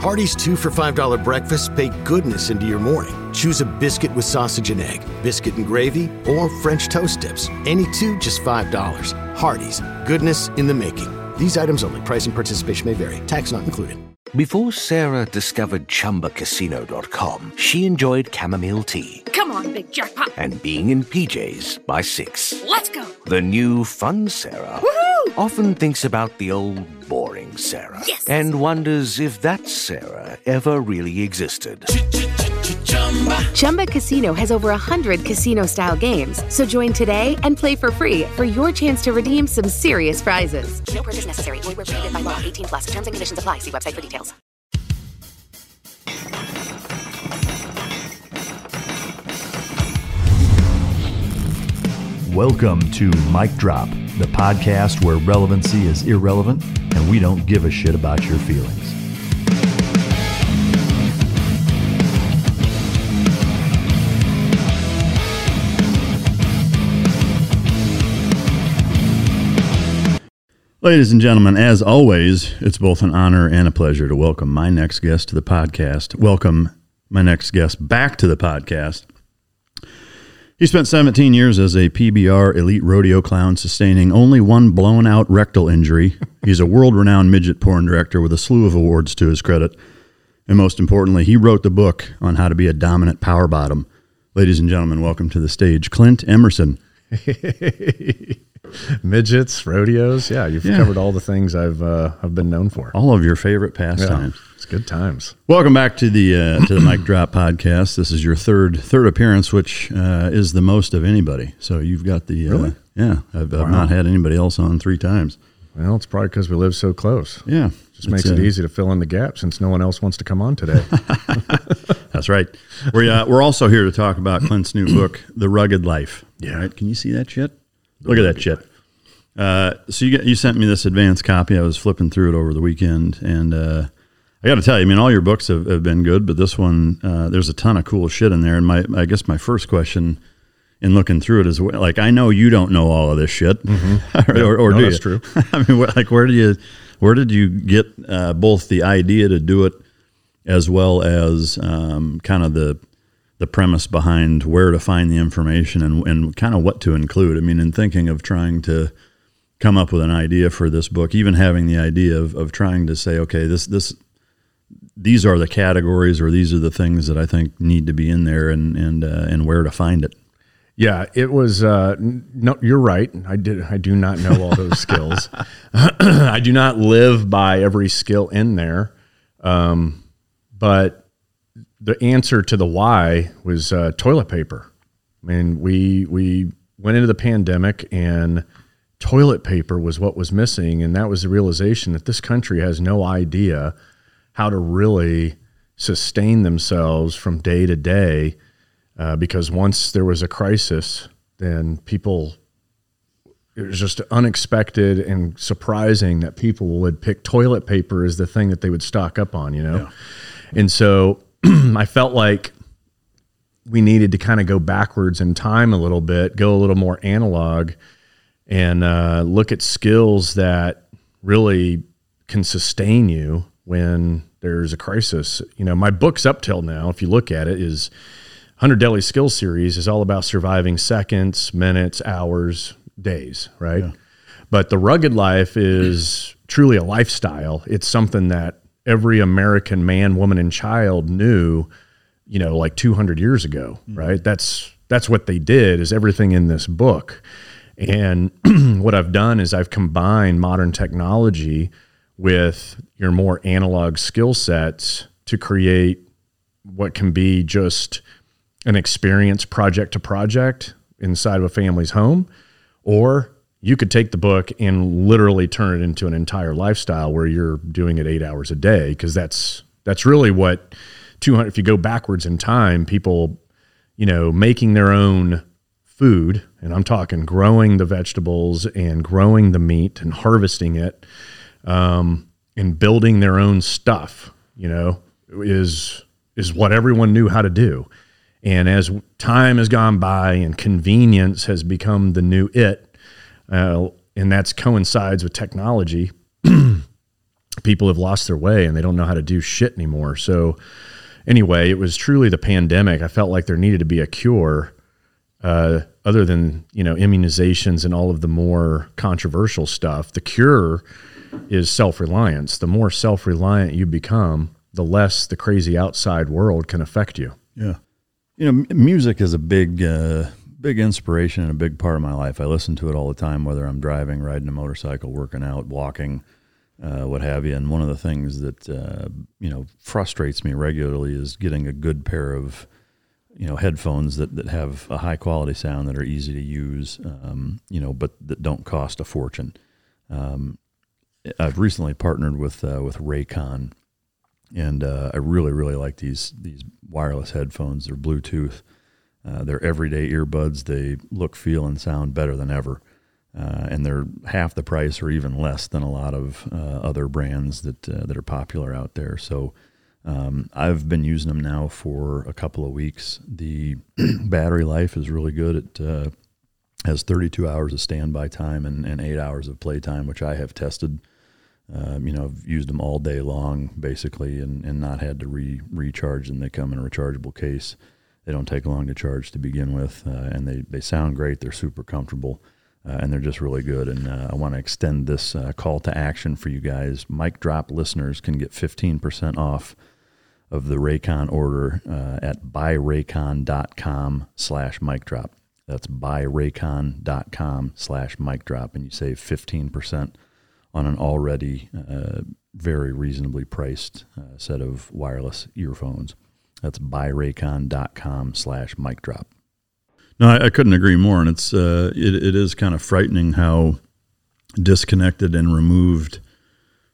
Hardee's two for $5 breakfast bake goodness into your morning. Choose a biscuit with sausage and egg, biscuit and gravy, or French toast dips. Any two, just $5. Hardee's, goodness in the making. These items only. Price and participation may vary. Tax not included. Before Sarah discovered ChumbaCasino.com, she enjoyed chamomile tea Come on, big jackpot. and being in PJs by 6. Let's go. The new fun Sarah Woohoo! Often thinks about the old boring Sarah Yes. and wonders if that Sarah ever really existed. Chumba Casino has over 100 casino style games. So join today and play for free for your chance to redeem some serious prizes. No purchase necessary. Void where prohibited by law. 18 plus. Terms and conditions apply. See website for details. Welcome to Mike Drop, the podcast where relevancy is irrelevant and we don't give a shit about your feelings. Ladies and gentlemen, as always, it's both an honor and a pleasure to welcome my next guest to the podcast. Welcome my next guest back to the podcast. He spent 17 years as a PBR elite rodeo clown, sustaining only one blown out rectal injury. He's a world renowned midget porn director with a slew of awards to his credit. And most importantly, he wrote the book on how to be a dominant power bottom. Ladies and gentlemen, welcome to the stage, Clint Emerson. midgets, rodeos. Yeah, you've Yeah. covered all the things I've uh, I've been known for. All of your favorite pastimes. it's good times. Welcome back to the uh, to the Mike Drop podcast. This is your third third appearance, which uh, is the most of anybody. So you've got the uh, Really? yeah. I've, I've not had anybody else on three times. Well, it's probably because we live so close. Yeah, Just makes it uh, easy to fill in the gap since no one else wants to come on today. That's right. We're uh, we're also here to talk about Clint's new book, The Rugged Life. Yeah. Right? Can you see that shit? Look at that shit. Uh, so you get, you sent me this advanced copy. I was flipping through it over the weekend, and uh, I got to tell you, I mean, all your books have, have been good, but this one, uh, there's a ton of cool shit in there. And my, I guess my first question in looking through it is like, I know you don't know all of this shit, or, or, or No, do that's you? true. I mean, like, where do you, where did you get uh, both the idea to do it, as well as um, kind of the the premise behind where to find the information and, and kind of what to include. I mean, in thinking of trying to come up with an idea for this book, even having the idea of, of trying to say, okay, this this these are the categories or these are the things that I think need to be in there and and uh, and where to find it. yeah, it was. Uh, no, you're right. I did. I do not know all those skills. I do not live by every skill in there. Um, but the answer to the why was uh, toilet paper. I mean, we we went into the pandemic and toilet paper was what was missing, and that was the realization that this country has no idea how to really sustain themselves from day to day. Uh, because once there was a crisis, then people it was just unexpected and surprising that people would pick toilet paper as the thing that they would stock up on, you know? And so I felt like we needed to kind of go backwards in time a little bit, go a little more analog, and uh, look at skills that really can sustain you when there's a crisis. You know, my books up till now, if you look at it, is 100 Deadly Skills series is all about surviving seconds, minutes, hours, days, right? But the rugged life is truly a lifestyle. It's something that every American man, woman, and child knew, you know, like 200 years ago, mm. right? That's that's what they did. Is everything in this book, and what I've done is I've combined modern technology with your more analog skill sets to create what can be just an experience project to project inside of a family's home or you could take the book and literally turn it into an entire lifestyle where you're doing it 8 hours a day because that's that's really what 200 if you go backwards in time people you know making their own food and I'm talking growing the vegetables and growing the meat and harvesting it um, and building their own stuff, you know, is is what everyone knew how to do. And as time has gone by and convenience has become the new it, uh, and that's coincides with technology, people have lost their way and they don't know how to do shit anymore. So anyway, it was truly the pandemic. I felt like there needed to be a cure, uh, other than you know immunizations and all of the more controversial stuff. The cure is self reliance. The more self reliant you become, the less the crazy outside world can affect you. Yeah. You know, music is a big, uh, big inspiration and a big part of my life. I listen to it all the time, whether I'm driving, riding a motorcycle, working out, walking, uh, what have you. And one of the things that, uh, you know, frustrates me regularly is getting a good pair of, you know, headphones that, that have a high quality sound that are easy to use, um, you know, but that don't cost a fortune. Um, I've recently partnered with uh, with Raycon, and uh, I really really like these these wireless headphones. They're Bluetooth. Uh, they're everyday earbuds. They look, feel, and sound better than ever, uh, and they're half the price or even less than a lot of uh, other brands that uh, that are popular out there. So. Um, I've been using them now for a couple of weeks. The battery life is really good. It has 32 hours of standby time and, and eight hours of playtime, which I have tested um, you know, I've used them all day long basically, and, and not had to re recharge them. They come in a rechargeable case. They don't take long to charge to begin with, uh, and they, they sound great. They're super comfortable, uh, and they're just really good. And uh, I want to extend this uh, call to action for you guys. Mike Drop listeners can get 15% off of the Raycon order uh, at buyraycon.com slash mic drop. That's buyraycon.com slash mic drop, and you save 15% on an already uh, very reasonably priced uh, set of wireless earphones. That's buyraycon.com slash mic drop. No, I, I, couldn't agree more. And it's, uh, it, it is kind of frightening how disconnected and removed,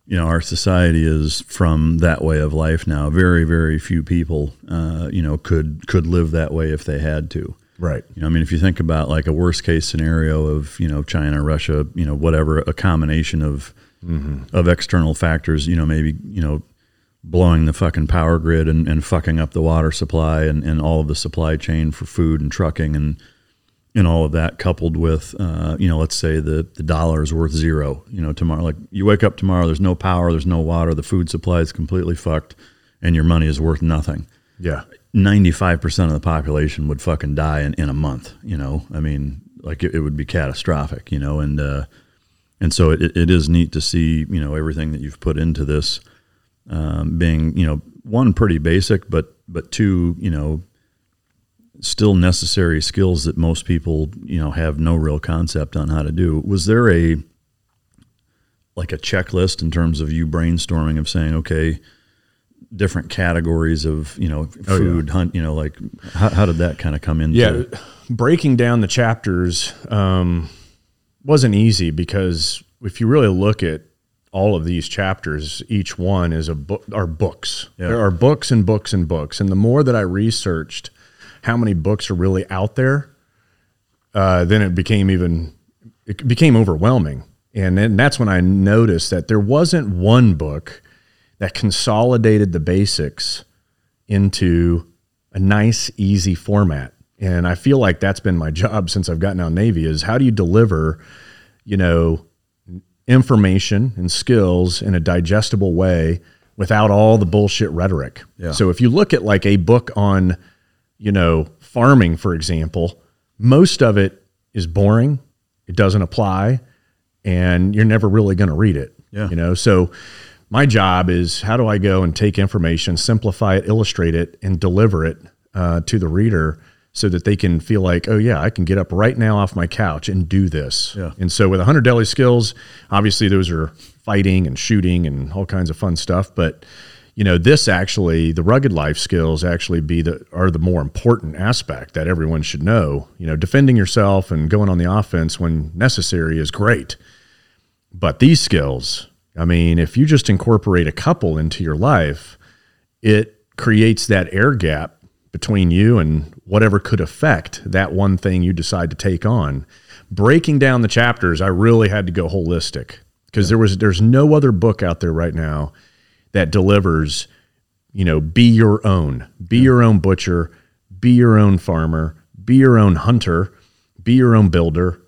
you know, our society is from that way of life now. Very, very few people, uh, you know, could, could live that way if they had to. Right. You know, I mean, if you think about like a worst case scenario of you know China, Russia, you know, whatever, a combination of mm-hmm. of external factors, you know, maybe you know, blowing the fucking power grid and, and fucking up the water supply and, and all of the supply chain for food and trucking and and all of that, coupled with uh, you know, let's say the the dollar is worth zero. You know, tomorrow, like you wake up tomorrow, there's no power, there's no water, the food supply is completely fucked, and your money is worth nothing. Yeah. 95% of the population would fucking die in, in a month, you know? I mean, like it, it would be catastrophic, you know? And, uh, and so it, it is neat to see, you know, everything that you've put into this, um, being, you know, one pretty basic, but, but two, you know, still necessary skills that most people, you know, have no real concept on how to do. Was there a, like a checklist in terms of you brainstorming of saying, okay, different categories of you know food oh, yeah. hunt you know like how, how did that kind of come in yeah breaking down the chapters um, wasn't easy because if you really look at all of these chapters each one is a book are books yeah. there are books and books and books and the more that i researched how many books are really out there uh, then it became even it became overwhelming and then that's when i noticed that there wasn't one book that consolidated the basics into a nice, easy format. And I feel like that's been my job since I've gotten out of Navy is how do you deliver, you know, information and skills in a digestible way without all the bullshit rhetoric. Yeah. So if you look at like a book on, you know, farming, for example, most of it is boring. It doesn't apply and you're never really going to read it. Yeah. You know, so my job is how do I go and take information, simplify it, illustrate it, and deliver it uh, to the reader so that they can feel like, oh yeah, I can get up right now off my couch and do this. Yeah. And so with 100 deadly skills, obviously those are fighting and shooting and all kinds of fun stuff, but you know this actually the rugged life skills actually be the are the more important aspect that everyone should know you know defending yourself and going on the offense when necessary is great but these skills I mean, if you just incorporate a couple into your life, it creates that air gap between you and whatever could affect that one thing you decide to take on. Breaking down the chapters, I really had to go holistic because there was there's no other book out there right now that delivers, you know, be your own, be your own butcher, be your own farmer, be your own hunter, be your own builder,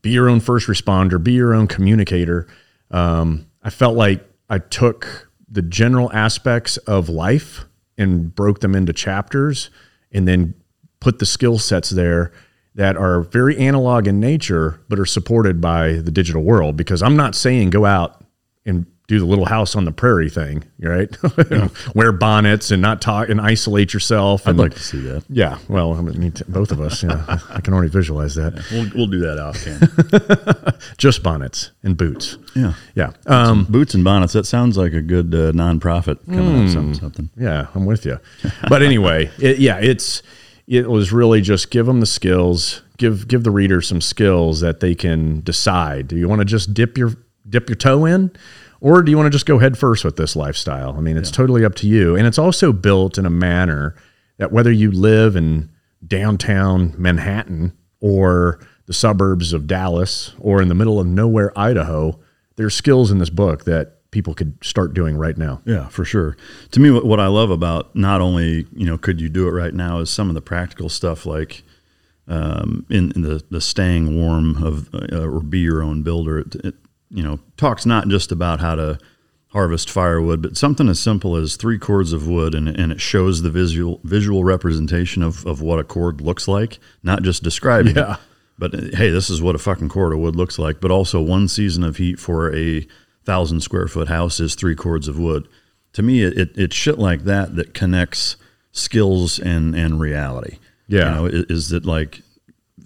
be your own first responder, be your own communicator. Um, I felt like I took the general aspects of life and broke them into chapters and then put the skill sets there that are very analog in nature but are supported by the digital world. Because I'm not saying go out and do the little house on the prairie thing, right? Wear bonnets and not talk and isolate yourself. I'd like to see that. Yeah, well, I mean, both of us. Yeah, I can already visualize that. We'll, we'll do that off cam. Just bonnets and boots. Yeah. Yeah. Um, Boots and bonnets. That sounds like a good uh, nonprofit coming up something. something. Yeah, I'm with you. But anyway, it, yeah, it's it was really just give them the skills, give give the reader some skills that they can decide. Do you want to just dip your dip your toe in? Or do you want to just go head first with this lifestyle? I mean, it's yeah. totally up to you. And it's also built in a manner that whether you live in downtown Manhattan or the suburbs of Dallas or in the middle of nowhere, Idaho, there's skills in this book that people could start doing right now. Yeah, for sure. To me, what, what I love about not only, you know, could you do it right now is some of the practical stuff like um, in, in, the, the staying warm of uh, or be your own builder. It, it, you know, talks not just about how to harvest firewood, but something as simple as three cords of wood, and, and it shows the visual visual representation of, of what a cord looks like, not just describing yeah. it. But uh, hey, this is what a fucking cord of wood looks like. But also, one season of heat for a thousand square foot house is three cords of wood. To me, it, it, it's shit like that that connects skills and and reality. Yeah, you know, is, is that like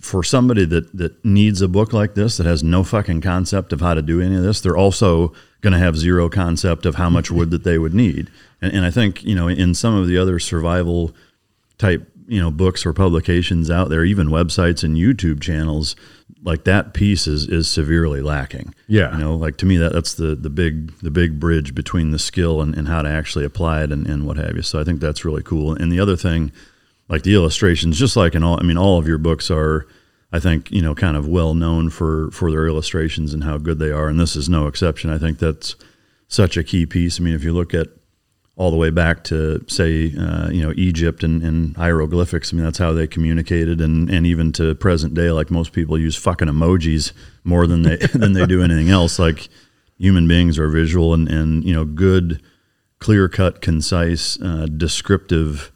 for somebody that that needs a book like this that has no fucking concept of how to do any of this, they're also going to have zero concept of how much wood that they would need. And, and I think you know in some of the other survival type you know books or publications out there, even websites and YouTube channels, like that piece is is severely lacking. Yeah, you know, like to me that that's the the big the big bridge between the skill and, and how to actually apply it and, and what have you. So I think that's really cool. And the other thing like the illustrations, just like in all, I mean, all of your books are, I think, you know, kind of well known for for their illustrations and how good they are, and this is no exception. I think that's such a key piece. I mean, if you look at all the way back to say, uh, you know, Egypt and, and, hieroglyphics. I mean, that's how they communicated, and, and even to present day, like most people use fucking emojis more than they than they do anything else. Like human beings are visual, and and you know, good, clear cut, concise, uh, descriptive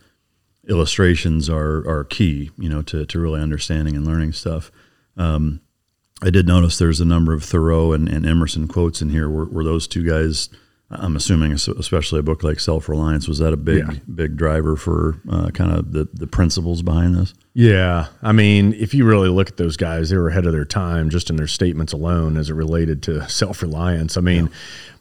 illustrations are are key, you know, to to really understanding and learning stuff. Um, I did notice there's a number of Thoreau and, and Emerson quotes in here. Were, were those two guys? I'm assuming, especially a book like Self Reliance, was that a big yeah. big driver for uh, kind of the the principles behind this? Yeah, I mean, if you really look at those guys, they were ahead of their time just in their statements alone as it related to self reliance. I mean. Yeah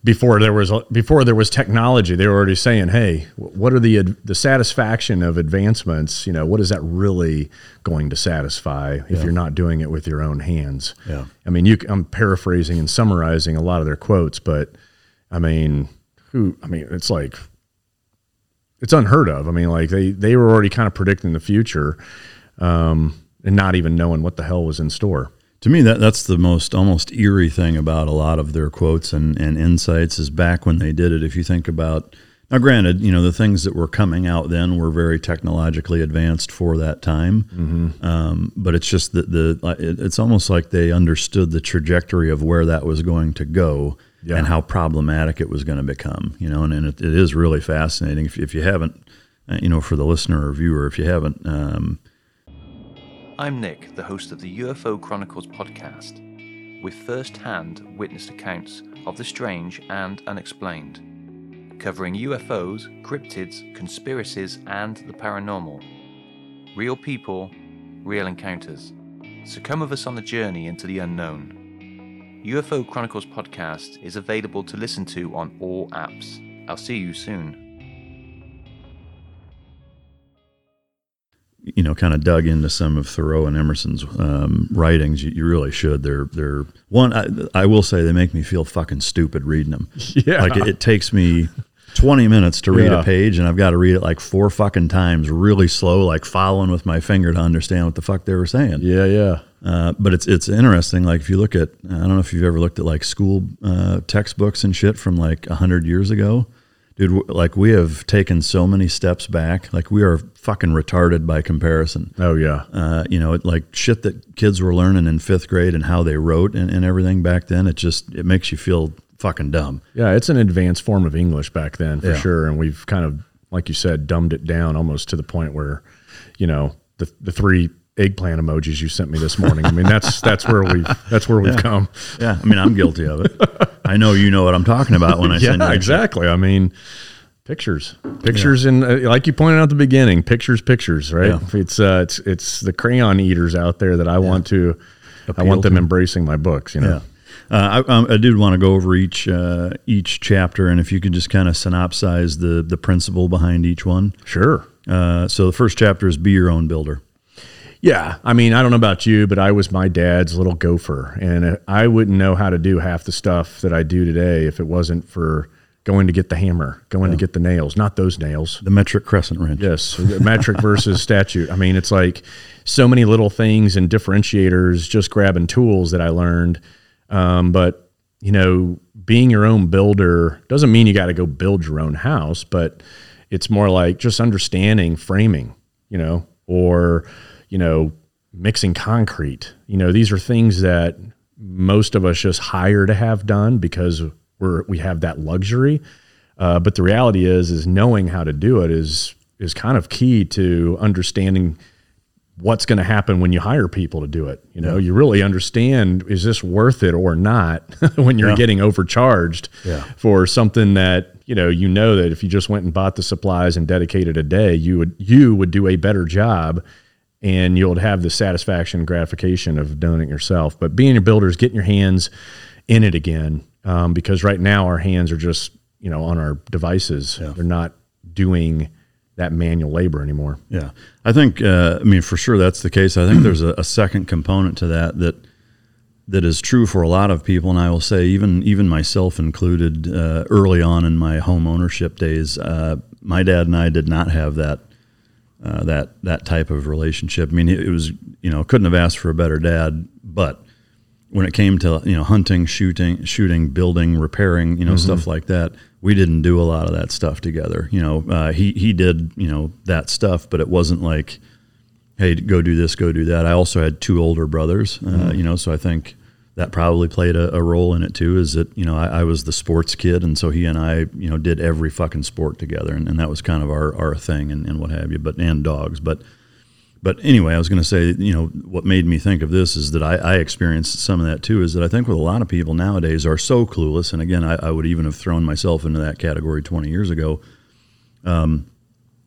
before there was before there was technology, they were already saying, "Hey, what are the the satisfaction of advancements? You know, what is that really going to satisfy if yeah. you're not doing it with your own hands?" Yeah, I mean, you, I'm paraphrasing and summarizing a lot of their quotes, but I mean, who? I mean, it's like it's unheard of. I mean, like they they were already kind of predicting the future, um, and not even knowing what the hell was in store to me that that's the most almost eerie thing about a lot of their quotes and, and insights is back when they did it if you think about now granted you know the things that were coming out then were very technologically advanced for that time mm-hmm. um, but it's just that the it's almost like they understood the trajectory of where that was going to go yeah. and how problematic it was going to become you know and, and it, it is really fascinating if, if you haven't uh, you know for the listener or viewer if you haven't um, I'm Nick, the host of the UFO Chronicles podcast, with first hand witnessed accounts of the strange and unexplained, covering UFOs, cryptids, conspiracies, and the paranormal. Real people, real encounters. So come with us on the journey into the unknown. UFO Chronicles podcast is available to listen to on all apps. I'll see you soon. you know, kind of dug into some of Thoreau and Emerson's um, writings, you, you, really should. They're they're one. I, I, will say they make me feel fucking stupid reading them. Yeah, like it, it takes me. 20 minutes to read yeah. a page and I've got to read it like four fucking times really slow like following with my finger to understand what the fuck they were saying. Yeah, yeah. Uh, but it's it's interesting like if you look at I don't know if you've ever looked at like school uh, textbooks and shit from like 100 years ago dude like we have taken so many steps back like we are fucking retarded by comparison oh yeah uh, you know like shit that kids were learning in fifth grade and how they wrote and, and everything back then it just it makes you feel fucking dumb. Yeah, it's an advanced form of English back then for Yeah. sure, and we've kind of, like you said, dumbed it down almost to the point where, you know, the the three eggplant emojis you sent me this morning. I mean, that's that's where we've that's where we've come. Yeah, I mean, I'm guilty of it. I know you know what I'm talking about when I send you Yeah, exactly. I mean, pictures, pictures, and uh, like you pointed out at the beginning, pictures, pictures. Right? Yeah. It's uh, it's it's the crayon eaters out there that I want to. I want them to. embracing my books. You know. Yeah. Uh, I, um, I did want to go over each uh, each chapter, and if you could just kind of synopsize the the principle behind each one. Sure. Uh, so the first chapter is be your own builder. Yeah, I mean, I don't know about you, but I was my dad's little gopher, and uh, I wouldn't know how to do half the stuff that I do today if it wasn't for going to get the hammer, going to get the nails, not those nails. The metric crescent wrench. Yes, metric versus statute. I mean, it's like so many little things and differentiators, just grabbing tools that I learned. Um, but you know, being your own builder doesn't mean you got to go build your own house, but it's more like just understanding framing, you know, or you know, mixing concrete. You know, these are things that most of us just hire to have done because we're we have that luxury. Uh, but the reality is, is knowing how to do it is is kind of key to understanding what's going to happen when you hire people to do it. You know, you really understand is this worth it or not when you're Yeah. getting overcharged Yeah. for something that you know you know that if you just went and bought the supplies and dedicated a day, you would you would do a better job. And you'll have the satisfaction and gratification of doing it yourself. But being a builder is getting your hands in it again, um, because right now our hands are just you know on our devices. They're not doing that manual labor anymore. Yeah, I think. Uh, I mean, for sure, that's the case. I think there's a, a second component to that that that is true for a lot of people, and I will say, even even myself included. Uh, early on in my home ownership days, uh, my dad and I did not have that uh, that that type of relationship. I mean, it, it was you know couldn't have asked for a better dad, but when it came to you know hunting, shooting, shooting, building, repairing, you know stuff like that, we didn't do a lot of that stuff together. You know, uh, he he did you know that stuff, but it wasn't like, hey, go do this, go do that. I also had two older brothers, uh, you know, so I think that probably played a, a role in it too. Is that you know I, I was the sports kid, and so he and I you know did every fucking sport together, and, and that was kind of our our thing and, and what have you. But and dogs, but but anyway, I was going to say, you know, what made me think of this is that I, I experienced some of that too. Is that I think with a lot of people nowadays are so clueless, and again, I, I would even have thrown myself into that category 20 years ago. Um,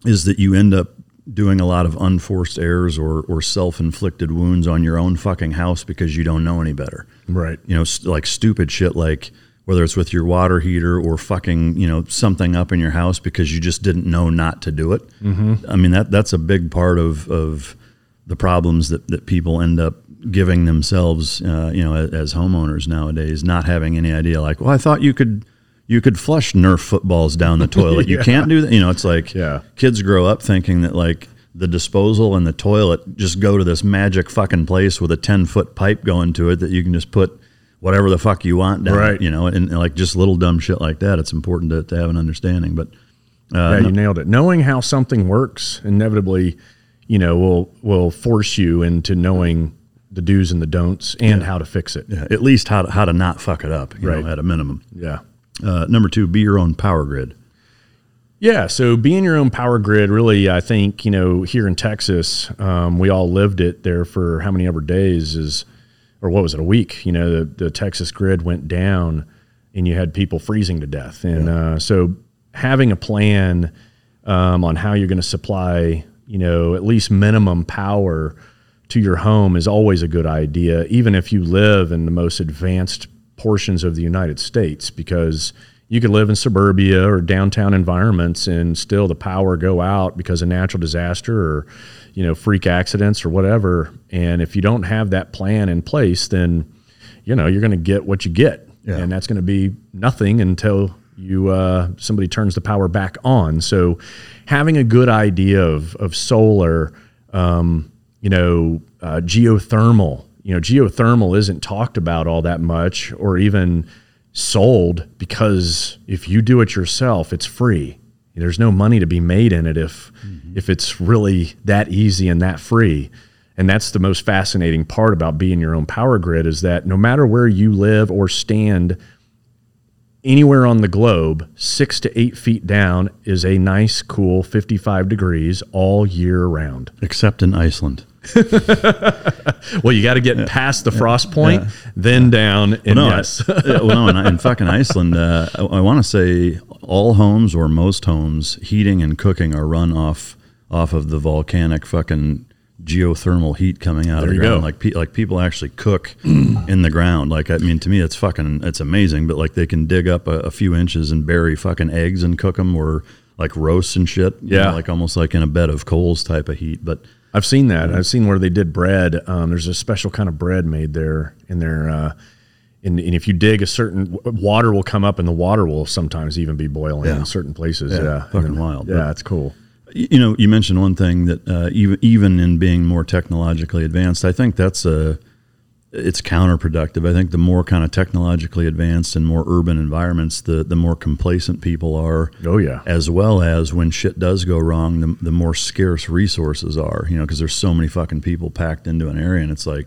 is that you end up doing a lot of unforced errors or, or self-inflicted wounds on your own fucking house because you don't know any better Right. you know, st- like stupid shit like whether it's with your water heater or fucking, you know, something up in your house because you just didn't know not to do it. Mm-hmm. I mean, that that's a big part of, of the problems that, that people end up giving themselves, uh, you know, as, as homeowners nowadays, not having any idea. Like, well, I thought you could you could flush Nerf footballs down the toilet. You can't do that. You know, it's like Yeah. kids grow up thinking that like the disposal and the toilet just go to this magic fucking place with a 10 foot pipe going to it that you can just put whatever the fuck you want down Right. you know and, and like just little dumb shit like that it's important to, to have an understanding but uh, yeah, you nailed it. Knowing how something works inevitably, you know, will will force you into knowing the do's and the don'ts and how to fix it. yeah, at least how to, how to not fuck it up you Right. know, at a minimum Yeah. uh, number two be your own power grid Yeah, so being your own power grid, really, I think you know here in Texas, um, we all lived it there for how many ever days is, or what was it, a week? You know, the, the Texas grid went down, and you had people freezing to death, and uh, so having a plan um, on how you're going to supply, you know, at least minimum power to your home is always a good idea, even if you live in the most advanced portions of the United States, because you could live in suburbia or downtown environments and still the power go out because of natural disaster or you know freak accidents or whatever. And if you don't have that plan in place, then you know you're going to get what you get, Yeah. and that's going to be nothing until you uh, somebody turns the power back on. So having a good idea of of solar, um, you know, uh, geothermal. You know, geothermal isn't talked about all that much, or even sold because if you do it yourself, it's free. There's no money to be made in it if mm-hmm. if it's really that easy and that free. And that's the most fascinating part about being your own power grid is that no matter where you live or stand anywhere on the globe, six to eight feet down is a nice, cool 55 degrees all year round. Except in Iceland. Well, you got to get past the frost point, then down, and no, yes, yeah, well, no, in, in fucking Iceland, uh, I, I want to say all homes or most homes, heating and cooking are run off off of the volcanic fucking geothermal heat coming out There of the ground. go. Like pe- like people actually cook in the ground. Like I mean, to me, it's fucking it's amazing. But like they can dig up a, a few inches and bury fucking eggs and cook them, or like roasts and shit. you Yeah. know, like almost like in a bed of coals type of heat. But I've seen that. I've seen where they did bread. Um, there's a special kind of bread made there in there. Uh, and, and if you dig a certain water will come up, and the water will sometimes even be boiling Yeah. in certain places. Yeah, Yeah, fucking then- wild. Yeah, it's cool. You know, you mentioned one thing that uh, even even in being more technologically advanced, I think that's a it's counterproductive. I think the more kind of technologically advanced and more urban environments, the the more complacent people are. Oh, yeah. As well as when shit does go wrong, the, the more scarce resources are. You know, because there's so many fucking people packed into an area, and it's like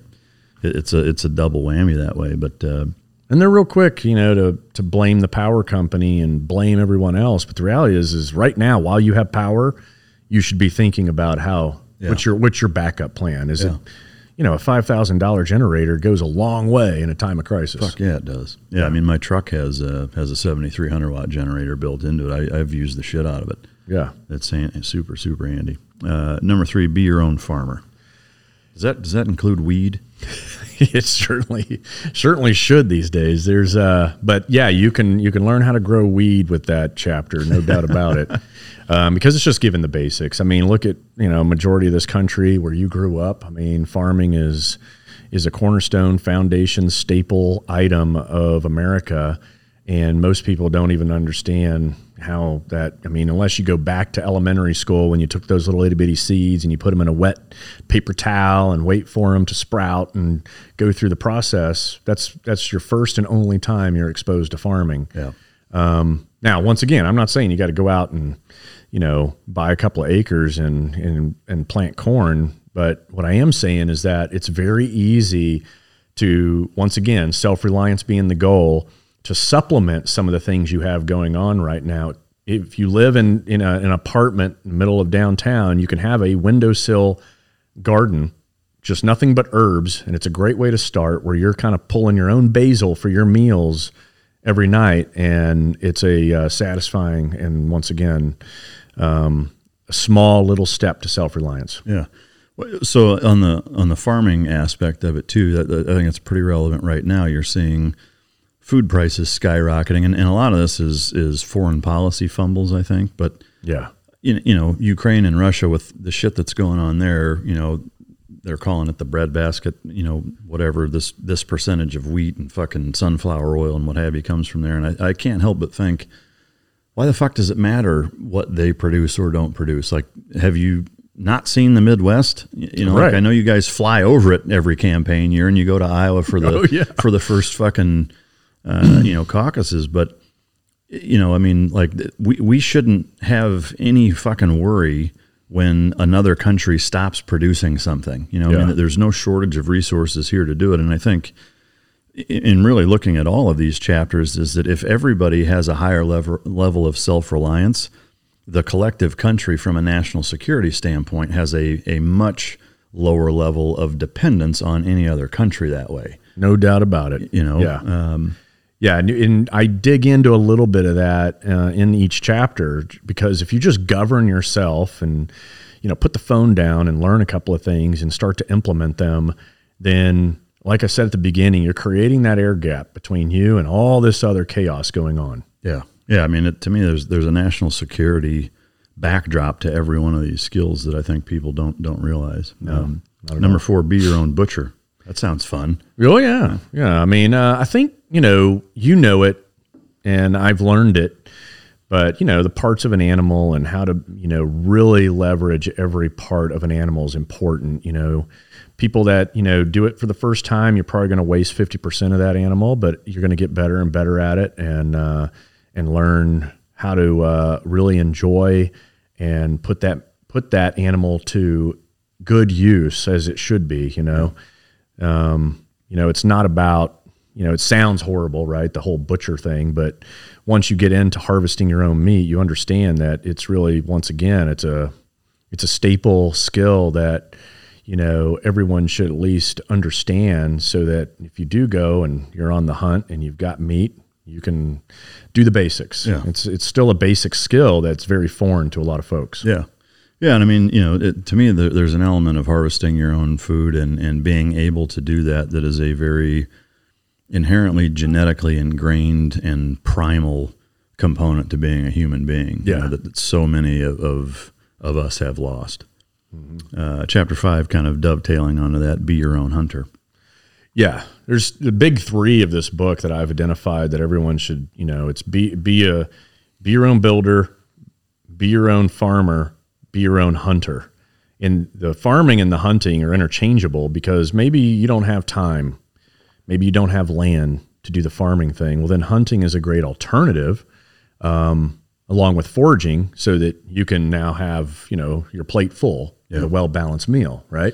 it, it's a it's a double whammy that way. But uh, And they're real quick, you know, to to blame the power company and blame everyone else. But the reality is, is right now, while you have power, you should be thinking about how Yeah. what's your what's your backup plan? Is Yeah. it, you know, a five thousand dollar generator goes a long way in a time of crisis. Fuck yeah, it does. Yeah, I mean, my truck has a has a 7300 watt generator built into it. I, I've used the shit out of it. Yeah. It's han- super super handy. Uh, number three, be your own farmer. Does that does that include weed? it certainly certainly should these days. There's uh but yeah, you can you can learn how to grow weed with that chapter, no doubt about it. Um, because it's just given the basics. I mean, look at you know majority of this country where you grew up. I mean, farming is is a cornerstone, foundation, staple item of America, and most people don't even understand how that. I mean, unless you go back to elementary school when you took those little itty bitty seeds and you put them in a wet paper towel and wait for them to sprout and go through the process. That's that's your first and only time you're exposed to farming. Yeah. Um, now, once again, I'm not saying you got to go out and, you know, buy a couple of acres and, and, and plant corn. But what I am saying is that it's very easy to, once again, self reliance being the goal, to supplement some of the things you have going on right now. If you live in, in a, an apartment in the middle of downtown, you can have a windowsill garden, just nothing but herbs. And it's a great way to start where you're kind of pulling your own basil for your meals every night, and it's a uh, satisfying and once again um, a small little step to self reliance. Yeah. So on the on the farming aspect of it too, that, that- I think it's pretty relevant right now. You're seeing food prices skyrocketing, and, and a lot of this is is foreign policy fumbles, I think. But Yeah, you know, you know, Ukraine and Russia with the shit that's going on there, you know, they're calling it the breadbasket, you know, whatever this this percentage of wheat and fucking sunflower oil and what have you comes from there, and I, I can't help but think, why the fuck does it matter what they produce or don't produce? Like, have you not seen the Midwest? You know, Right. like I know you guys fly over it every campaign year, and you go to Iowa for the Oh, yeah. for the first fucking uh, you know caucuses, but you know, I mean, like we we shouldn't have any fucking worry when another country stops producing something. You know, I mean, there's no shortage of resources here to do it, and I think in really looking at all of these chapters is that if everybody has a higher level level of self reliance, the collective country from a national security standpoint has a a much lower level of dependence on any other country that way. no doubt about it. You know, yeah. um, Yeah, and, and I dig into a little bit of that uh, in each chapter because if you just govern yourself and you know put the phone down and learn a couple of things and start to implement them, then like I said at the beginning, you're creating that air gap between you and all this other chaos going on. Yeah, yeah. I mean, it, to me, there's there's a national security backdrop to every one of these skills that I think people don't don't realize. um, number four, be your own butcher. That sounds fun. Oh yeah, yeah. I mean, uh, I think you know, you know it, and I've learned it. But you know, the parts of an animal and how to you know really leverage every part of an animal is important. You know, people that you know do it for the first time, you're probably going to waste fifty percent of that animal, but you're going to get better and better at it, and uh, and learn how to uh, really enjoy and put that put that animal to good use as it should be. You know. Um, you know, it's not about you know, it sounds horrible, right? The whole butcher thing, but once you get into harvesting your own meat, you understand that it's really once again, it's a it's a staple skill that you know everyone should at least understand so that if you do go and you're on the hunt and you've got meat, you can do the basics. Yeah. It's it's still a basic skill that's very foreign to a lot of folks. Yeah. Yeah, and I mean, you know, it, to me, there, there's an element of harvesting your own food and, and being able to do that that is a very inherently genetically ingrained and primal component to being a human being. you know, that, that so many of, of of us have lost. Uh, chapter five, kind of dovetailing onto that, be your own hunter. Yeah, there's the big three of this book that I've identified that everyone should, you know, it's be be a be your own builder, be your own farmer, be your own hunter. And the farming and the hunting are interchangeable because maybe you don't have time, maybe you don't have land to do the farming thing. Well, then hunting is a great alternative, um, along with foraging, so that you can now have you know your plate full and a well balanced meal, right?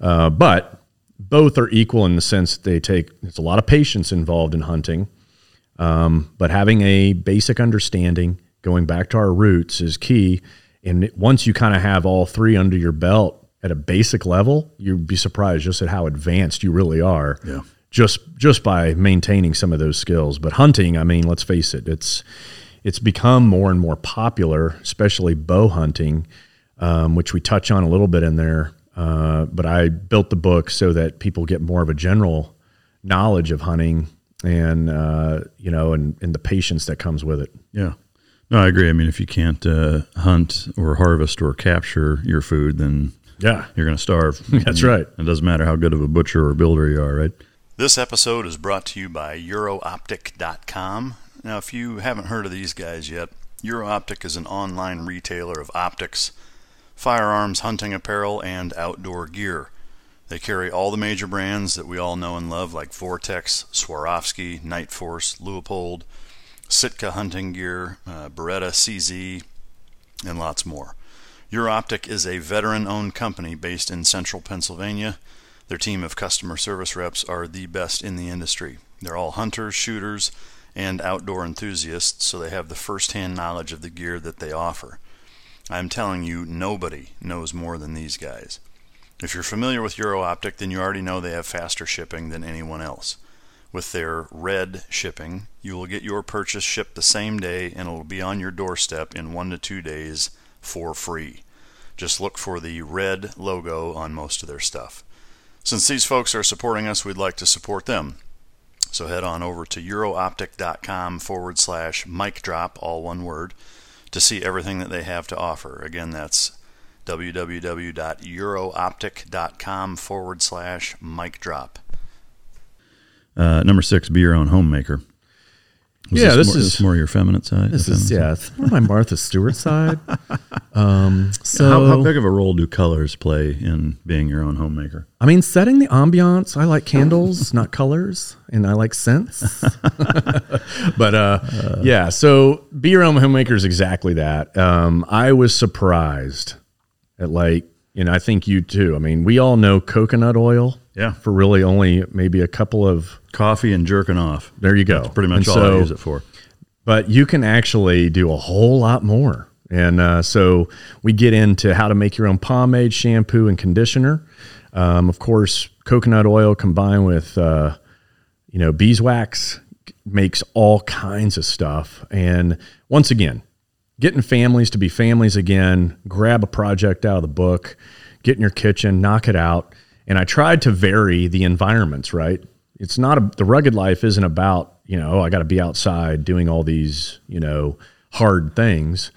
Uh, but both are equal in the sense that they take there's a lot of patience involved in hunting um, but having a basic understanding going back to our roots is key and once you kind of have all three under your belt at a basic level you'd be surprised just at how advanced you really are Yeah. Just just by maintaining some of those skills but hunting i mean let's face it it's it's become more and more popular especially bow hunting um, which we touch on a little bit in there. Uh, but I built the book so that people get more of a general knowledge of hunting and uh, you know and, and the patience that comes with it. Yeah. No, I agree. I mean, if you can't uh, hunt or harvest or capture your food, then Yeah, you're going to starve. That's right. It doesn't matter how good of a butcher or builder you are, right? This episode is brought to you by EuroOptic.com. Now, if you haven't heard of these guys yet, EuroOptic is an online retailer of optics, firearms, hunting apparel, and outdoor gear. They carry all the major brands that we all know and love, like Vortex, Swarovski, Nightforce, Leupold, Sitka hunting gear, uh, Beretta CZ, and lots more. EuroOptic is a veteran owned company based in central Pennsylvania. Their team of customer service reps are the best in the industry. They're all hunters, shooters, and outdoor enthusiasts, so they have the first hand knowledge of the gear that they offer. I'm telling you, nobody knows more than these guys. If you're familiar with EuroOptic, then you already know they have faster shipping than anyone else. With their red shipping, you will get your purchase shipped the same day and it will be on your doorstep in one to two days for free. Just look for the red logo on most of their stuff. Since these folks are supporting us, we'd like to support them. So head on over to eurooptic.com forward slash mic drop, all one word, to see everything that they have to offer. Again, that's www.eurooptic.com forward slash mic drop. Uh, number six, be your own homemaker. Was Yeah, this more, is- more your feminine side. This is feminine yeah, it's more my Martha Stewart side. Um, so how, how big of a role do colors play in being your own homemaker? I mean, setting the ambiance. I like candles, not colors, and I like scents. but uh, yeah, so be your own homemaker is exactly that. Um, I was surprised at like, you know, I think you too. I mean, we all know coconut oil. Yeah. For really only maybe a couple of. Coffee and jerking off. There you go. That's pretty much And all I use it for. but you can actually do a whole lot more. And uh, so we get into how to make your own pomade, shampoo, and conditioner. Um, of course, coconut oil combined with uh, you know beeswax makes all kinds of stuff. And once again, getting families to be families again. Grab a project out of the book, get in your kitchen, knock it out. And I tried to vary the environments. Right, it's not a, the rugged life isn't about you know oh, I got to be outside doing all these you know hard things.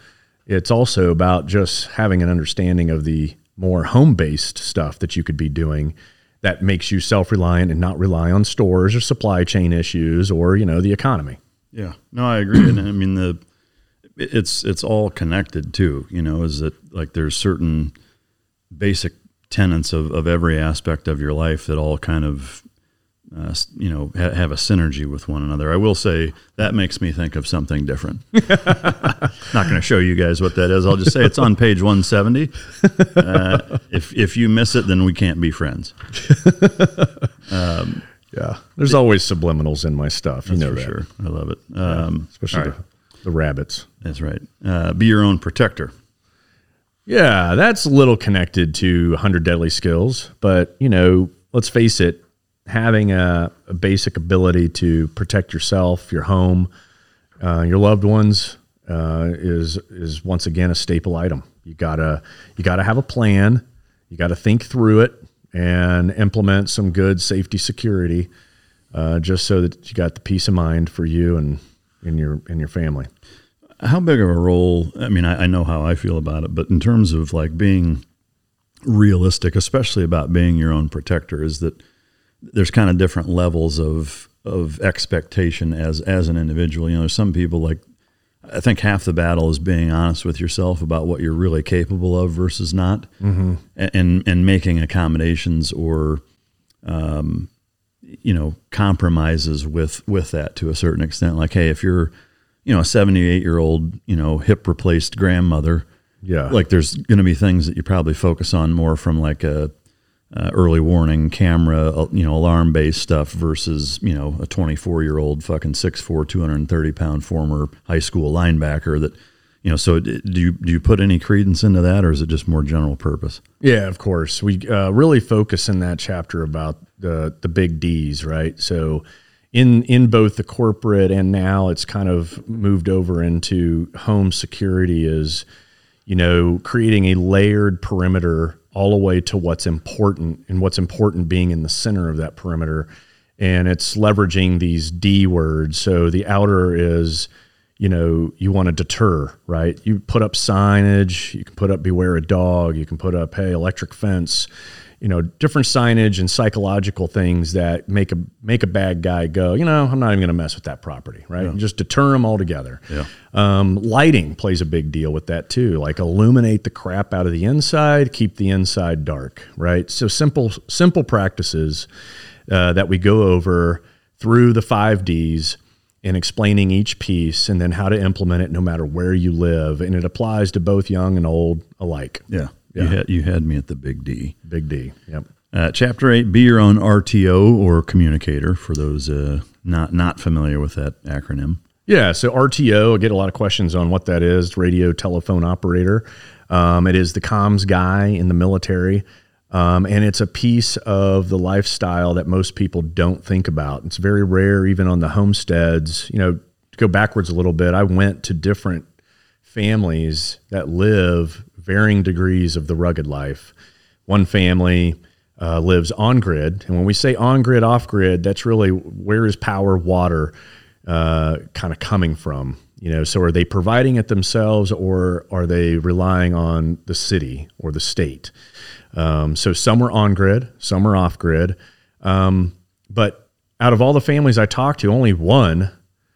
It's also about just having an understanding of the more home based stuff that you could be doing that makes you self reliant and not rely on stores or supply chain issues or you know the economy. Yeah, no, I agree. and I mean the it's it's all connected too. You know, is that like there's certain basic tenets of, of every aspect of your life that all kind of uh, you know ha- have a synergy with one another. I will say that makes me think of something different. Not going to show you guys what that is. I'll just say it's on page 170. Uh, if if you miss it, then we can't be friends. Yeah, there's always subliminals in my stuff. You know for that, sure. I love it. Um, especially right. the, the rabbits. That's right. Uh, be your own protector. Yeah, that's a little connected to 100 Deadly Skills, but you know, let's face it, having a, a basic ability to protect yourself, your home, uh, your loved ones uh, is is once again a staple item. You gotta you gotta have a plan. You gotta think through it and implement some good safety security, uh, just so that you got the peace of mind for you and and your and your family. How big of a role? I mean, I, I know how I feel about it, but in terms of like being realistic, especially about being your own protector, is that there's kind of different levels of of expectation as as an individual. You know, there's some people like I think half the battle is being honest with yourself about what you're really capable of versus not, mm-hmm. and and making accommodations or, um, you know, compromises with with that to a certain extent. Like, hey, if you're, you know, a 78 year old, you know, hip replaced grandmother, Yeah, like there's going to be things that you probably focus on more from like a uh, early warning camera, you know, alarm based stuff versus, you know, a 24 year old fucking 6'4, 230 pound former high school linebacker that, you know, so do you, do you put any credence into that or is it just more general purpose? Yeah, of course. We uh, really focus in that chapter about the the big D's, right? So in in both the corporate and now it's kind of moved over into home security is you know creating a layered perimeter all the way to what's important and what's important being in the center of that perimeter and it's leveraging these D words. So the outer is you know, you want to deter, right? You put up signage, you can put up beware a dog, you can put up, hey, electric fence, you know, different signage and psychological things that make a make a bad guy go, you know, I'm not even going to mess with that property, right? And just deter them altogether. Yeah. Um, lighting plays a big deal with that too. Like illuminate the crap out of the inside, keep the inside dark, right? So simple simple practices uh, that we go over through the five Ds and explaining each piece and then how to implement it no matter where you live. And it applies to both young and old alike. Yeah. You had, you had me at the big D. Big D. Yep. Uh, chapter eight: Be your own RTO or communicator. For those uh, not not familiar with that acronym. Yeah. So RTO, I get a lot of questions on what that is radio telephone operator. Um, it is the comms guy in the military. Um, and it's a piece of the lifestyle that most people don't think about. It's very rare, even on the homesteads. You know, to go backwards a little bit, I went to different families that live varying degrees of the rugged life. One family uh, lives on grid, and when we say on grid, off grid, that's really where is power, water uh, kind of coming from. You know, so are they providing it themselves, or are they relying on the city or the state? Um, so some are on grid, some are off grid. Um, but out of all the families I talked to, only one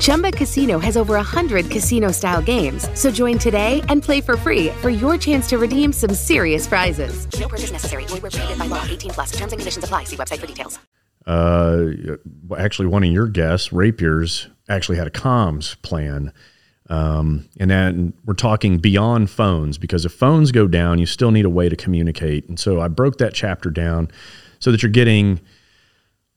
Chumba Casino has over 100 casino style games. So join today and play for free for your chance to redeem some serious prizes. No purchase necessary. Void where prohibited by law. 18 plus. Terms and conditions apply. See website for details. uh, actually one of your guests, Rapier's, actually had a comms plan. Um, and then we're talking beyond phones because if phones go down, you still need a way to communicate. And so I broke that chapter down so that you're getting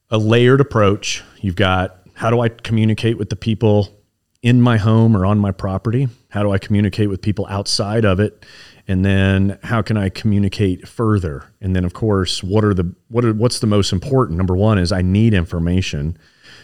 a layered approach. You've got how do I communicate with the people in my home or on my property? How do I communicate with people outside of it? And then how can I communicate further? And then of course, what are the what are what's the most important? Number 1 is I need information.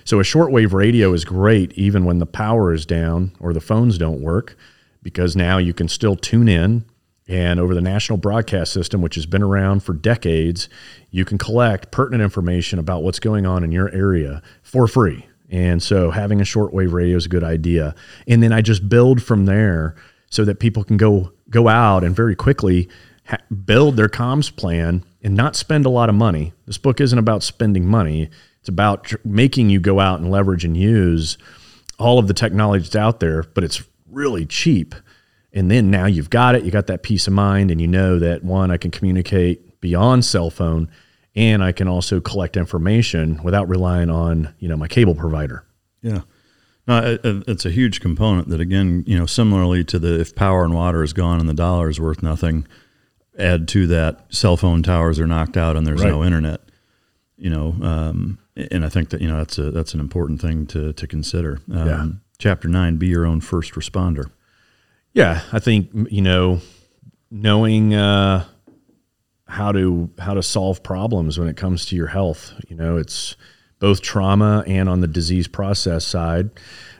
So a shortwave radio is great even when the power is down or the phones don't work because now you can still tune in and over the national broadcast system, which has been around for decades, you can collect pertinent information about what's going on in your area for free. And so having a shortwave radio is a good idea. And then I just build from there so that people can go go out and very quickly ha- build their comms plan and not spend a lot of money. This book isn't about spending money. It's about tr- making you go out and leverage and use all of the technology that's out there, but it's really cheap. And then now you've got it, you got that peace of mind, and you know that one, I can communicate beyond cell phone, and I can also collect information without relying on you know my cable provider. Yeah. No, it, it's a huge component that, again, you know, similarly to the if power and water is gone and the dollar is worth nothing, add to that cell phone towers are knocked out and there's Right. no internet. You know, um, and I think that you know that's a that's an important thing to to consider. Um, Yeah. Chapter nine: Be your own first responder. Yeah, I think you know knowing uh, how to how to solve problems when it comes to your health. You know, it's both trauma and on the disease process side.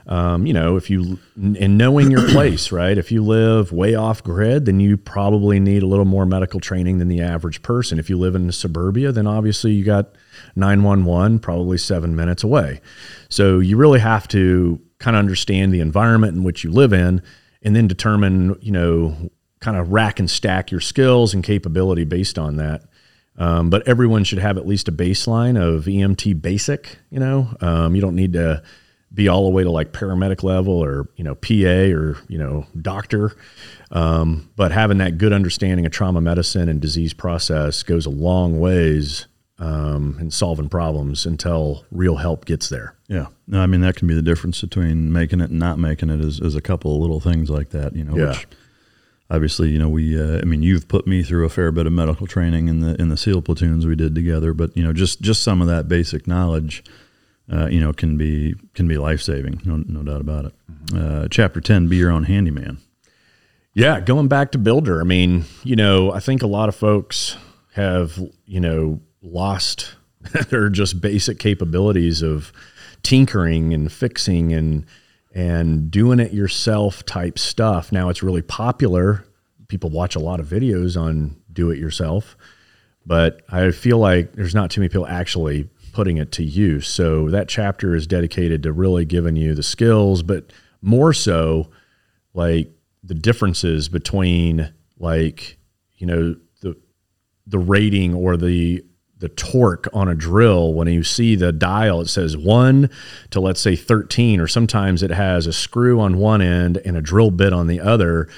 Um, you know, if you and knowing your place, right? If you live way off grid, then you probably need a little more medical training than the average person. If you live in suburbia, then obviously you got 911 probably seven minutes away. So you really have to kind of understand the environment in which you live in and then determine, you know, kind of rack and stack your skills and capability based on that. Um, but everyone should have at least a baseline of EMT basic. You know, um, you don't need to be all the way to like paramedic level or you know PA or you know doctor. Um, but having that good understanding of trauma medicine and disease process goes a long ways um, in solving problems until real help gets there. Yeah, no, I mean that can be the difference between making it and not making it. Is, is a couple of little things like that. You know, Yeah. which obviously you know we. Uh, I mean, you've put me through a fair bit of medical training in the in the SEAL platoons we did together. But you know, just just some of that basic knowledge, uh, you know, can be can be life saving. No, no doubt about it. Uh, chapter ten: Be your own handyman. Yeah, going back to Builder, I mean, you know, I think a lot of folks have, you know, lost their just basic capabilities of tinkering and fixing and and doing it yourself type stuff. Now it's really popular. People watch a lot of videos on do it yourself, but I feel like there's not too many people actually putting it to use. So that chapter is dedicated to really giving you the skills, but more so like the differences between like you know the the rating or the the torque on a drill when you see the dial it says 1 to let's say 13 or sometimes it has a screw on one end and a drill bit on the other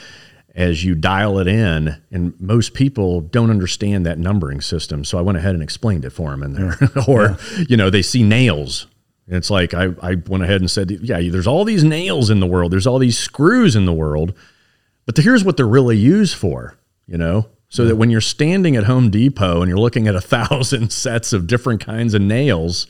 as you dial it in. And most people don't understand that numbering system so i went ahead and explained it for them in there. Or you know they see nails. And it's like I, I went ahead and said yeah there's all these nails in the world. There's all these screws in the world but here's what they're really used for, you know? So that when you're standing at Home Depot and you're looking at a thousand sets of different kinds of nails,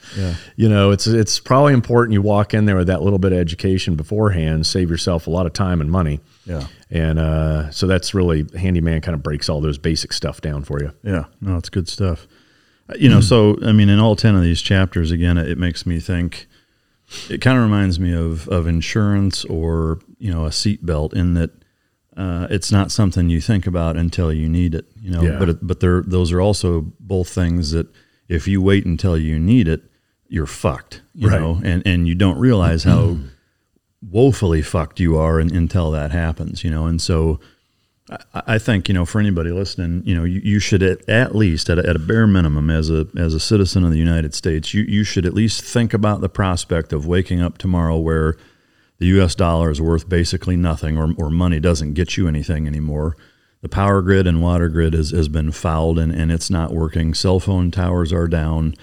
you know, it's it's probably important you walk in there with that little bit of education beforehand, save yourself a lot of time and money. Yeah. And uh, so that's really handyman kind of breaks all those basic stuff down for you. Yeah, no, it's good stuff. Uh, You know, so I mean, in all ten of these chapters, again, it, it makes me think. It kind of reminds me of of insurance or you know a seatbelt in that uh, it's not something you think about until you need it. You know, Yeah. but but they're those are also both things that if you wait until you need it, you're fucked. You Right. know, and and you don't realize how woefully fucked you are in, until that happens. You know, and so. I I think you know for anybody listening, you know you, you should at, at least at a, at a bare minimum as a as a citizen of the United States, you you should at least think about the prospect of waking up tomorrow where the U.S. dollar is worth basically nothing, or or money doesn't get you anything anymore. The power grid and water grid has, has been fouled and, and it's not working. Cell phone towers are down,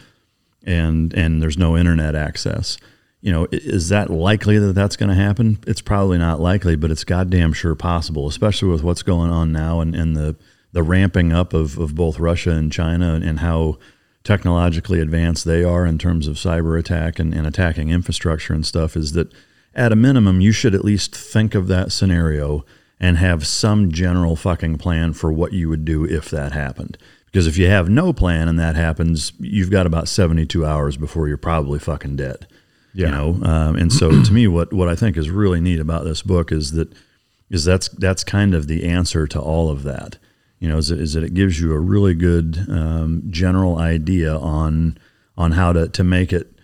and and there's no internet access. You know, is that likely that that's going to happen? It's probably not likely, but it's goddamn sure possible, especially with what's going on now and, and the the ramping up of, of both Russia and China and, and how technologically advanced they are in terms of cyber attack and, and attacking infrastructure and stuff. Is that at a minimum you should at least think of that scenario and have some general fucking plan for what you would do if that happened. Because if you have no plan and that happens, you've got about 72 hours before you're probably fucking dead. You know, um, and so to me, what what I think is really neat about this book is that is that's that's kind of the answer to all of that. You know, is, that- is that it gives you a really good um, general idea on on how to to make it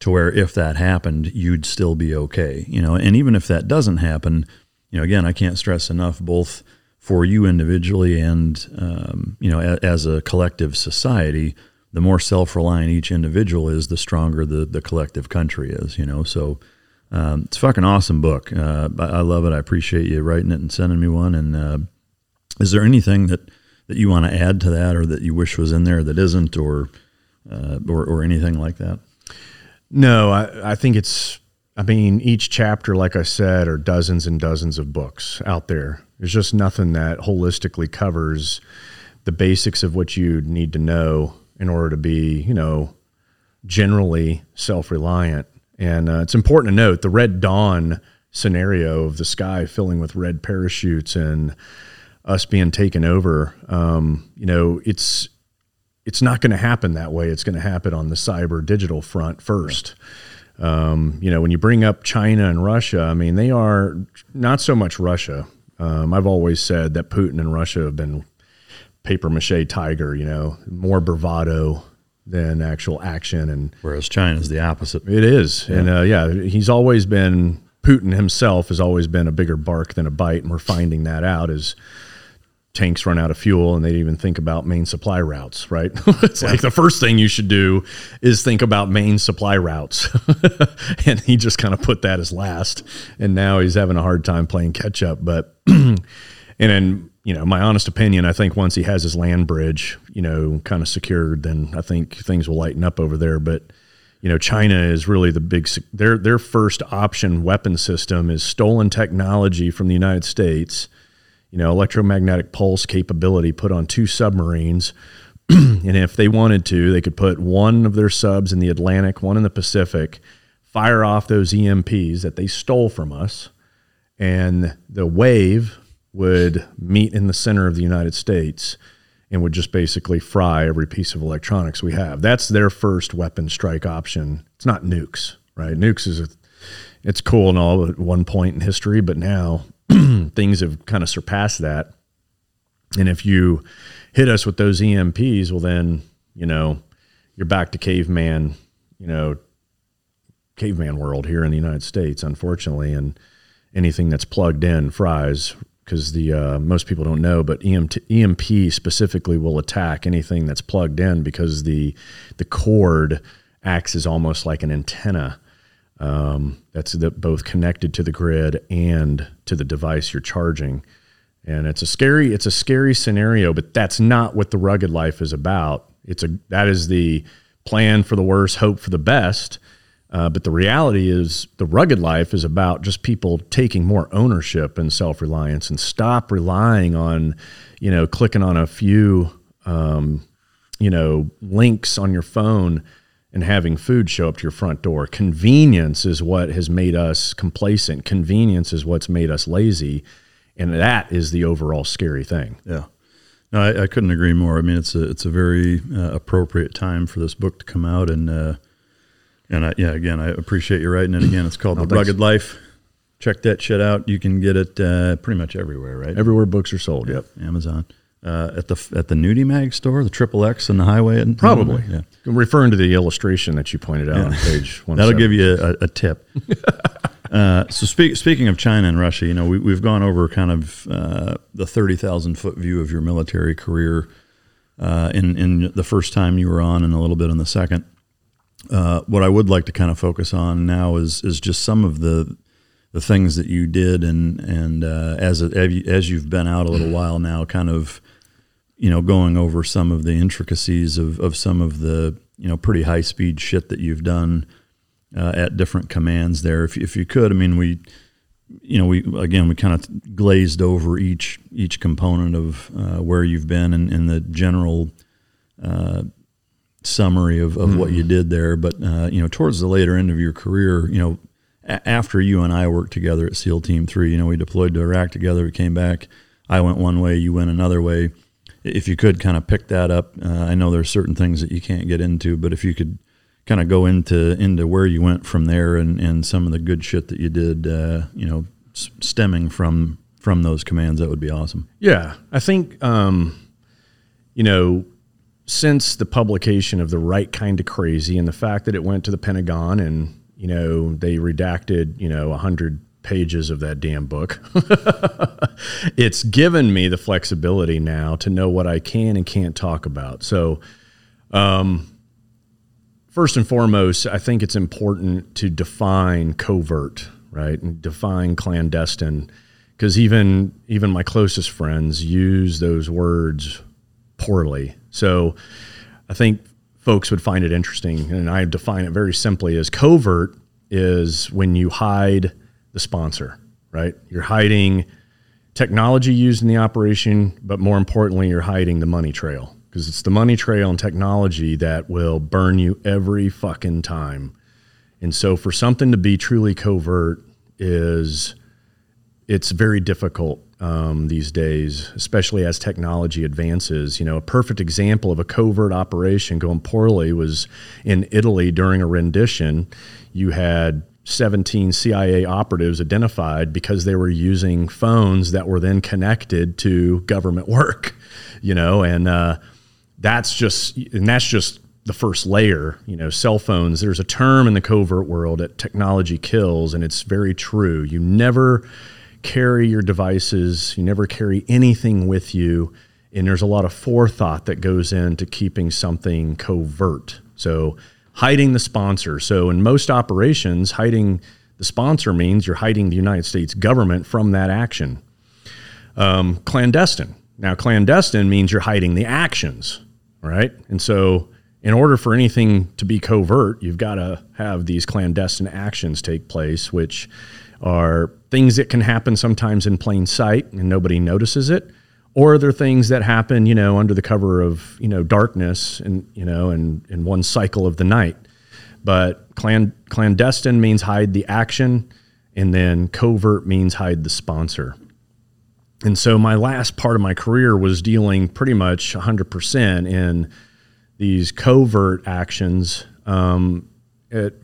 to where if that happened, you'd still be okay. You know, and even if that doesn't happen, you know, again, I can't stress enough both for you individually and um, you know a, as a collective society. The more self-reliant each individual is, the stronger the the collective country is. You know, so um, it's a fucking awesome book. Uh, I, love it. I appreciate you writing it and sending me one. And uh, is there anything that that you want to add to that, or that you wish was in there that isn't, or uh, or, or anything like that? No, I, I think it's. I mean, each chapter, like I said, are dozens and dozens of books out there. There's just nothing that holistically covers the basics of what you need to know in order to be, you know, generally self-reliant. And uh, it's important to note the Red Dawn scenario of the sky filling with red parachutes and us being taken over. Um, you know, it's it's not going to happen that way. It's going to happen on the cyber digital front first. Um, you know, when you bring up China and Russia, I mean, they are not so much Russia. Um, I've always said that Putin and Russia have been paper mache tiger, you know, more bravado than actual action. And whereas China is the opposite. It is. Yeah. And uh, yeah, he's always been, Putin himself has always been a bigger bark than a bite. And we're finding that out as tanks run out of fuel and they even think about main supply routes, right? it's like the first thing you should do is think about main supply routes. and he just kind of put that as last. And now he's having a hard time playing catch up. But, and then, you know, my honest opinion, I think once he has his land bridge, you know, kind of secured, then I think things will lighten up over there. But, you know, China is really the big, their, their first option weapon system is stolen technology from the United States you know, electromagnetic pulse capability put on two submarines. and if they wanted to, they could put one of their subs in the Atlantic, one in the Pacific, fire off those EMPs that they stole from us, and the wave would meet in the center of the United States and would just basically fry every piece of electronics we have. That's their first weapon strike option. It's not nukes, right? Nukes is a, it's cool and all at one point in history, but now things have kind of surpassed that. And if you hit us with those EMPs, well, then, you know, you're back to caveman, you know, caveman world here in the United States, unfortunately. And anything that's plugged in fries because the uh, most people don't know, but EMT, EMP specifically will attack anything that's plugged in because the the cord acts as almost like an antenna um, that's the, both connected to the grid and to the device you're charging. And it's a scary it's a scary scenario, but that's not what the rugged life is about. It's a that is the plan for the worst, hope for the best. Uh, but the reality is, the rugged life is about just people taking more ownership and self reliance and stop relying on, you know, clicking on a few, um, you know, links on your phone and having food show up to your front door. Convenience is what has made us complacent. Convenience is what's made us lazy. And that is the overall scary thing. Yeah. No, I, I couldn't agree more. I mean, it's a it's a very uh, appropriate time for this book to come out, and uh, and I, yeah, again, I appreciate you writing it. Again, it's called oh, The Rugged Life. Check that shit out. You can get it uh, pretty much everywhere, right? Everywhere books are sold. Yep, Amazon uh, at the at the Nudie Mag store, the Triple X and the Highway. And Probably, yeah. Referring to the illustration that you pointed out yeah. on page one. That'll give you a, a tip. uh, so speak, speaking of China and Russia, you know we, have gone over kind of uh, the thirty thousand foot view of your military career uh, in in the first time you were on, and a little bit in the second. Uh, what I would like to kind of focus on now is is just some of the the things that you did and and uh, as a, as you've been out a little while now, kind of you know going over some of the intricacies of of some of the you know pretty high speed shit that you've done uh, at different commands there. If if you could, I mean we. You know, we again we kind of glazed over each each component of uh, where you've been and, and the general uh, summary of, of mm. what you mm-hmm. did there. But uh, you know, towards the later end of your career, you know, after you and I worked together at SEAL Team Three, you know, we deployed to Iraq together. We came back. I went one way, you went another way. If you could kind of pick that up, uh, I know there's certain things that you can't get into, but if you could kind of go into into where you went from there and, and some of the good shit that you did, uh, you know, s- stemming from from those commands, that would be awesome. Yeah, I think um, you know since the publication of the right kind of crazy and the fact that it went to the Pentagon and you know, they redacted, you know, 100 pages of that damn book. it's given me the flexibility now to know what I can and can't talk about. So, um, first and foremost, I think it's important to define covert, right? And define clandestine because even even my closest friends use those words poorly. So I think folks would find it interesting, and I define it very simply as covert is when you hide the sponsor, right? You're hiding technology used in the operation, but more importantly, you're hiding the money trail because it's the money trail and technology that will burn you every fucking time. And so for something to be truly covert is it's very difficult um, these days, especially as technology advances. You know, a perfect example of a covert operation going poorly was in Italy during a rendition. You had 17 CIA operatives identified because they were using phones that were then connected to government work. You know, and uh, that's just and that's just the first layer. You know, cell phones. There's a term in the covert world that technology kills, and it's very true. You never carry your devices. You never carry anything with you. And there's a lot of forethought that goes into keeping something covert. So, hiding the sponsor. So, in most operations, hiding the sponsor means you're hiding the United States government from that action. Um, clandestine. Now, clandestine means you're hiding the actions, right? And so, in order for anything to be covert, you've got to have these clandestine actions take place, which are things that can happen sometimes in plain sight and nobody notices it or are there things that happen you know under the cover of you know darkness and you know and in one cycle of the night but clan, clandestine means hide the action and then covert means hide the sponsor and so my last part of my career was dealing pretty much 100% in these covert actions um, at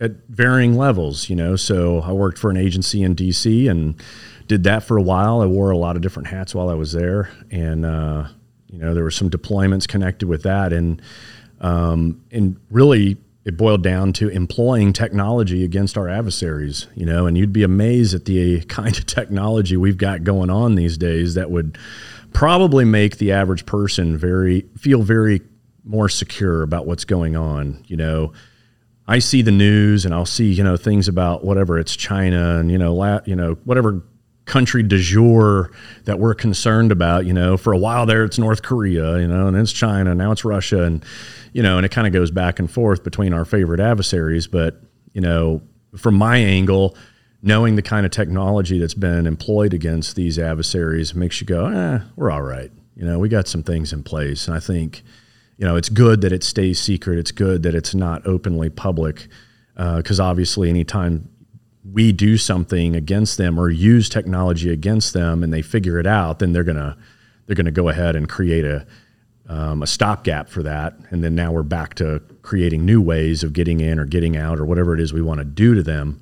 at varying levels, you know. So I worked for an agency in DC and did that for a while. I wore a lot of different hats while I was there, and uh, you know there were some deployments connected with that, and um, and really it boiled down to employing technology against our adversaries, you know. And you'd be amazed at the kind of technology we've got going on these days that would probably make the average person very feel very more secure about what's going on, you know I see the news and I'll see you know things about whatever it's China and you know la, you know whatever country du jour that we're concerned about. You know, for a while there it's North Korea, you know, and then it's China, now it's Russia, and you know, and it kind of goes back and forth between our favorite adversaries. But you know, from my angle, knowing the kind of technology that's been employed against these adversaries makes you go, eh, we're all right. You know, we got some things in place, and I think you know, it's good that it stays secret. It's good that it's not openly public, because uh, obviously, anytime we do something against them or use technology against them, and they figure it out, then they're gonna they're gonna go ahead and create a um, a stopgap for that, and then now we're back to creating new ways of getting in or getting out or whatever it is we want to do to them.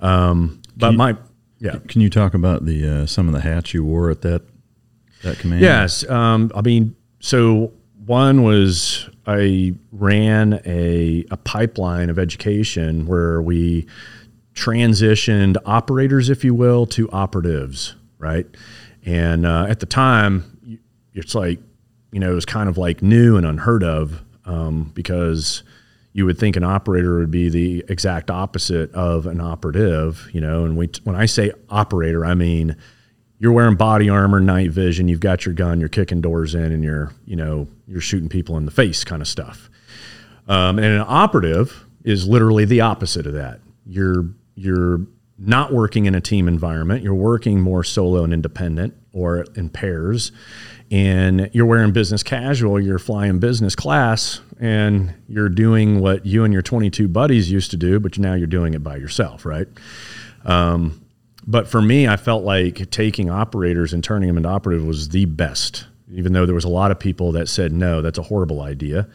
Um, but you, my yeah, can you talk about the uh, some of the hats you wore at that that command? Yes, um, I mean, so one was I ran a, a pipeline of education where we transitioned operators, if you will, to operatives, right? And uh, at the time, it's like, you know, it was kind of like new and unheard of um, because you would think an operator would be the exact opposite of an operative, you know. And we, when I say operator, I mean you're wearing body armor, night vision, you've got your gun, you're kicking doors in, and you're, you know, you're shooting people in the face kind of stuff. Um, and an operative is literally the opposite of that. You're you're not working in a team environment. You're working more solo and independent or in pairs. And you're wearing business casual, you're flying business class, and you're doing what you and your 22 buddies used to do, but now you're doing it by yourself, right? Um, but for me, I felt like taking operators and turning them into operative was the best, even though there was a lot of people that said, no, that's a horrible idea.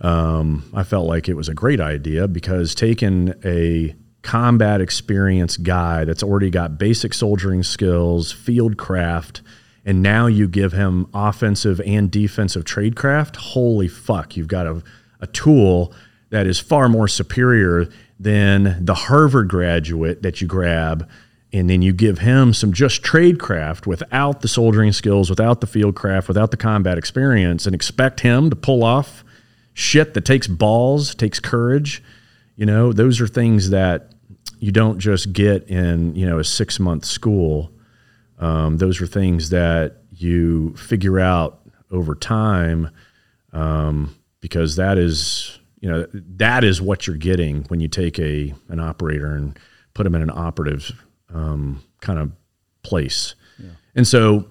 Um, I felt like it was a great idea because taking a combat experience guy that's already got basic soldiering skills, field craft, and now you give him offensive and defensive tradecraft, holy fuck, you've got a, a tool that is far more superior than the Harvard graduate that you grab and then you give him some just tradecraft without the soldiering skills, without the field craft, without the combat experience, and expect him to pull off shit that takes balls, takes courage. You know, those are things that you don't just get in you know a six month school. Um, those are things that you figure out over time um, because that is you know that is what you're getting when you take a an operator and put them in an operative um, kind of place. Yeah. And so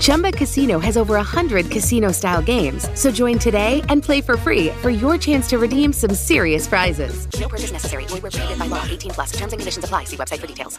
Chumba Casino has over 100 casino style games. So join today and play for free for your chance to redeem some serious prizes. No purchase necessary. Void where prohibited by law. 18 plus. Terms and conditions apply. See website for details.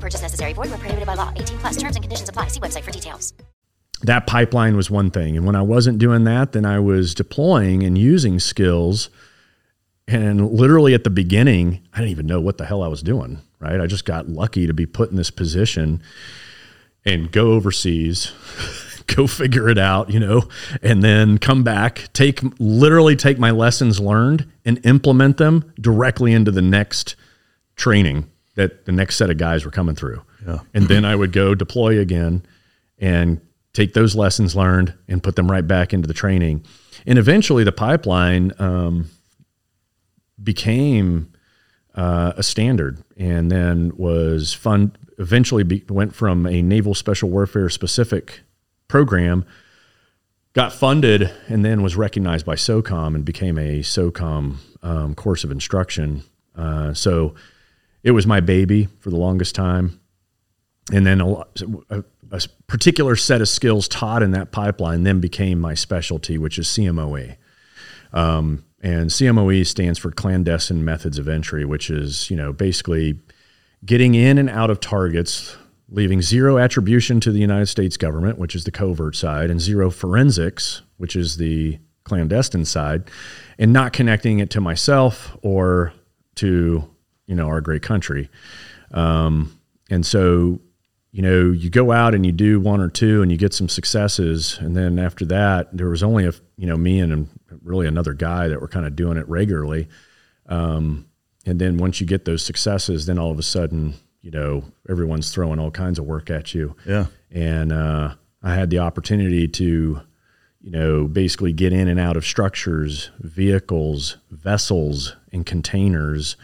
Purchase necessary. Void where prohibited by law. 18 plus. Terms and conditions apply. See website for details. That pipeline was one thing. And when I wasn't doing that, then I was deploying and using skills. And literally at the beginning, I didn't even know what the hell I was doing, right? I just got lucky to be put in this position and go overseas, go figure it out, you know, and then come back, take literally take my lessons learned and implement them directly into the next training that the next set of guys were coming through. Yeah. And then I would go deploy again and take those lessons learned and put them right back into the training. And eventually the pipeline um, became uh, a standard and then was fund eventually be, went from a naval special warfare specific program got funded and then was recognized by SOCOM and became a SOCOM um, course of instruction. Uh, so it was my baby for the longest time. And then a, a, a, particular set of skills taught in that pipeline then became my specialty, which is CMOE. Um, and CMOE stands for clandestine methods of entry, which is, you know, basically getting in and out of targets, leaving zero attribution to the United States government, which is the covert side, and zero forensics, which is the clandestine side, and not connecting it to myself or to you know our great country. Um, and so, you know, you go out and you do one or two, and you get some successes, and then after that, there was only a you know me and really another guy that were kind of doing it regularly. Um, and then once you get those successes, then all of a sudden, you know, everyone's throwing all kinds of work at you. Yeah. And uh, I had the opportunity to, you know, basically get in and out of structures, vehicles, vessels, and containers.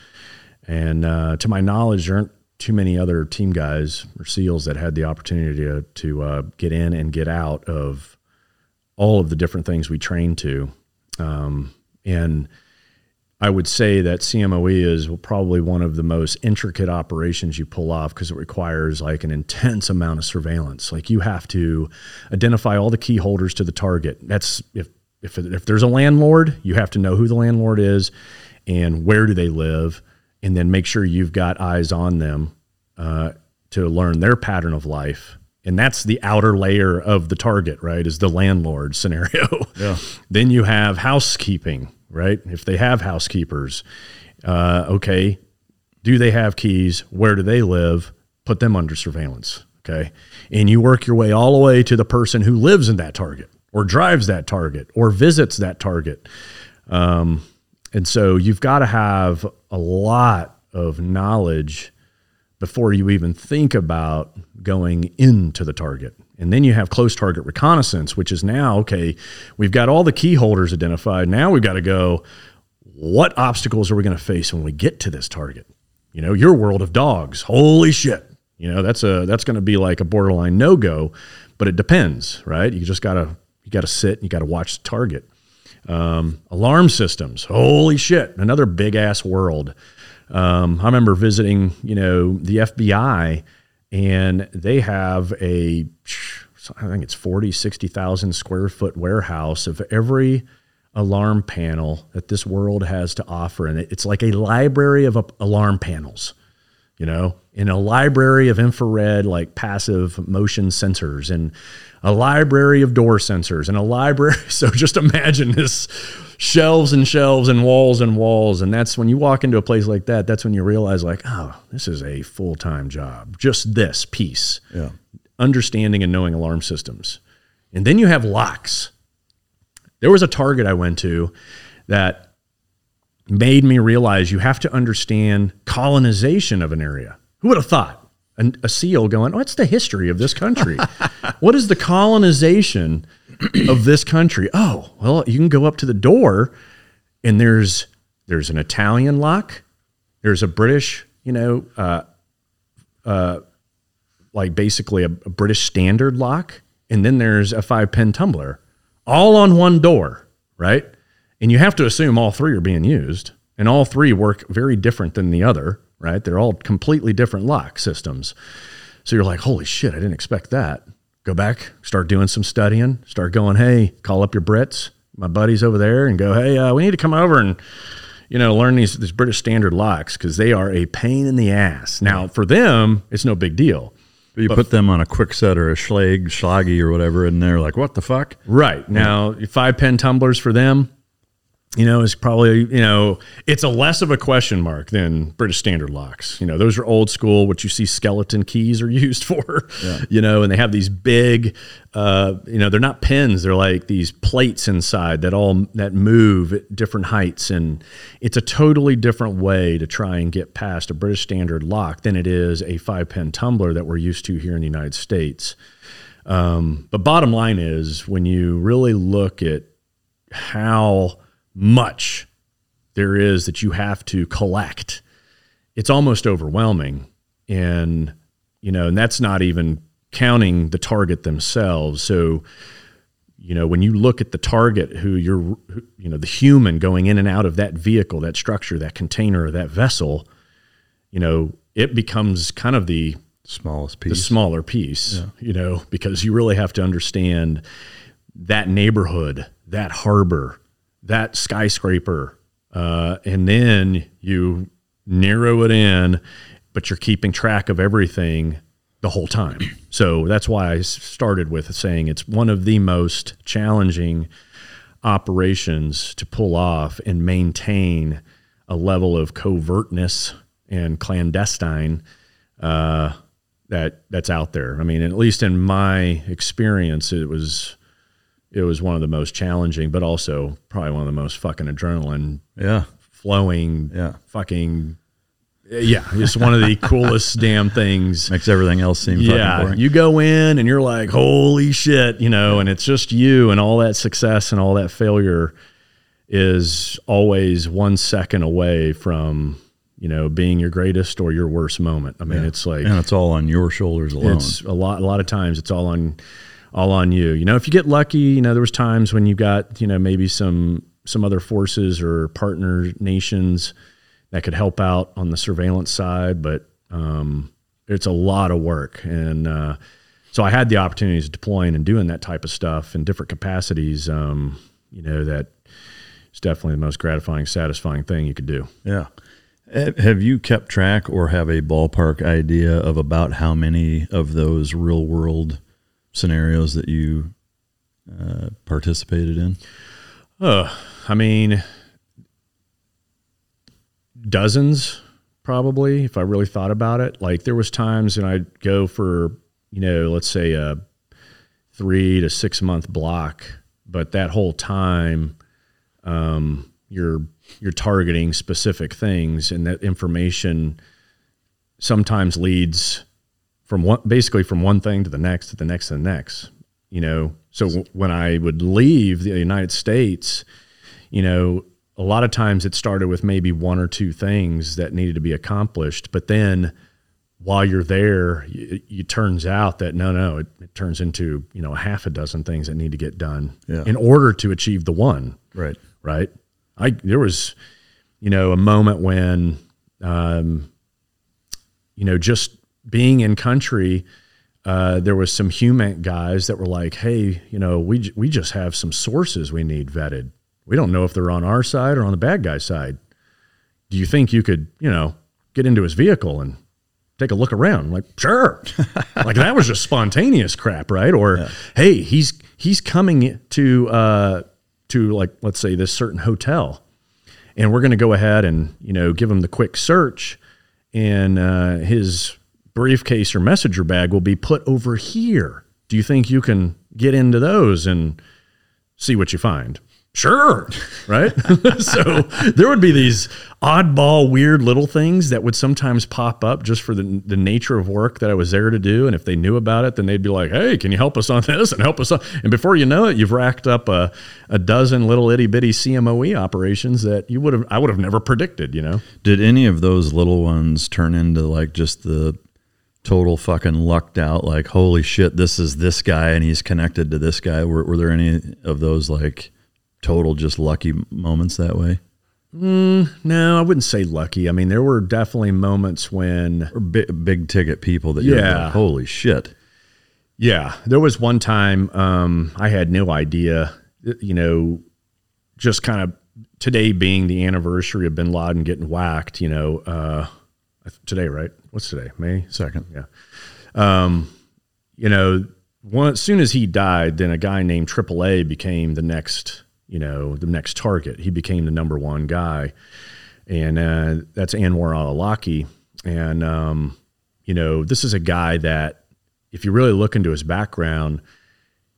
And uh, to my knowledge, there aren't too many other team guys or SEALs that had the opportunity to, to uh, get in and get out of all of the different things we trained to. Um, and I would say that CMOE is probably one of the most intricate operations you pull off because it requires like an intense amount of surveillance. Like you have to identify all the key holders to the target. That's if if if there's a landlord, you have to know who the landlord is and where do they live, and then make sure you've got eyes on them uh, to learn their pattern of life. And that's the outer layer of the target, right? Is the landlord scenario. Yeah. then you have housekeeping right? If they have housekeepers, uh, okay, do they have keys? Where do they live? Put them under surveillance, okay? And you work your way all the way to the person who lives in that target or drives that target or visits that target. Um, and so you've got to have a lot of knowledge before you even think about going into the target. And then you have close target reconnaissance, which is now, okay, we've got all the key holders identified. Now we've got to go, what obstacles are we going to face when we get to this target? You know, your world of dogs. Holy shit. You know, that's a that's going to be like a borderline no-go, but it depends, right? You just got to you got to sit and you got to watch the target. Um, alarm systems. Holy shit. Another big ass world. Um, I remember visiting, you know, the FBI and they have a I think it's 40, 60,000 square foot warehouse of every alarm panel that this world has to offer. And it's like a library of alarm panels. You know, in a library of infrared, like passive motion sensors, and a library of door sensors, and a library. So just imagine this shelves and shelves and walls and walls. And that's when you walk into a place like that, that's when you realize, like, oh, this is a full time job. Just this piece. Yeah. Understanding and knowing alarm systems. And then you have locks. There was a target I went to that made me realize you have to understand colonization of an area. Who would have thought? A, a seal going, what's the history of this country? what is the colonization of this country? Oh, well, you can go up to the door and there's there's an Italian lock, there's a British, you know, uh, uh, like basically a, a British standard lock, and then there's a five pin tumbler, all on one door, right? And you have to assume all three are being used, and all three work very different than the other, right? They're all completely different lock systems. So you're like, holy shit, I didn't expect that. Go back, start doing some studying, start going, hey, call up your Brits, my buddies over there, and go, hey, uh, we need to come over and you know, learn these these British standard locks because they are a pain in the ass. Now, for them, it's no big deal. You But- put them on a quick set or a Schlag, Schlaggy or whatever, and they're like, "What the fuck?" Right. Now, five pin tumblers for them, you know, is probably, you know, it's a less of a question mark than British standard locks. You know, those are old school, what you see skeleton keys are used for, you know, and they have these big, uh, you know, they're not pins, they're like these plates inside that all that move at different heights. And it's a totally different way to try and get past a British standard lock than it is a five pin tumbler that we're used to here in the United States. Um, but bottom line is when you really look at how much there is that you have to collect, it's almost overwhelming. And, you know, and that's not even counting the target themselves. So, you know, when you look at the target who you're, who- you know, the human going in and out of that vehicle, that structure, that container, that vessel, you know, it becomes kind of the Smallest piece, the smaller piece, you know, because you really have to understand that neighborhood, that harbor, that skyscraper, uh, and then you narrow it in, but you're keeping track of everything the whole time. So that's why I started with saying it's one of the most challenging operations to pull off and maintain a level of covertness and clandestine uh, that that's out there. I mean, at least in my experience, it was it was one of the most challenging, but also probably one of the most fucking adrenaline yeah, flowing. Yeah. fucking yeah, it's one of the coolest damn things. makes everything else seem fucking Yeah, boring. you go in and you're like, holy shit, you know, and it's just you and all that success and all that failure is always one second away from you know being your greatest or your worst moment. I mean, Yeah. it's like and it's all on your shoulders alone. it's a lot. A lot of times, it's all on, all on you. You know, if you get lucky, you know, there was times when you got, you know, maybe some some other forces or partner nations that could help out on the surveillance side, but um, it's a lot of work. And uh, so I had the opportunities of deploying and doing that type of stuff in different capacities. Um, you know, that it's definitely the most gratifying, satisfying thing you could do. Yeah. Have you kept track or have a ballpark idea of about how many of those real world scenarios that you uh, participated in? Uh, I mean, dozens probably if I really thought about it. Like there was times when I'd go for, you know, let's say a three to six month block, but that whole time, um, you're you're targeting specific things, and that information sometimes leads from one basically from one thing to the next to the next to the next. You know, so w- when I would leave the United States, you know, a lot of times it started with maybe one or two things that needed to be accomplished, but then while you're there, it, it turns out that no, no, it, it turns into you know a half a dozen things that need to get done Yeah. in order to achieve the one. Right. Right. I there was, you know, a moment when, um, you know, just being in country, uh, there was some human guys that were like, "Hey, you know, we we just have some sources we need vetted. We don't know if they're on our side or on the bad guy side. Do you think you could, you know, get into his vehicle and take a look around. I'm like, sure. like that was just spontaneous crap, right? Or yeah. hey, he's he's coming to uh to like let's say this certain hotel. And we're gonna go ahead and, you know, give him the quick search and uh, his briefcase or messenger bag will be put over here. Do you think you can get into those and see what you find? Sure. Right. so there would be these oddball, weird little things that would sometimes pop up just for the, the nature of work that I was there to do. And if they knew about it, then they'd be like, hey, can you help us on this and help us on? And before you know it, you've racked up a, a dozen little itty bitty CMOE operations that you would have, I would have never predicted, you know? Did any of those little ones turn into like just the total fucking lucked out, like, holy shit, this is this guy and he's connected to this guy? Were, were there any of those like, total just lucky moments that way? Mm, no, I wouldn't say lucky. I mean, there were definitely moments when big, big ticket people that yeah, like, holy shit. Yeah, there was one time um, I had no idea. You know, just kind of today being the anniversary of Bin Laden getting whacked. You know, uh, today, right? What's today? May second. Yeah. Um, you know, one, as soon as he died, then a guy named AAA became the next you know, the next target. He became the number one guy, and uh, that's Anwar al-Awlaki. And um, you know, this is a guy that, if you really look into his background,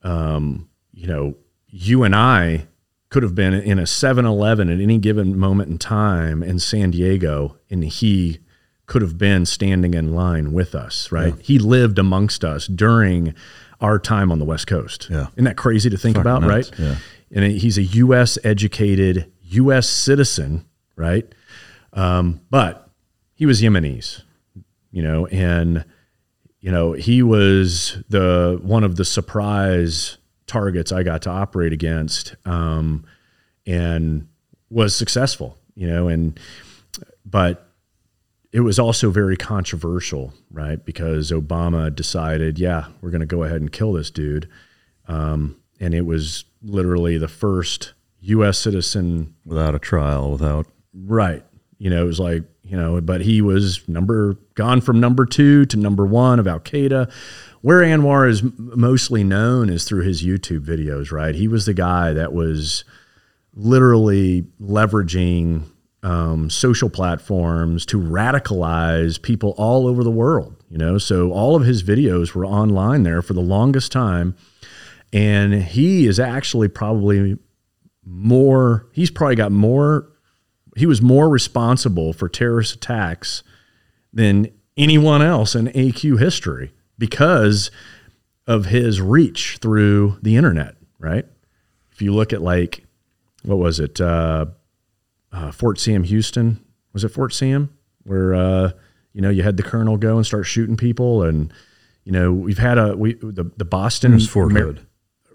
um, you know, you and I could have been in a 7-Eleven at any given moment in time in San Diego, and he could have been standing in line with us, right? Yeah. He lived amongst us during our time on the West Coast. Yeah. Isn't that crazy to think Fuck about, nuts. right? Yeah and he's a U.S. educated U.S. citizen, right? Um, but he was Yemenis, you know, and you know he was the one of the surprise targets I got to operate against, um, and was successful, you know, and but it was also very controversial, right? Because Obama decided, yeah, we're going to go ahead and kill this dude. Um, and it was literally the first U.S. citizen without a trial, without right. You know, it was like you know, but he was number gone from number two to number one of Al Qaeda. Where Anwar is mostly known is through his YouTube videos. Right, he was the guy that was literally leveraging um, social platforms to radicalize people all over the world. You know, so all of his videos were online there for the longest time and he is actually probably more, he's probably got more, he was more responsible for terrorist attacks than anyone else in AQ history because of his reach through the internet, right? If you look at like, what was it? Uh, uh, Fort Sam Houston. Was it Fort Sam? Where, uh, you know, you had the colonel go and start shooting people. And, you know, we've had a, we, the, the Boston. Fort Hood.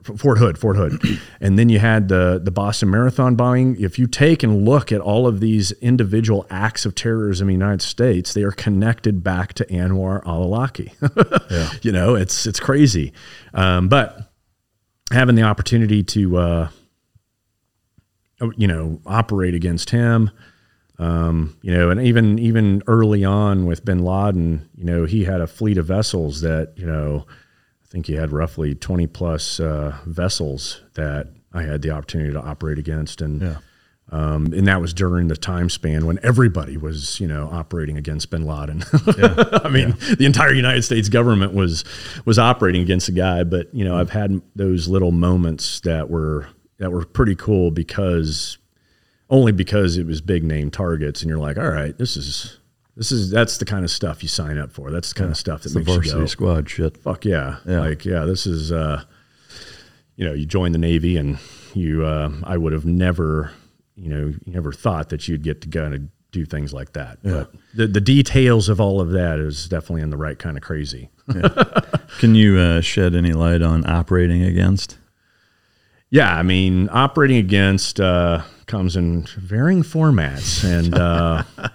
Fort Hood, Fort Hood, and then you had the the Boston Marathon bombing. If you take and look at all of these individual acts of terrorism in the United States, they are connected back to Anwar al-Awlaki. yeah. You know, it's it's crazy, um, but having the opportunity to uh, you know operate against him. Um, you know, and even even early on with Bin Laden, you know, he had a fleet of vessels that you know I think he had roughly 20 plus uh, vessels that I had the opportunity to operate against. And, yeah. um, and that was during the time span when everybody was, you know, operating against bin Laden. yeah. I mean, yeah. the entire United States government was, was operating against the guy. But, you know, I've had those little moments that were, that were pretty cool because only because it was big name targets. And you're like, all right, this is, this is that's the kind of stuff you sign up for. That's the kind yeah. of stuff that makes the varsity you go, squad shit. Fuck yeah. yeah, like yeah, this is uh, you know, you join the Navy and you, uh, I would have never, you know, never thought that you'd get to go and do things like that. Yeah. But the the details of all of that is definitely in the right kind of crazy. yeah. Can you uh, shed any light on operating against? Yeah, I mean, operating against uh, comes in varying formats, and uh,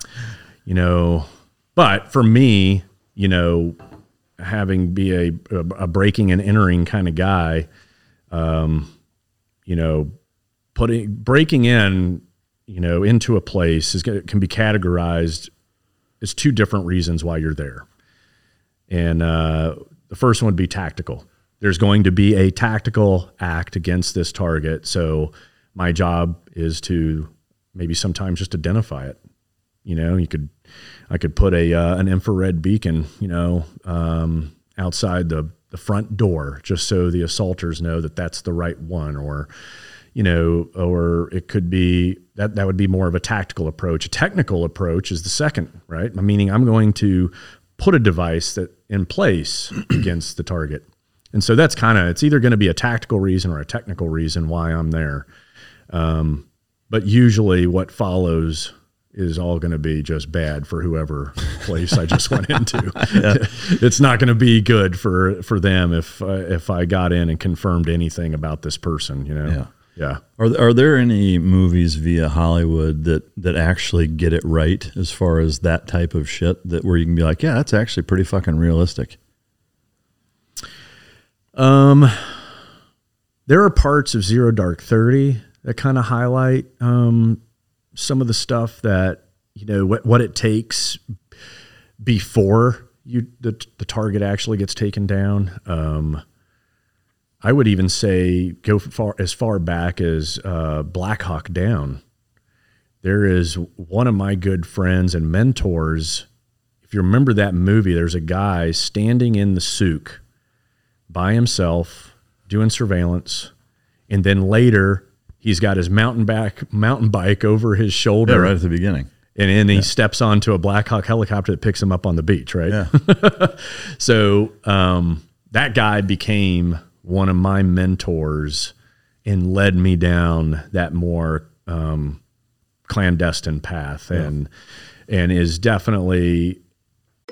you know, but for me, you know, having be a, a breaking and entering kind of guy, um, you know, putting breaking in, you know, into a place is can be categorized as two different reasons why you're there. And uh, the first one would be tactical. There's going to be a tactical act against this target. So my job is to maybe sometimes just identify it. You know, you could, I could put a uh, an infrared beacon, you know, um, outside the the front door, just so the assaulters know that that's the right one, or you know, or it could be that that would be more of a tactical approach. A technical approach is the second, right? Meaning I'm going to put a device that in place against the target. And so that's kind of it's either going to be a tactical reason or a technical reason why I'm there. Um, but usually what follows is all going to be just bad for whoever place I just went into. it's not going to be good for for them if uh, if I got in and confirmed anything about this person, you know. Yeah. Yeah. Are are there any movies via Hollywood that that actually get it right as far as that type of shit that where you can be like, yeah, that's actually pretty fucking realistic. Um, there are parts of Zero Dark Thirty that kind of highlight um, some of the stuff that you know what what it takes before you the, the target actually gets taken down. Um, I would even say go far as far back as uh, Black Hawk Down. There is one of my good friends and mentors. If you remember that movie, there's a guy standing in the souk by himself doing surveillance, and then later he's got his mountain back mountain bike over his shoulder. Yeah, right at the beginning. And then he steps onto a Black Hawk helicopter that picks him up on the beach, right? Yeah. so um, that guy became one of my mentors and led me down that more um, clandestine path and and is definitely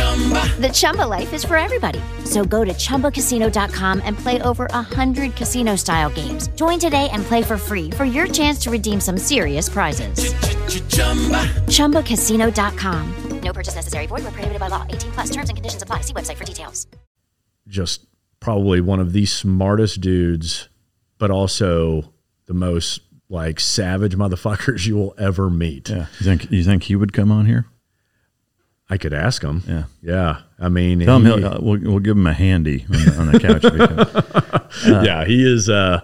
The Chumba life is for everybody. So go to ChumbaCasino.com and play over 100 casino-style games. Join today and play for free for your chance to redeem some serious prizes. ChumbaCasino.com. No purchase necessary. Void where prohibited by law. 18 plus. Terms and conditions apply. See website for details. just probably one of the smartest dudes, but also the most like savage motherfuckers you will ever meet. Yeah. You think you think he would come on here? I could ask him. Yeah. Yeah. I mean, Tell him he- he'll, uh, we'll, we'll give him a handy on the, on the couch. because- yeah, he is. Uh,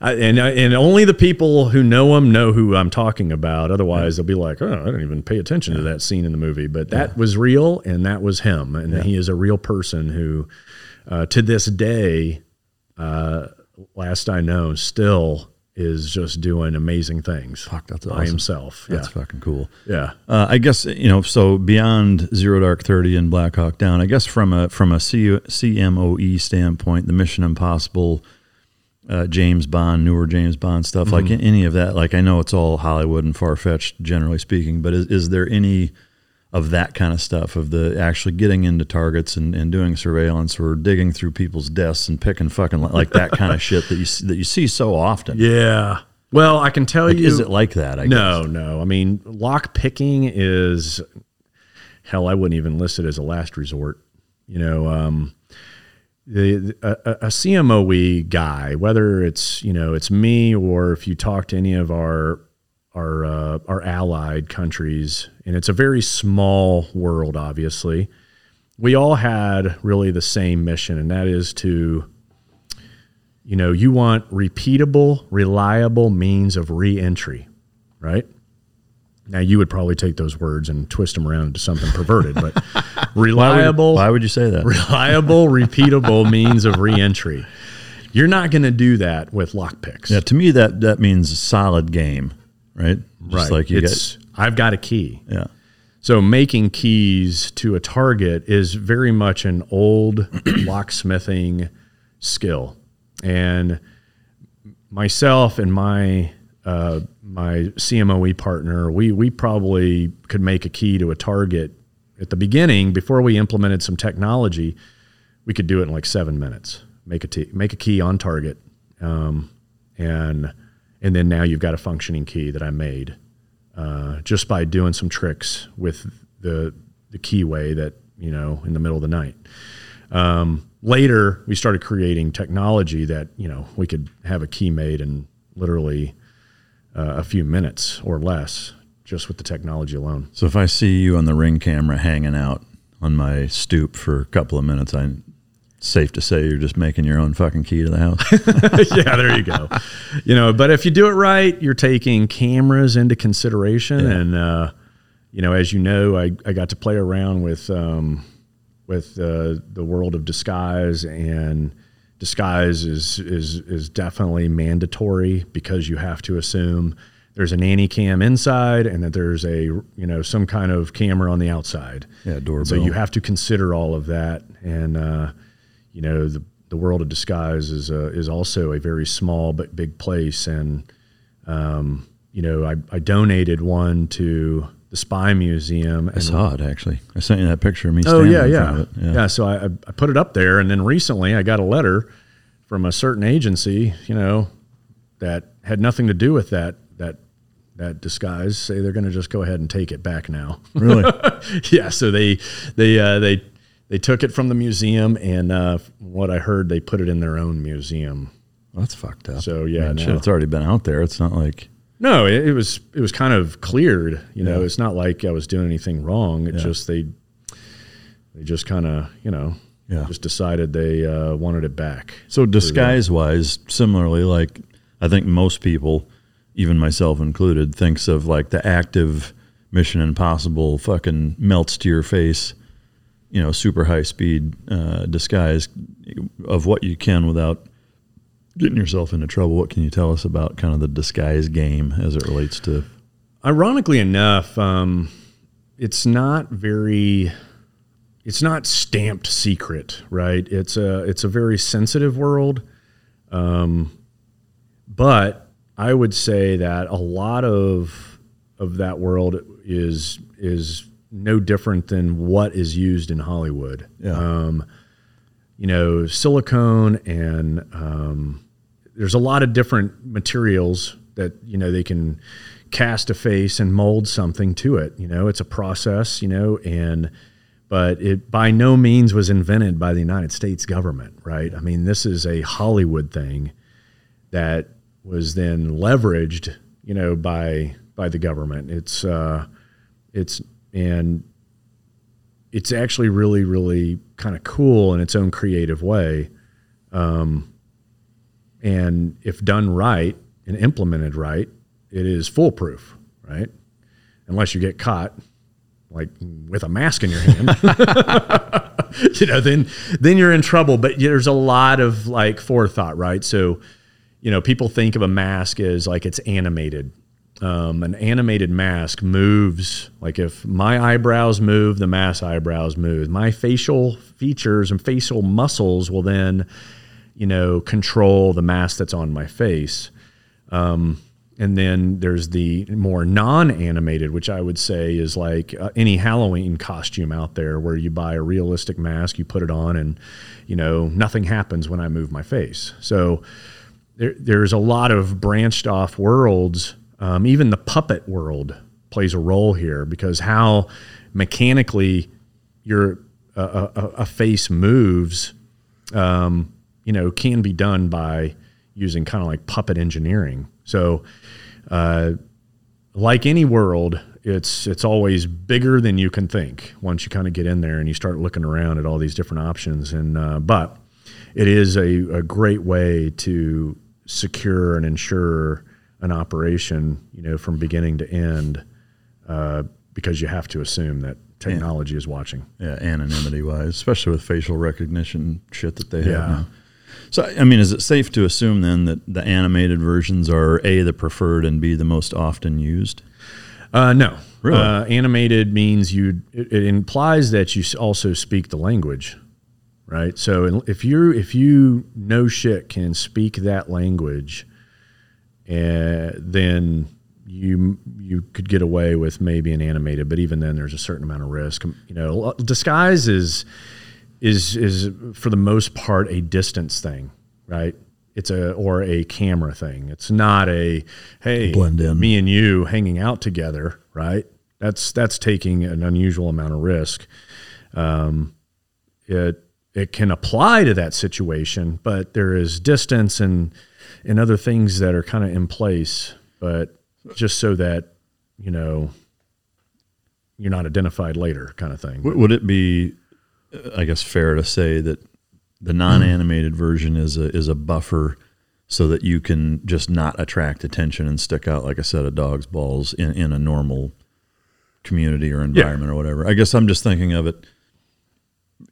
I- and and only the people who know him know who I'm talking about. Otherwise, they'll be like, "Oh, I didn't even pay attention to that scene in the movie." But that was real, and that was him, and he is a real person who, uh, to this day, uh, last I know, still is just doing amazing things. Fuck, that's by awesome. himself. That's yeah, fucking cool. yeah. Uh, I guess you know. So beyond Zero Dark Thirty and Black Hawk Down, I guess from a from a C- CMOE standpoint, the Mission Impossible, uh, James Bond, newer James Bond stuff, like Mm-hmm. any of that. Like I know it's all Hollywood and far fetched, generally speaking, but is, is there any of that kind of stuff of the actually getting into targets and, and doing surveillance or digging through people's desks and picking fucking li- like that kind of shit that you that you see so often? Yeah. Well, I can tell Like, you. is it like that? I no, guess. no. I mean, lock picking is hell. I wouldn't even list it as a last resort. You know, um, the a a CMOE guy, whether it's you know it's me or if you talk to any of our our uh, our allied countries, and it's a very small world, obviously. We all had really the same mission, and that is to you know, you want repeatable, reliable means of reentry, right? Now you would probably take those words and twist them around into something perverted, but Why would, reliable, why would you say that? reliable, repeatable means of reentry. You're not going to do that with lockpicks. Yeah, to me that that means solid game, right? Just right. like you it's, I've got a key. yeah, So making keys to a target is very much an old locksmithing skill, and myself and my uh, my CMOE partner, we we probably could make a key to a target at the beginning before we implemented some technology. We could do it in like seven minutes. Make a t- make a key on target, um, and and then now you've got a functioning key that I made uh, just by doing some tricks with the the keyway that you know in the middle of the night. Um, later, we started creating technology that you know we could have a key made in literally uh, a few minutes or less, just with the technology alone. So if I see you on the ring camera hanging out on my stoop for a couple of minutes, I safe to say you're just making your own fucking key to the house. yeah, there you go. You know, but if you do it right, you're taking cameras into consideration, yeah. and uh, you know, as you know, I, I got to play around with um, with uh, the world of disguise, and disguise is is is definitely mandatory because you have to assume there's an nanny cam inside and that there's a you know some kind of camera on the outside. Yeah, doorbell. So you have to consider all of that, and uh, you know the the world of disguise is a, is also a very small but big place, and um, you know I, I donated one to the Spy Museum. I saw it actually. I sent you that picture of me. Oh yeah, yeah. yeah, yeah. So I, I put it up there, and then recently I got a letter from a certain agency, you know, that had nothing to do with that that that disguise. Say they're going to just go ahead and take it back now. Really? yeah. So they they uh, they they took it from the museum, and uh, what I heard, they put it in their own museum. That's fucked up. So yeah, Man, shit, it's already been out there. It's not like no, it, it was it was kind of cleared. You know, yeah. it's not like I was doing anything wrong. It yeah. just they they just kind of you know yeah. just decided they uh, wanted it back. So disguise wise, similarly, like I think most people, even myself included, thinks of like the active Mission Impossible fucking melts to your face you know super high speed uh, disguise of what you can without getting yourself into trouble. What can you tell us about kind of the disguise game as it relates to? Ironically enough, um, it's not very. It's not stamped secret, right? It's a it's a very sensitive world, um, but I would say that a lot of of that world is is no different than what is used in Hollywood. Yeah. Um, you know, silicone and um, there's a lot of different materials that you know they can cast a face and mold something to it. You know, it's a process. You know, and but it by no means was invented by the United States government, right? I mean, this is a Hollywood thing that was then leveraged, you know, by by the government. It's uh, it's and it's actually really really kind of cool in its own creative way. Um, and if done right and implemented right it is foolproof right? Unless you get caught like with a mask in your hand. You know then then you're in trouble. But there's a lot of like forethought right? So you know people think of a mask as like it's animated um, an animated mask moves like if my eyebrows move the mask eyebrows move. My facial features and facial muscles will then you know control the mask that's on my face. Um, and then there's the more non-animated which i would say is like uh, any halloween costume out there where you buy a realistic mask you put it on and you know nothing happens when i move my face. So there, there's a lot of branched off worlds um, even the puppet world plays a role here because how mechanically your a, a, a face moves, um, you know, can be done by using kind of like puppet engineering. So, uh, like any world, it's it's always bigger than you can think once you kind of get in there and you start looking around at all these different options. And uh, but it is a, a great way to secure and ensure an operation, you know, from beginning to end, uh, because you have to assume that technology is watching. Yeah, anonymity wise, especially with facial recognition shit that they have yeah. now. So, I mean, is it safe to assume then that the animated versions are a the preferred and b the most often used? Uh, no, Really? Uh, animated means you. It, it implies that you also speak the language, right? So if you if you no shit can speak that language, uh, then you you could get away with maybe an animated, but even then, there's a certain amount of risk. You know, disguise is is is for the most part a distance thing, right? It's a or a camera thing. It's not a hey, Blend in. me and you hanging out together, right? That's that's taking an unusual amount of risk. Um, it it can apply to that situation, but there is distance and and other things that are kind of in place, but just so that you know you're not identified later, kind of thing. Would it be, I guess, fair to say that the non-animated version is a is a buffer so that you can just not attract attention and stick out like a set of dog's balls in, in a normal community or environment or whatever. I guess I'm just thinking of it,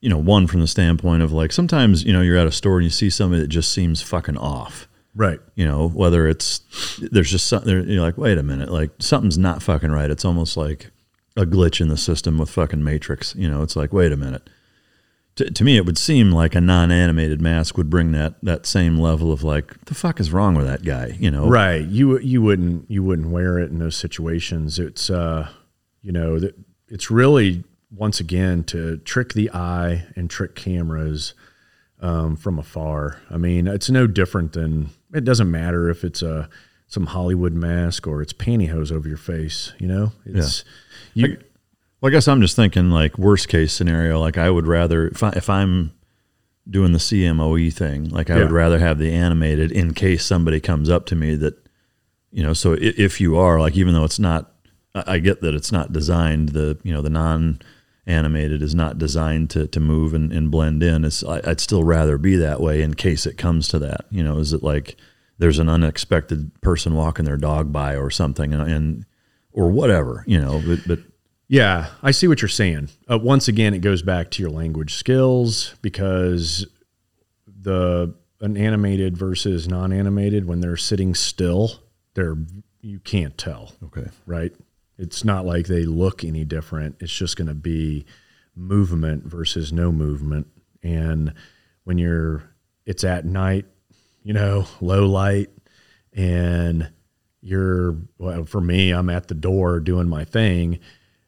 you know, one from the standpoint of like sometimes, you know, you're at a store and you see somebody that just seems fucking off. Right. You know, whether it's there's just something you're like, wait a minute, like something's not fucking right. It's almost like a glitch in the system with fucking Matrix. You know, it's like, wait a minute. To, to me, it would seem like a non-animated mask would bring that that same level of like, the fuck is wrong with that guy? You know, Right. You you wouldn't you wouldn't wear it in those situations. It's uh you know that it's really once again to trick the eye and trick cameras um, from afar. I mean, it's no different than it doesn't matter if it's a some Hollywood mask or it's pantyhose over your face. You know, it's you. Well, I guess I'm just thinking like worst case scenario. Like I would rather if I, if I'm doing the CMOE thing, like I would rather have the animated in case somebody comes up to me that, you know. So i- if you are like, even though it's not, I I get that it's not designed. The you know the non animated is not designed to to move and, and blend in. It's I, I'd still rather be that way in case it comes to that. You know, is it like there's an unexpected person walking their dog by or something and, and or whatever. You know, but but Yeah, I see what you're saying. Uh, once again, it goes back to your language skills because the an animated versus non-animated when they're sitting still, they're you can't tell. Okay. Right? It's not like they look any different. It's just going to be movement versus no movement. And when you're it's at night, you know, low light and you're well for me, I'm at the door doing my thing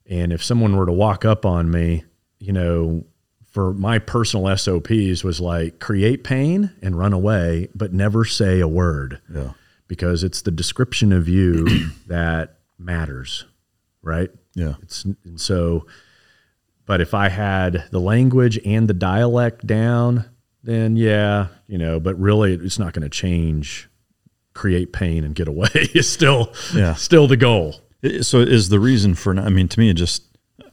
and if someone were to walk up on me, you know, for my personal SOPs was like create pain and run away, but never say a word. Yeah. Because it's the description of you that matters, right? Yeah. It's and so but if I had the language and the dialect down, then yeah, you know, but really it's not going to change create pain and get away is still Yeah. still the goal. So is the reason for? I mean, to me, it just.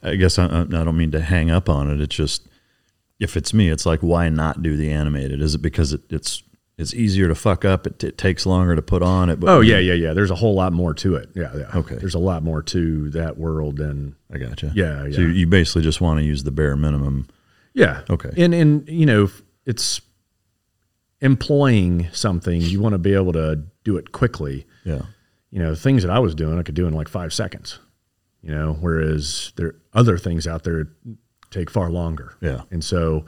I guess I, I don't mean to hang up on it. It's just if it's me, it's like why not do the animated? Is it because it, it's it's easier to fuck up? It, it takes longer to put on it. But Oh yeah, yeah, yeah. There's a whole lot more to it. Yeah, yeah. Okay. There's a lot more to that world than I gotcha. Yeah, So yeah. you, you basically just want to use the bare minimum. yeah. Okay. And and you know it's employing something. You want to be able to do it quickly. Yeah. You know, things that I was doing, I could do in like five seconds. You know, whereas there are other things out there take far longer. Yeah. And so,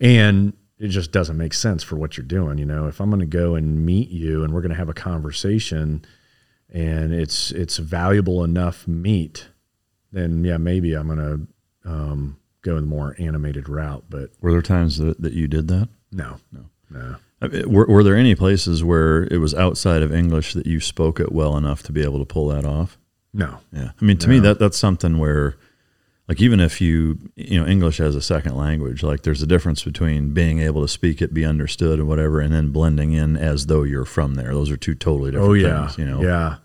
and it just doesn't make sense for what you're doing. You know, if I'm going to go and meet you and we're going to have a conversation and it's, it's valuable enough meet, then yeah, maybe I'm going to um, go the more animated route. But Were there times that, that you did that? no, no, no. I mean, Were, were there any places where it was outside of English that you spoke it well enough to be able to pull that off? No. Yeah. I mean, to me, that that's something where, like, even if you, you know, English as a second language, like, there's a difference between being able to speak it, be understood, and whatever, and then blending in as though you're from there. Those are two totally different Oh yeah, things, you know? Yeah,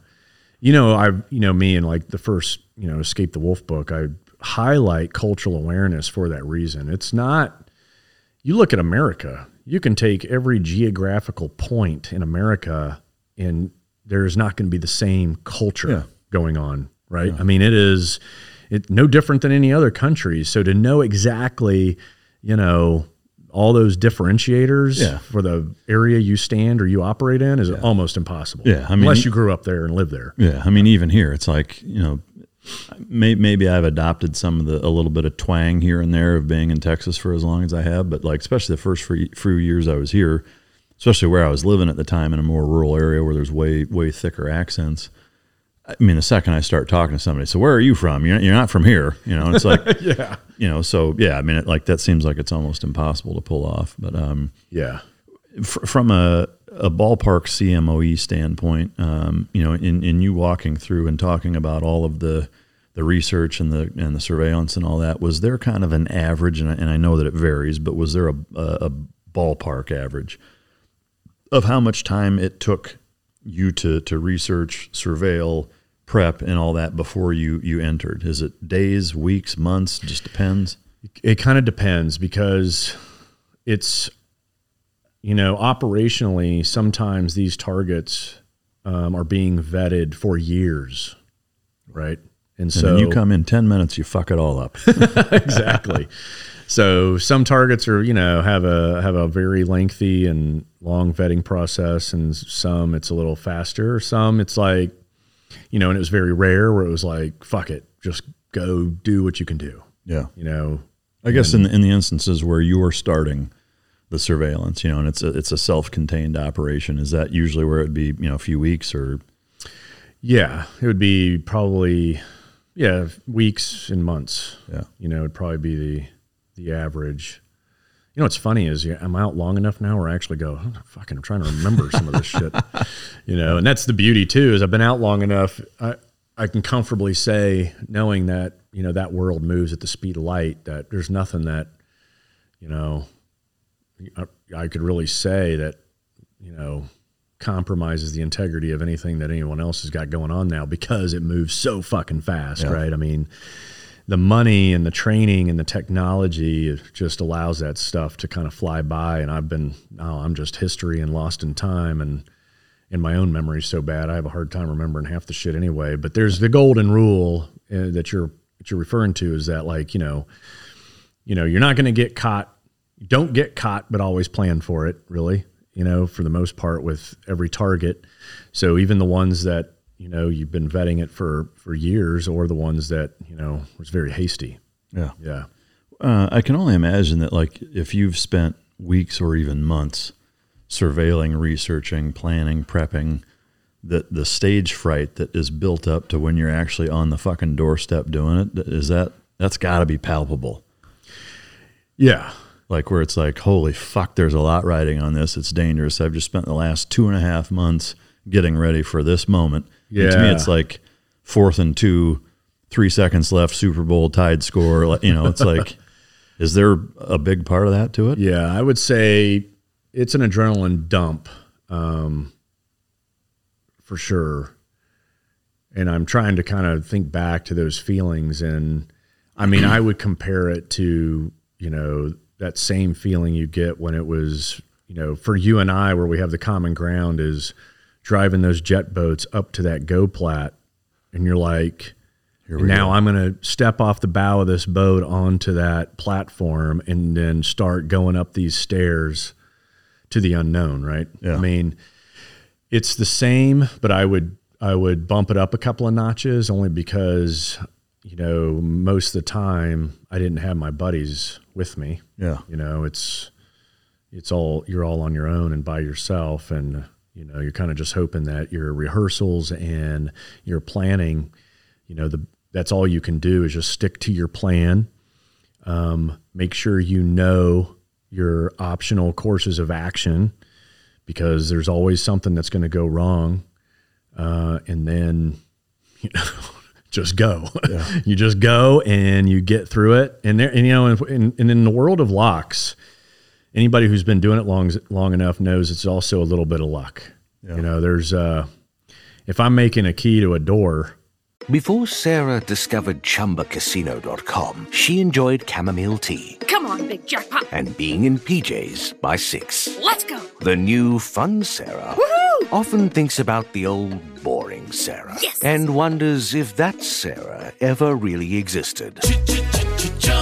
you know, I you know me and like the first you know Escape the Wolf book, I highlight cultural awareness for that reason. It's not. You look at America, you can take every geographical point in America, and there's not going to be the same culture Yeah. going on, right? I mean, it is it no different than any other country. So to know exactly, you know. All those differentiators Yeah. for the area you stand or you operate in is almost impossible. Yeah, I mean- unless you grew up there and live there. Yeah. I mean, even here, it's like, you know, May, maybe I've adopted some of the a little bit of twang here and there of being in Texas for as long as I have, but like especially the first few years I was here, especially where I was living at the time in a more rural area where there's way way thicker accents. I mean, the second I start talking to somebody, so where are you from? You're, you're not from here, you know. It's like, Yeah. you know. So yeah, I mean, it, like that seems like it's almost impossible to pull off. But um, Yeah. fr- from a, a ballpark CMOE standpoint, um, you know, in, in you walking through and talking about all of the the research and the and the surveillance and all that, was there kind of an average? And I, and I know that it varies, but was there a, a, a ballpark average of how much time it took you to to research, surveil, prep, and all that before you you entered? Is it days, weeks, months? Just depends. It kind of depends because it's, you know, operationally, sometimes these targets um, are being vetted for years, right? And And so you come in ten minutes, you fuck it all up. exactly. So some targets are, you know, have a have a very lengthy and long vetting process, and some it's a little faster. Some it's like, you know, and it was very rare where it was like, fuck it, just go do what you can do. yeah. You know, I guess in the, in the instances where you are starting the surveillance, you know, and it's a, it's a self-contained operation, is that usually where it'd be, you know, a few weeks or Yeah, it would be probably yeah weeks and months. Yeah. you know, it'd probably be the the average. You know, what's funny is yeah, I'm out long enough now where I actually go, "Oh, fucking, I'm trying to remember some of this shit. You know, and that's the beauty too is I've been out long enough. I I can comfortably say, knowing that you know that world moves at the speed of light, that there's nothing that you know I, I could really say that you know compromises the integrity of anything that anyone else has got going on now because it moves so fucking fast, Yeah. right? I mean, the money and the training and the technology just allows that stuff to kind of fly by. And I've been, oh, I'm just history and lost in time. And in my own memory so bad, I have a hard time remembering half the shit anyway. But there's the golden rule uh, that you're that you're referring to is that like you know, you know, you're not going to get caught. Don't get caught, but always plan for it. Really, you know, for the most part with every target. So even the ones that you know you've been vetting it for for years, or the ones that you know was very hasty. yeah. Yeah. Uh, I can only imagine that, like, if you've spent weeks or even months surveilling, researching, planning, prepping, that the stage fright that is built up to when you're actually on the fucking doorstep doing it is that that's got to be palpable. Yeah. Like where it's like, holy fuck, there's a lot riding on this. It's dangerous. I've just spent the last two and a half months getting ready for this moment. And to me, it's like fourth and two, three seconds left, Super Bowl tied score. You know, it's like, is there a big part of that to it? Yeah, I would say it's an adrenaline dump, um, for sure. And I'm trying to kind of think back to those feelings, and I mean, I would compare it to you know that same feeling you get when it was you know for you and I, where we have the common ground is driving those jet boats up to that GOPLAT, and you're like. Now I'm going to step off the bow of this boat onto that platform and then start going up these stairs to the unknown, right? Yeah. I mean, it's the same, but I would I would bump it up a couple of notches only because you know most of the time I didn't have my buddies with me. Yeah. You know, it's it's all you're all on your own and by yourself and you know, you're kind of just hoping that your rehearsals and your planning, you know, the that's all you can do is just stick to your plan. Um, make sure you know your optional courses of action because there's always something that's going to go wrong. Uh, and then, you know, just go. you just go and you get through it. And there, and you know, and, and in the world of locks, anybody who's been doing it long long enough knows it's also a little bit of luck. You know, there's uh, if I'm making a key to a door, Before Sarah discovered ChumbaCasino.com, she enjoyed chamomile tea Come on, big jackpot. and being in PJs by six. Let's go. The new fun Sarah Woohoo! often thinks about the old boring Sarah Yes. and wonders if that Sarah ever really existed.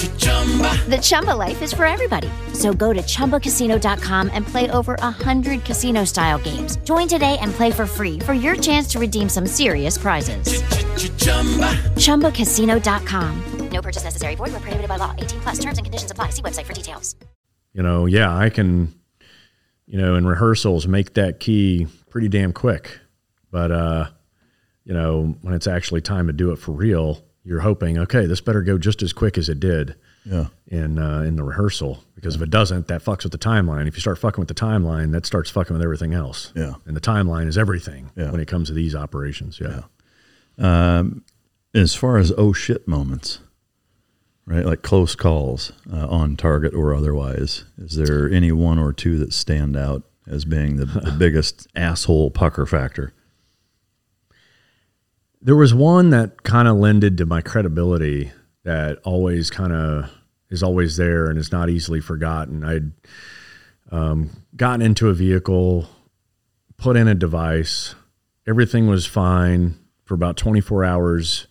The Chumba life is for everybody. So go to ChumbaCasino.com and play over 100 casino-style games. Join today and play for free for your chance to redeem some serious prizes. ChumbaCasino.com. No purchase necessary. Void where prohibited by law. 18 plus. Terms and conditions apply. See website for details. You know, yeah, I can, you know, in rehearsals make that key pretty damn quick. But, uh, you know, when it's actually time to do it for real, you're hoping, okay, this better go just as quick as it did Yeah. in uh, in the rehearsal. Because if it doesn't, that fucks with the timeline. If you start fucking with the timeline, that starts fucking with everything else. Yeah. And the timeline is everything Yeah. when it comes to these operations. Yeah. Um, as far as oh shit moments, right? Like close calls uh, on target or otherwise, is there any one or two that stand out as being the, the biggest asshole pucker factor? There was one that kind of lended to my credibility that always kind of is always there and is not easily forgotten. I'd um, gotten into a vehicle, put in a device, everything was fine for about 24 hours,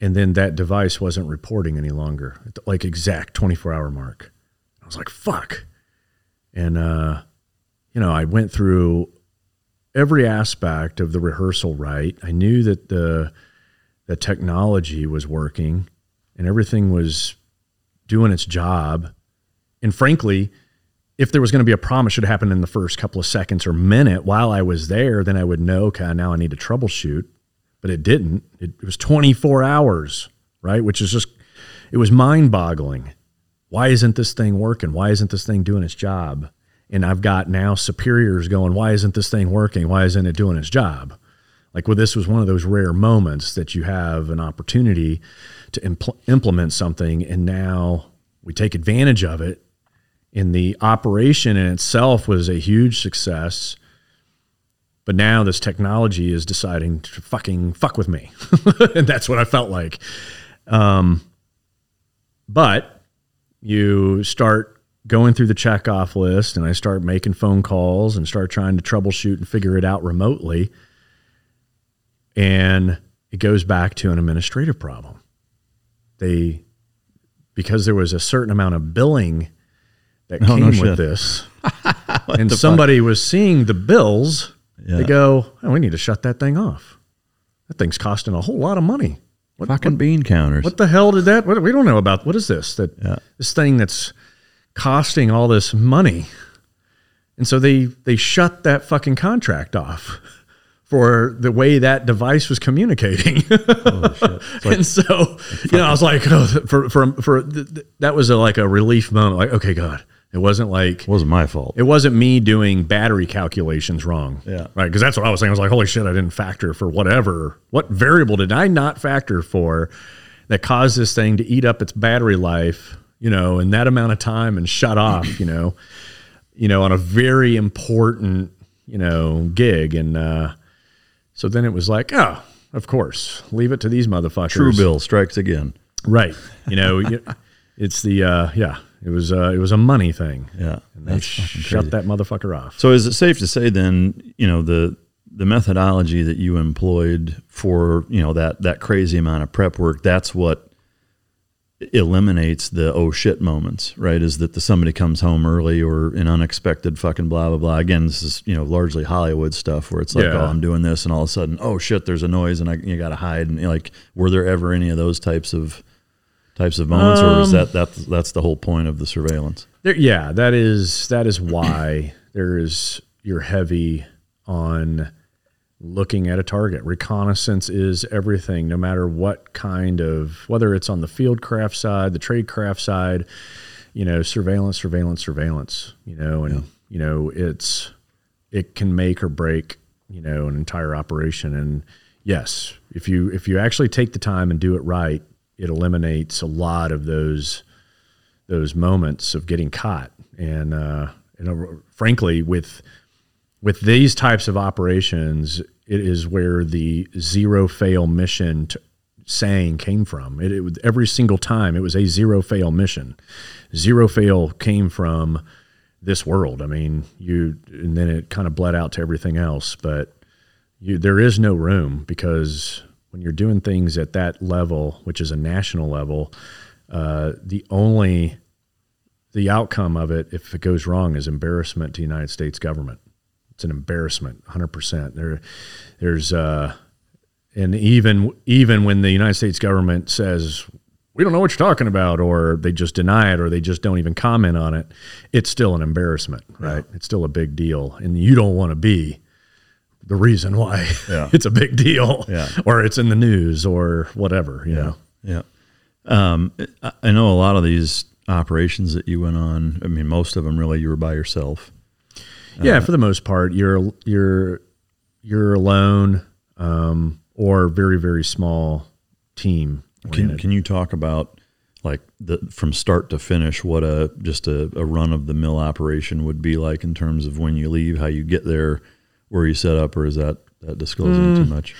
and then that device wasn't reporting any longer, like exact 24 hour mark. I was like, fuck. And, uh, you know, I went through every aspect of the rehearsal right. I knew that the the technology was working and everything was doing its job. And frankly, if there was going to be a problem, it should happen in the first couple of seconds or minute while I was there. Then I would know, okay, now I need to troubleshoot. But it didn't. It, it was 24 hours, right? Which is just, it was mind boggling. Why isn't this thing working? Why isn't this thing doing its job? And I've got now superiors going, why isn't this thing working? Why isn't it doing its job? Like, well, this was one of those rare moments that you have an opportunity to impl- implement something, and now we take advantage of it. And the operation in itself was a huge success. But now this technology is deciding to fucking fuck with me. and that's what I felt like. Um, but you start going through the checkoff list and I start making phone calls and start trying to troubleshoot and figure it out remotely. And it goes back to an administrative problem. They, because there was a certain amount of billing that Oh, came no with shit. this, and somebody was seeing the bills, Yeah. they go, oh, we need to shut that thing off. That thing's costing a whole lot of money. What, Fucking what, bean counters. what the hell did that? What, we don't know about. What is this? That Yeah. this thing that's costing all this money, and so they they shut that fucking contract off for the way that device was communicating. and so you know, I was like, oh, for for for th- th- that was a, like a relief moment. Like, okay, God, it wasn't like It wasn't my fault. it wasn't me doing battery calculations wrong. Yeah. Right. Because that's what I was saying. I was like, holy shit, I didn't factor for whatever. What variable did I not factor for that caused this thing to eat up its battery life, you know, in that amount of time and shut off, you know, you know, on a very important, you know, gig. And uh, so then it was like, oh, of course, leave it to these motherfuckers. True Bill strikes again. Right. You know, it's the, uh, yeah, it was, uh, it was a money thing. Yeah. And they That's sh- fucking shut that motherfucker off. So is it safe to say then, you know, the the methodology that you employed for, you know, that that crazy amount of prep work, that's what eliminates the oh shit moments, right? Is that the somebody comes home early or an unexpected fucking blah blah blah. Again, this is, you know, largely Hollywood stuff where it's like, Yeah. oh, I'm doing this and all of a sudden, oh shit, there's a noise and I you got to hide and like were there ever any of those types of types of moments or is Um, that that that's the whole point of the surveillance? There, yeah, that is that is why there is you're heavy on looking at a target. Reconnaissance is everything, no matter what kind of whether it's on the field craft side, the trade craft side, you know, surveillance, surveillance, surveillance. You know, and you know it's it can make or break you know an entire operation. And yes, if you if you actually take the time and do it right, it eliminates a lot of those those moments of getting caught. And uh, you know, frankly, with with these types of operations, it is where the zero fail mission t- saying came from. It, it every single time it was a zero fail mission. Zero fail came from this world. I mean, you and then it kind of bled out to everything else, but you there is no room because when you're doing things at that level, which is a national level, uh, the only the outcome of it, if it goes wrong, is embarrassment to the United States government. It's an embarrassment, hundred percent. There, there's, uh, and even even when the United States government says we don't know what you're talking about, or they just deny it, or they just don't even comment on it, it's still an embarrassment, right? Yeah. It's still a big deal, and you don't want to be the reason why yeah. it's a big deal, yeah. or it's in the news, or whatever, you yeah. know. Yeah. Um, I know a lot of these operations that you went on. I mean, most of them really you were by yourself. Yeah, uh, for the most part, you're you're you're alone, um, or very very small team. Can Can you talk about like the from start to finish what a just a, a run of the mill operation would be like in terms of when you leave, how you get there, where you set up, or is that that disclosing mm. too much?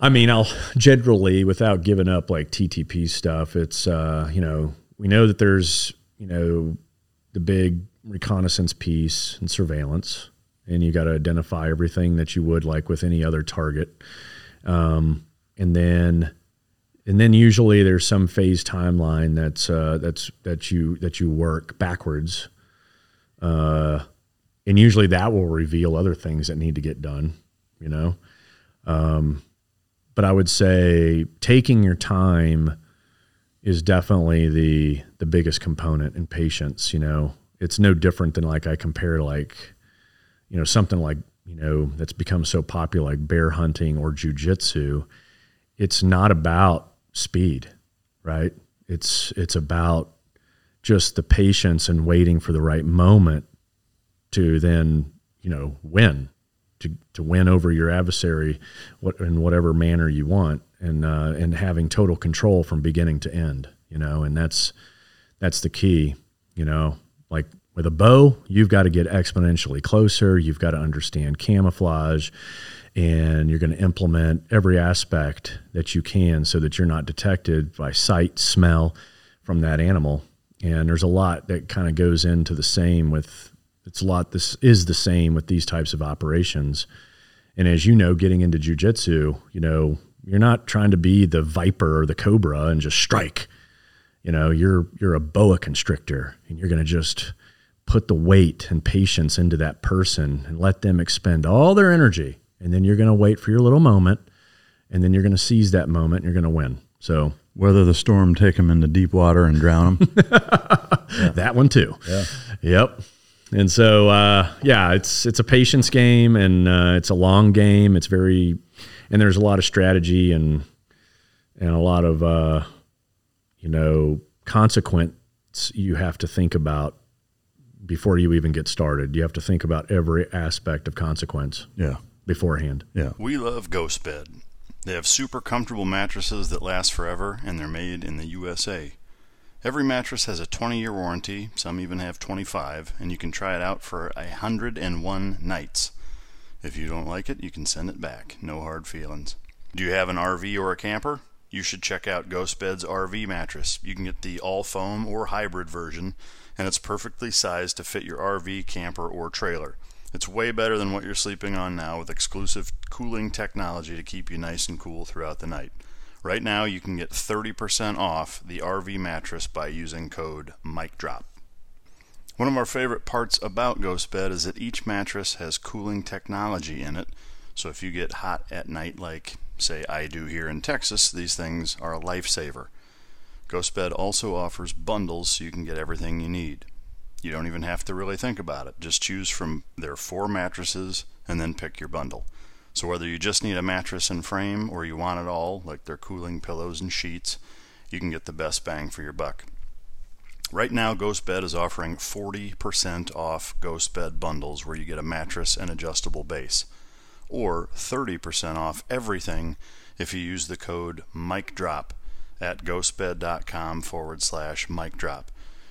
I mean, I'll generally, without giving up like TTP stuff, it's uh, you know we know that there's you know the big reconnaissance piece and surveillance, and you got to identify everything that you would like with any other target, um, and then and then usually there's some phase timeline that's uh, that's that you that you work backwards, uh, and usually that will reveal other things that need to get done, you know. Um, but I would say taking your time is definitely the the biggest component in patience. You know, it's no different than like I compare like, you know, something like you know that's become so popular like bear hunting or jujitsu. It's not about speed, right? It's it's about just the patience and waiting for the right moment to then you know win to, to win over your adversary what, in whatever manner you want and uh, and having total control from beginning to end you know and that's that's the key you know like with a bow you've got to get exponentially closer you've got to understand camouflage and you're going to implement every aspect that you can so that you're not detected by sight smell from that animal and there's a lot that kind of goes into the same with it's a lot. This is the same with these types of operations. And as you know, getting into jujitsu, you know, you're not trying to be the viper or the cobra and just strike. You know, you're you're a boa constrictor, and you're going to just put the weight and patience into that person and let them expend all their energy, and then you're going to wait for your little moment, and then you're going to seize that moment, and you're going to win. So whether the storm take them into deep water and drown them, yeah. that one too. Yeah. Yep. And so, uh, yeah, it's it's a patience game, and uh, it's a long game. It's very, and there's a lot of strategy and and a lot of uh, you know consequence you have to think about before you even get started. You have to think about every aspect of consequence. Yeah. Beforehand. Yeah. We love GhostBed. They have super comfortable mattresses that last forever, and they're made in the USA. Every mattress has a 20 year warranty, some even have 25, and you can try it out for 101 nights. If you don't like it, you can send it back. No hard feelings. Do you have an RV or a camper? You should check out Ghostbed's RV mattress. You can get the all foam or hybrid version, and it's perfectly sized to fit your RV, camper, or trailer. It's way better than what you're sleeping on now with exclusive cooling technology to keep you nice and cool throughout the night. Right now, you can get 30% off the RV mattress by using code MikeDrop. One of our favorite parts about GhostBed is that each mattress has cooling technology in it. So if you get hot at night, like say I do here in Texas, these things are a lifesaver. GhostBed also offers bundles so you can get everything you need. You don't even have to really think about it. Just choose from their four mattresses and then pick your bundle. So whether you just need a mattress and frame or you want it all, like their cooling pillows and sheets, you can get the best bang for your buck. Right now, GhostBed is offering 40% off GhostBed bundles where you get a mattress and adjustable base, or 30% off everything if you use the code MikeDrop at ghostbed.com forward slash MikeDrop.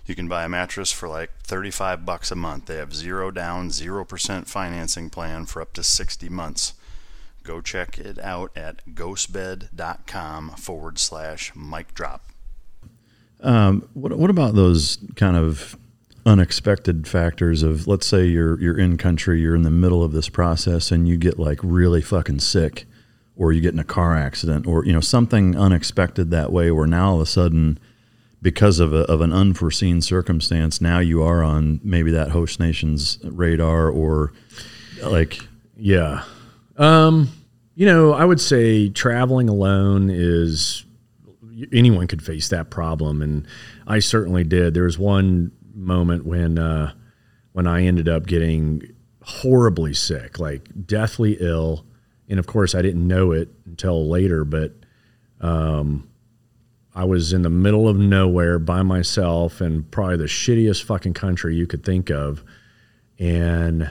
You can buy a mattress for like 35 bucks a month. They have zero down, 0% financing plan for up to 60 months. Go check it out at ghostbed.com forward slash MikeDrop. Um, what, what about those kind of unexpected factors of let's say you're you're in country, you're in the middle of this process and you get like really fucking sick or you get in a car accident or you know something unexpected that way where now all of a sudden because of, a, of an unforeseen circumstance now you are on maybe that host nation's radar or like yeah. Um you know i would say traveling alone is anyone could face that problem and i certainly did. There was one moment when uh when i ended up getting horribly sick like deathly ill and of course I didn't know it until later, but um, I was in the middle of nowhere by myself in probably the shittiest fucking country you could think of, and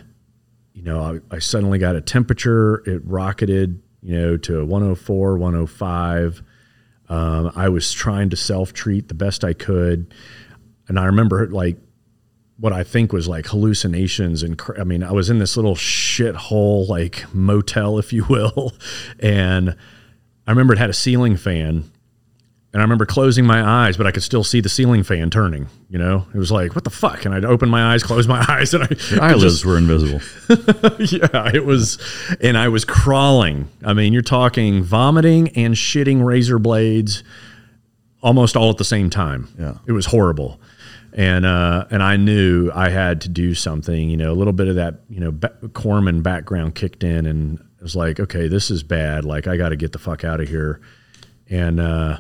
you know I, I suddenly got a temperature. It rocketed, you know, to 104, 105. Um, I was trying to self treat the best I could, and I remember like what I think was like hallucinations and I mean I was in this little shithole like motel if you will. And I remember it had a ceiling fan. And I remember closing my eyes but I could still see the ceiling fan turning you know? It was like what the fuck? And I'd open my eyes close my eyes and I Your eyelids just, were invisible. Yeah it was and I was crawling. I mean you're talking vomiting and shitting razor blades almost all at the same time. Yeah. It was horrible and uh, and I knew I had to do something. You know, a little bit of that you know ba- Corpsman background kicked in, and it was like, okay, this is bad. Like I got to get the fuck out of here. And uh,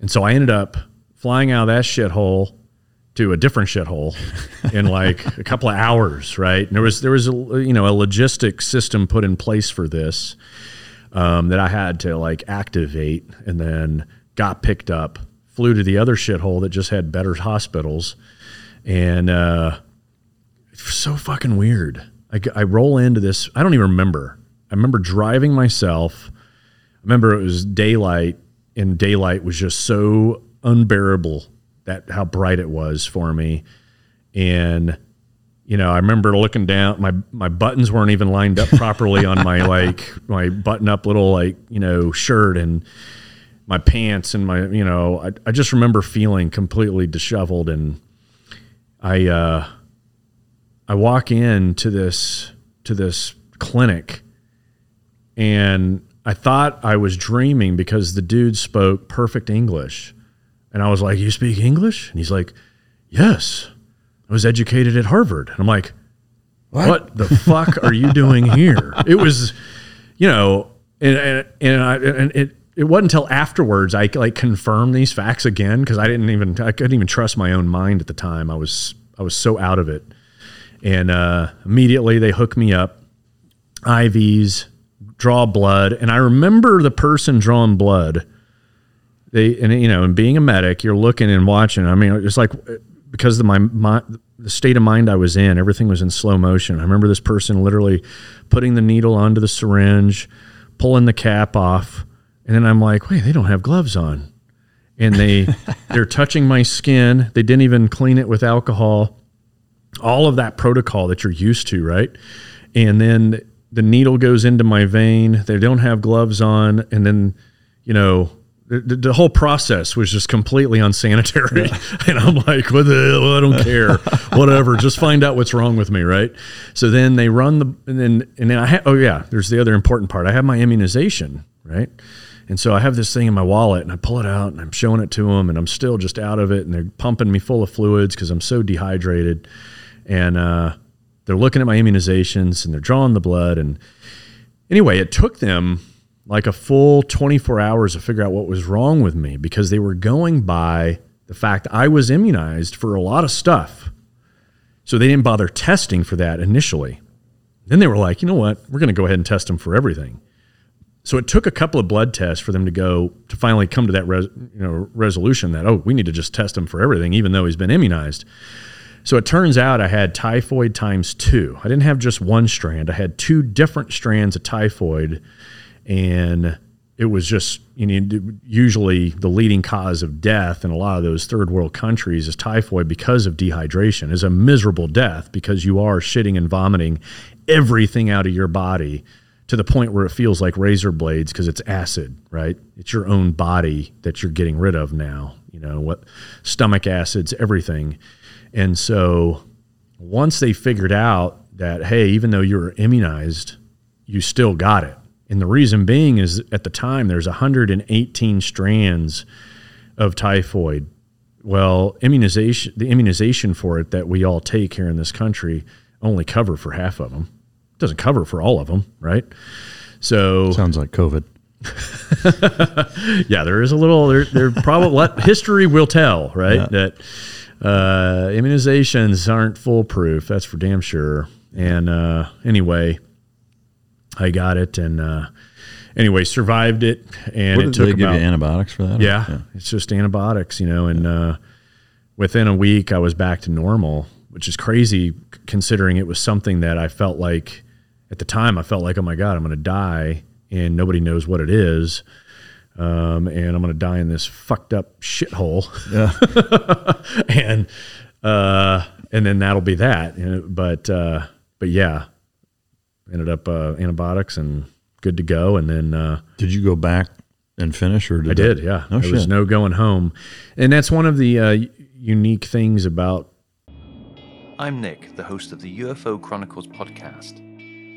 and so I ended up flying out of that shithole to a different shithole in like a couple of hours. Right, and there was there was a you know a logistic system put in place for this um, that I had to like activate, and then got picked up flew to the other shithole that just had better hospitals, and uh, it's so fucking weird. I, I roll into this. I don't even remember. I remember driving myself. I remember it was daylight, and daylight was just so unbearable that how bright it was for me, and you know, I remember looking down. My my buttons weren't even lined up properly on my like my button up little like you know shirt, and my pants and my you know I, I just remember feeling completely disheveled and I uh, I walk in to this to this clinic and I thought I was dreaming because the dude spoke perfect English. And I was like you speak English? And he's like yes. I was educated at Harvard. And I'm like what, what the fuck are you doing here? It was you know and and, and, I, and it it wasn't until afterwards I like confirmed these facts again because I didn't even I couldn't even trust my own mind at the time. I was I was so out of it, and uh, immediately they hooked me up, IVs, draw blood, and I remember the person drawing blood. They and you know, and being a medic, you're looking and watching. I mean, it's like because of my, my the state of mind I was in, everything was in slow motion. I remember this person literally putting the needle onto the syringe, pulling the cap off and then I'm like, wait, they don't have gloves on. And they they're touching my skin. They didn't even clean it with alcohol. All of that protocol that you're used to, right? And then the needle goes into my vein. They don't have gloves on, and then you know the, the, whole process was just completely unsanitary. Yeah. And I'm like, what the hell? I don't care. Whatever. Just find out what's wrong with me, right? So then they run the and then and then I ha- oh yeah, there's the other important part. I have my immunization, right? And so I have this thing in my wallet and I pull it out and I'm showing it to them and I'm still just out of it and they're pumping me full of fluids because I'm so dehydrated. And uh, they're looking at my immunizations and they're drawing the blood. And anyway, it took them like a full 24 hours to figure out what was wrong with me because they were going by the fact I was immunized for a lot of stuff. So they didn't bother testing for that initially. Then they were like, you know what? We're going to go ahead and test them for everything. So it took a couple of blood tests for them to go to finally come to that res, you know, resolution that oh we need to just test him for everything even though he's been immunized. So it turns out I had typhoid times two. I didn't have just one strand. I had two different strands of typhoid, and it was just you know usually the leading cause of death in a lot of those third world countries is typhoid because of dehydration is a miserable death because you are shitting and vomiting everything out of your body to the point where it feels like razor blades because it's acid right it's your own body that you're getting rid of now you know what stomach acids everything and so once they figured out that hey even though you're immunized you still got it and the reason being is at the time there's 118 strands of typhoid. Well, immunization, the immunization for it that we all take here in this country only cover for half of them. Doesn't cover for all of them, right? So sounds like COVID. yeah, there is a little. There, there probably what history will tell, right? Yeah. That uh, immunizations aren't foolproof. That's for damn sure. And uh, anyway, I got it and uh, anyway survived it. And it took they about, give you antibiotics for that? Yeah, yeah, it's just antibiotics, you know. And uh, within a week, I was back to normal, which is crazy considering it was something that I felt like at the time I felt like, oh my god, I'm going to die, and nobody knows what it is. Um, and I'm going to die in this fucked up shithole. Yeah. and uh, and then that'll be that. But uh, but yeah, ended up uh, antibiotics and good to go. And then uh, did you go back and finish, or did I that, did? Yeah, no there shit. was no going home, and that's one of the uh, unique things about. I'm Nick, the host of the UFO Chronicles podcast,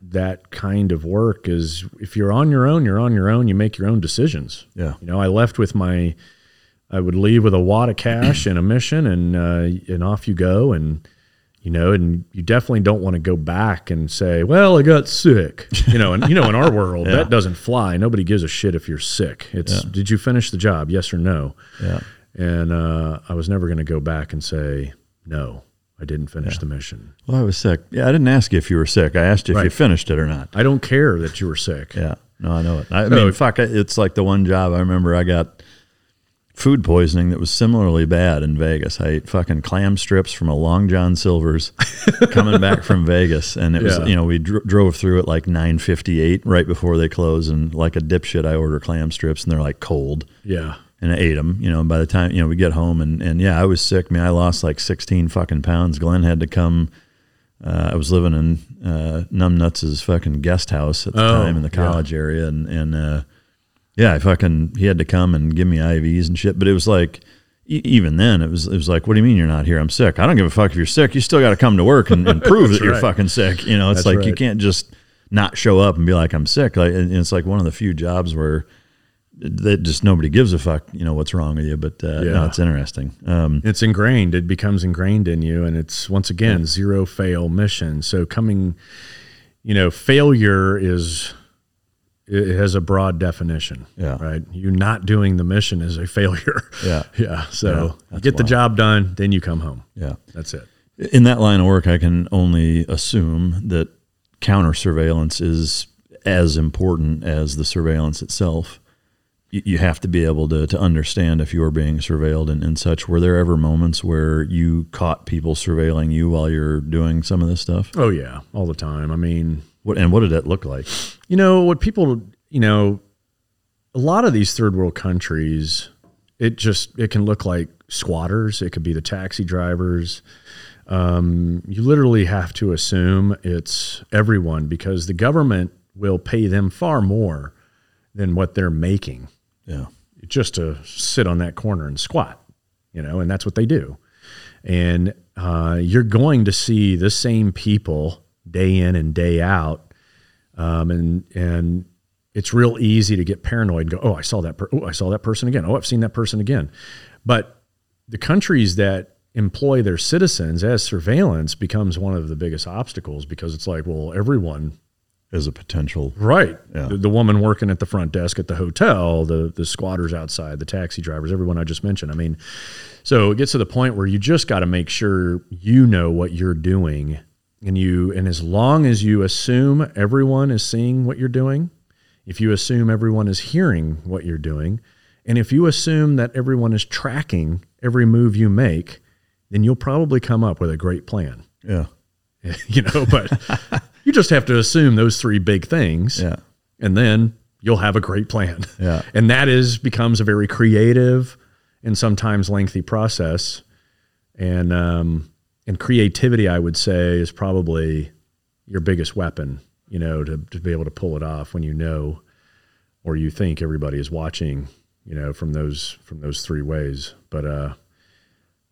That kind of work is if you're on your own, you're on your own, you make your own decisions. Yeah. You know, I left with my I would leave with a wad of cash and a mission and uh, and off you go and you know, and you definitely don't want to go back and say, "Well, I got sick," you know. And you know, in our world, yeah. that doesn't fly. Nobody gives a shit if you're sick. It's yeah. did you finish the job? Yes or no. Yeah. And uh, I was never going to go back and say no. I didn't finish yeah. the mission. Well, I was sick. Yeah, I didn't ask you if you were sick. I asked you if you finished it or not. I don't care that you were sick. Yeah. No, I know it. I, so, mean, fuck, it's like the one job I remember I got food poisoning that was similarly bad in Vegas. I ate fucking clam strips from a Long John Silver's coming back from Vegas, and it was you know we dr- drove through at like nine fifty eight right before they close, and like a dipshit, I order clam strips, and they're like cold. Yeah. And I ate them, you know. By the time you know we get home, and and yeah, I was sick. I mean, I lost like sixteen fucking pounds. Glenn had to come. Uh, I was living in uh, Numbnuts' fucking guest house at the oh, time in the college yeah. area, and and uh, yeah, I fucking he had to come and give me IVs and shit. But it was like even then it was it was like, what do you mean you're not here? I'm sick. I don't give a fuck if you're sick. You still got to come to work and, and prove that you're fucking sick. You know, it's That's like right. you can't just not show up and be like I'm sick. Like and it's like one of the few jobs where that just nobody gives a fuck. You know what's wrong with you, but uh, yeah. no, it's interesting. Um, it's ingrained. It becomes ingrained in you, and it's once again yeah. zero fail mission. So coming, you know, failure is it has a broad definition. Yeah. Right. You not doing the mission is a failure. Yeah. yeah. So yeah, you get wild. the job done, then you come home. Yeah. That's it. In that line of work, I can only assume that counter surveillance is as important as the surveillance itself. You, you have to be able to, to understand if you're being surveilled and, and such. Were there ever moments where you caught people surveilling you while you're doing some of this stuff? Oh, yeah. All the time. I mean, what and what did that look like? You know, what people, you know, a lot of these third world countries, it just it can look like squatters. It could be the taxi drivers. Um, you literally have to assume it's everyone because the government will pay them far more than what they're making. Yeah, just to sit on that corner and squat, you know, and that's what they do. And uh, you're going to see the same people day in and day out. Um, and and it's real easy to get paranoid and go, oh, I saw that. Per- oh, I saw that person again. Oh, I've seen that person again. But the countries that employ their citizens as surveillance becomes one of the biggest obstacles because it's like, well, everyone as a potential Right. Yeah. The, the woman working at the front desk at the hotel, the the squatters outside, the taxi drivers, everyone I just mentioned. I mean, so it gets to the point where you just got to make sure you know what you're doing and you and as long as you assume everyone is seeing what you're doing, if you assume everyone is hearing what you're doing, and if you assume that everyone is tracking every move you make, then you'll probably come up with a great plan. Yeah. you know, but you just have to assume those three big things. Yeah. And then you'll have a great plan. Yeah. And that is becomes a very creative and sometimes lengthy process. And um and creativity I would say is probably your biggest weapon, you know, to, to be able to pull it off when you know or you think everybody is watching, you know, from those from those three ways. But uh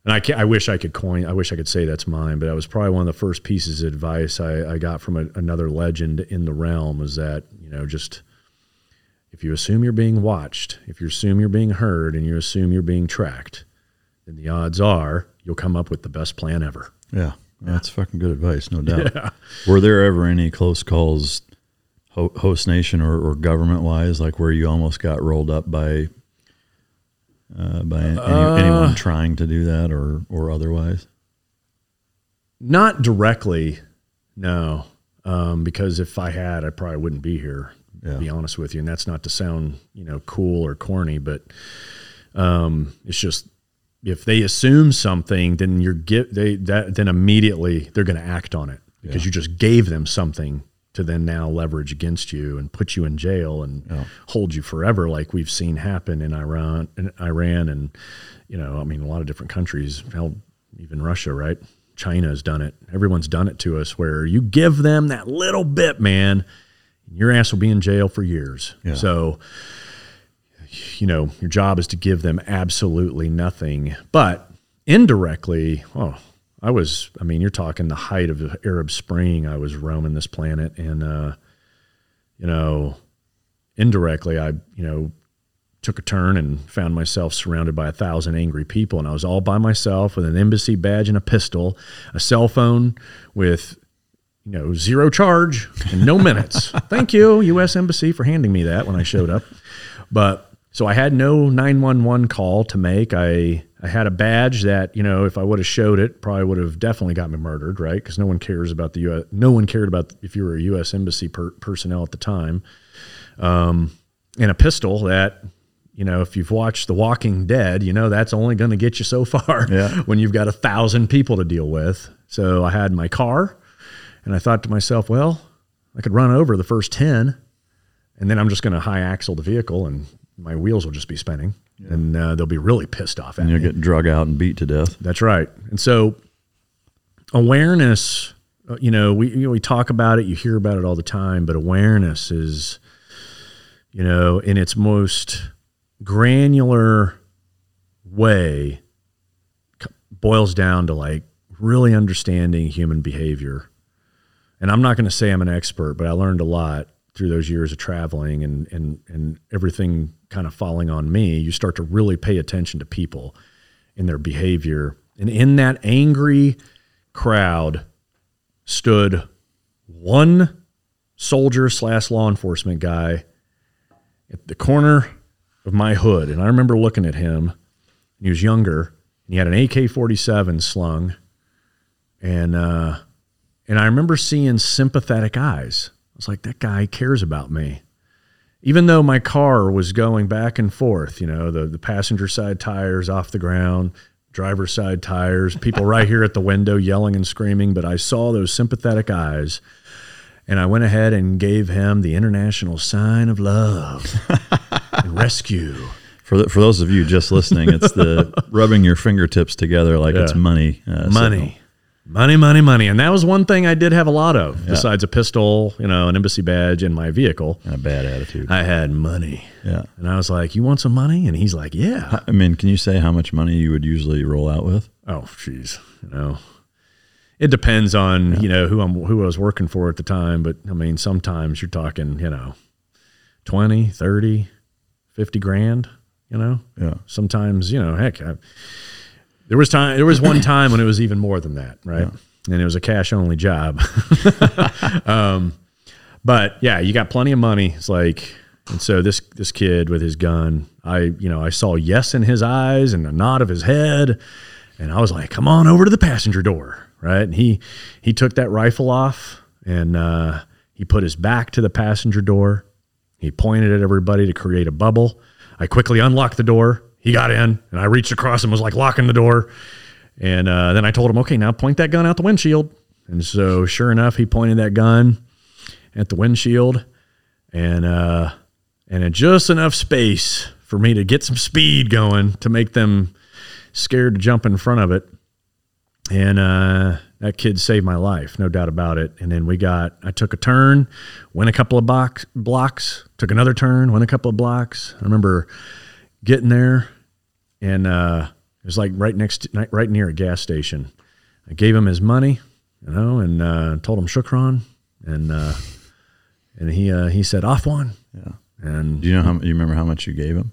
and I, I wish I could coin, I wish I could say that's mine, but that was probably one of the first pieces of advice I, I got from a, another legend in the realm is that, you know, just if you assume you're being watched, if you assume you're being heard, and you assume you're being tracked, then the odds are you'll come up with the best plan ever. Yeah. That's fucking good advice, no doubt. Yeah. Were there ever any close calls, host nation or, or government wise, like where you almost got rolled up by uh, by any, Uh, anyone trying to do that or or otherwise? Not directly, no. Um, because if I had, I probably wouldn't be here. To be honest with you, and that's not to sound you know cool or corny, but um, it's just if they assume something, then you're get they that then immediately they're going to act on it because Yeah. you just gave them something to then now leverage against you and put you in jail and hold you forever, like we've seen happen in Iran, in Iran, and you know, I mean, a lot of different countries, hell, even Russia, right? China has done it. Everyone's done it to us, where you give them that little bit, man, your ass will be in jail for years. Yeah. So, you know, your job is to give them absolutely nothing, but indirectly, oh, I was, I mean, you're talking the height of the Arab Spring. I was roaming this planet and, uh, you know, indirectly, I, you know, took a turn and found myself surrounded by a thousand angry people. And I was all by myself with an embassy badge and a pistol, a cell phone with, you know, zero charge and no minutes. Thank you, U.S. Embassy, for handing me that when I showed up. But so I had no 911 call to make. I I had a badge that you know if I would have showed it, probably would have definitely got me murdered, right? Because no one cares about the U.S. No one cared about if you were a U.S. Embassy per, personnel at the time. Um, and a pistol that you know if you've watched The Walking Dead, you know that's only going to get you so far Yeah. when you've got a thousand people to deal with. So I had my car, and I thought to myself, well, I could run over the first ten and then I'm just going to high axle the vehicle, and my wheels will just be spinning, and uh, they'll be really pissed off at And you'll me. get drug out and beat to death. That's right. And so, awareness, uh, you know, we you know, we talk about it, you hear about it all the time, but awareness is, you know, in its most granular way, boils down to like really understanding human behavior. And I'm not going to say I'm an expert, but I learned a lot through those years of traveling and and and everything kind of falling on me. You start to really pay attention to people in their behavior. And in that angry crowd stood one soldier slash law enforcement guy at the corner of my hood. And I remember looking at him. He was younger. And he had an AK 47 slung. And, uh, and I remember seeing sympathetic eyes. I was like, that guy cares about me. Even though my car was going back and forth, you know, the, the passenger side tires off the ground, driver's side tires, people right here at the window yelling and screaming, but I saw those sympathetic eyes and I went ahead and gave him the international sign of love and rescue. For the, for those of you just listening, it's the rubbing your fingertips together like it's money. Uh, money. Money, money, money. And that was one thing I did have a lot of, Yeah. besides a pistol, you know, an embassy badge, and my vehicle. And a bad attitude. I had money. Yeah. And I was like, You want some money? And he's like, Yeah. I mean, can you say how much money you would usually roll out with? Oh, jeez. You know, it depends on, you know, who I'm, who I was working for at the time. But I mean, sometimes you're talking, you know, 20, 30, 50 grand, you know? Yeah. Sometimes, you know, heck, I, there was time, there was one time when it was even more than that, right? And it was a cash only job. um, but yeah, you got plenty of money. It's like, and so this this kid with his gun, I you know I saw yes in his eyes and a nod of his head, and I was like, come on over to the passenger door, right? And he he took that rifle off and uh, he put his back to the passenger door. He pointed at everybody to create a bubble. I quickly unlocked the door. He got in, and I reached across and was like locking the door. And uh, then I told him, okay, now point that gun out the windshield. And so, sure enough, he pointed that gun at the windshield, and uh, and in just enough space for me to get some speed going to make them scared to jump in front of it. And uh, that kid saved my life, no doubt about it. And then we got, I took a turn, went a couple of box, blocks, took another turn, went a couple of blocks. I remember getting there, and uh, it was like right next, to, right near a gas station. I gave him his money, you know, and uh, told him shukran, and uh, and he uh, he said afwan. Yeah. And Do you know how? You remember how much you gave him?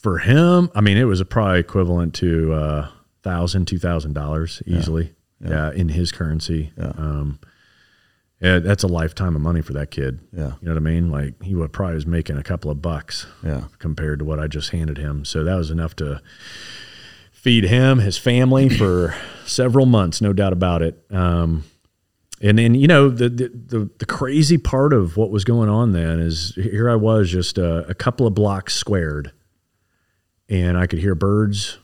for him, I mean, it was probably equivalent to uh, thousand, two thousand dollars easily. Yeah. in his currency. Yeah. Um, yeah, that's a lifetime of money for that kid. Yeah. You know what I mean? Like he would probably was making a couple of bucks. Yeah. Compared to what I just handed him, so that was enough to feed him, his family for several months, no doubt about it. Um, and then you know the, the, the the crazy part of what was going on then is here I was just a, a couple of blocks squared, and I could hear birds.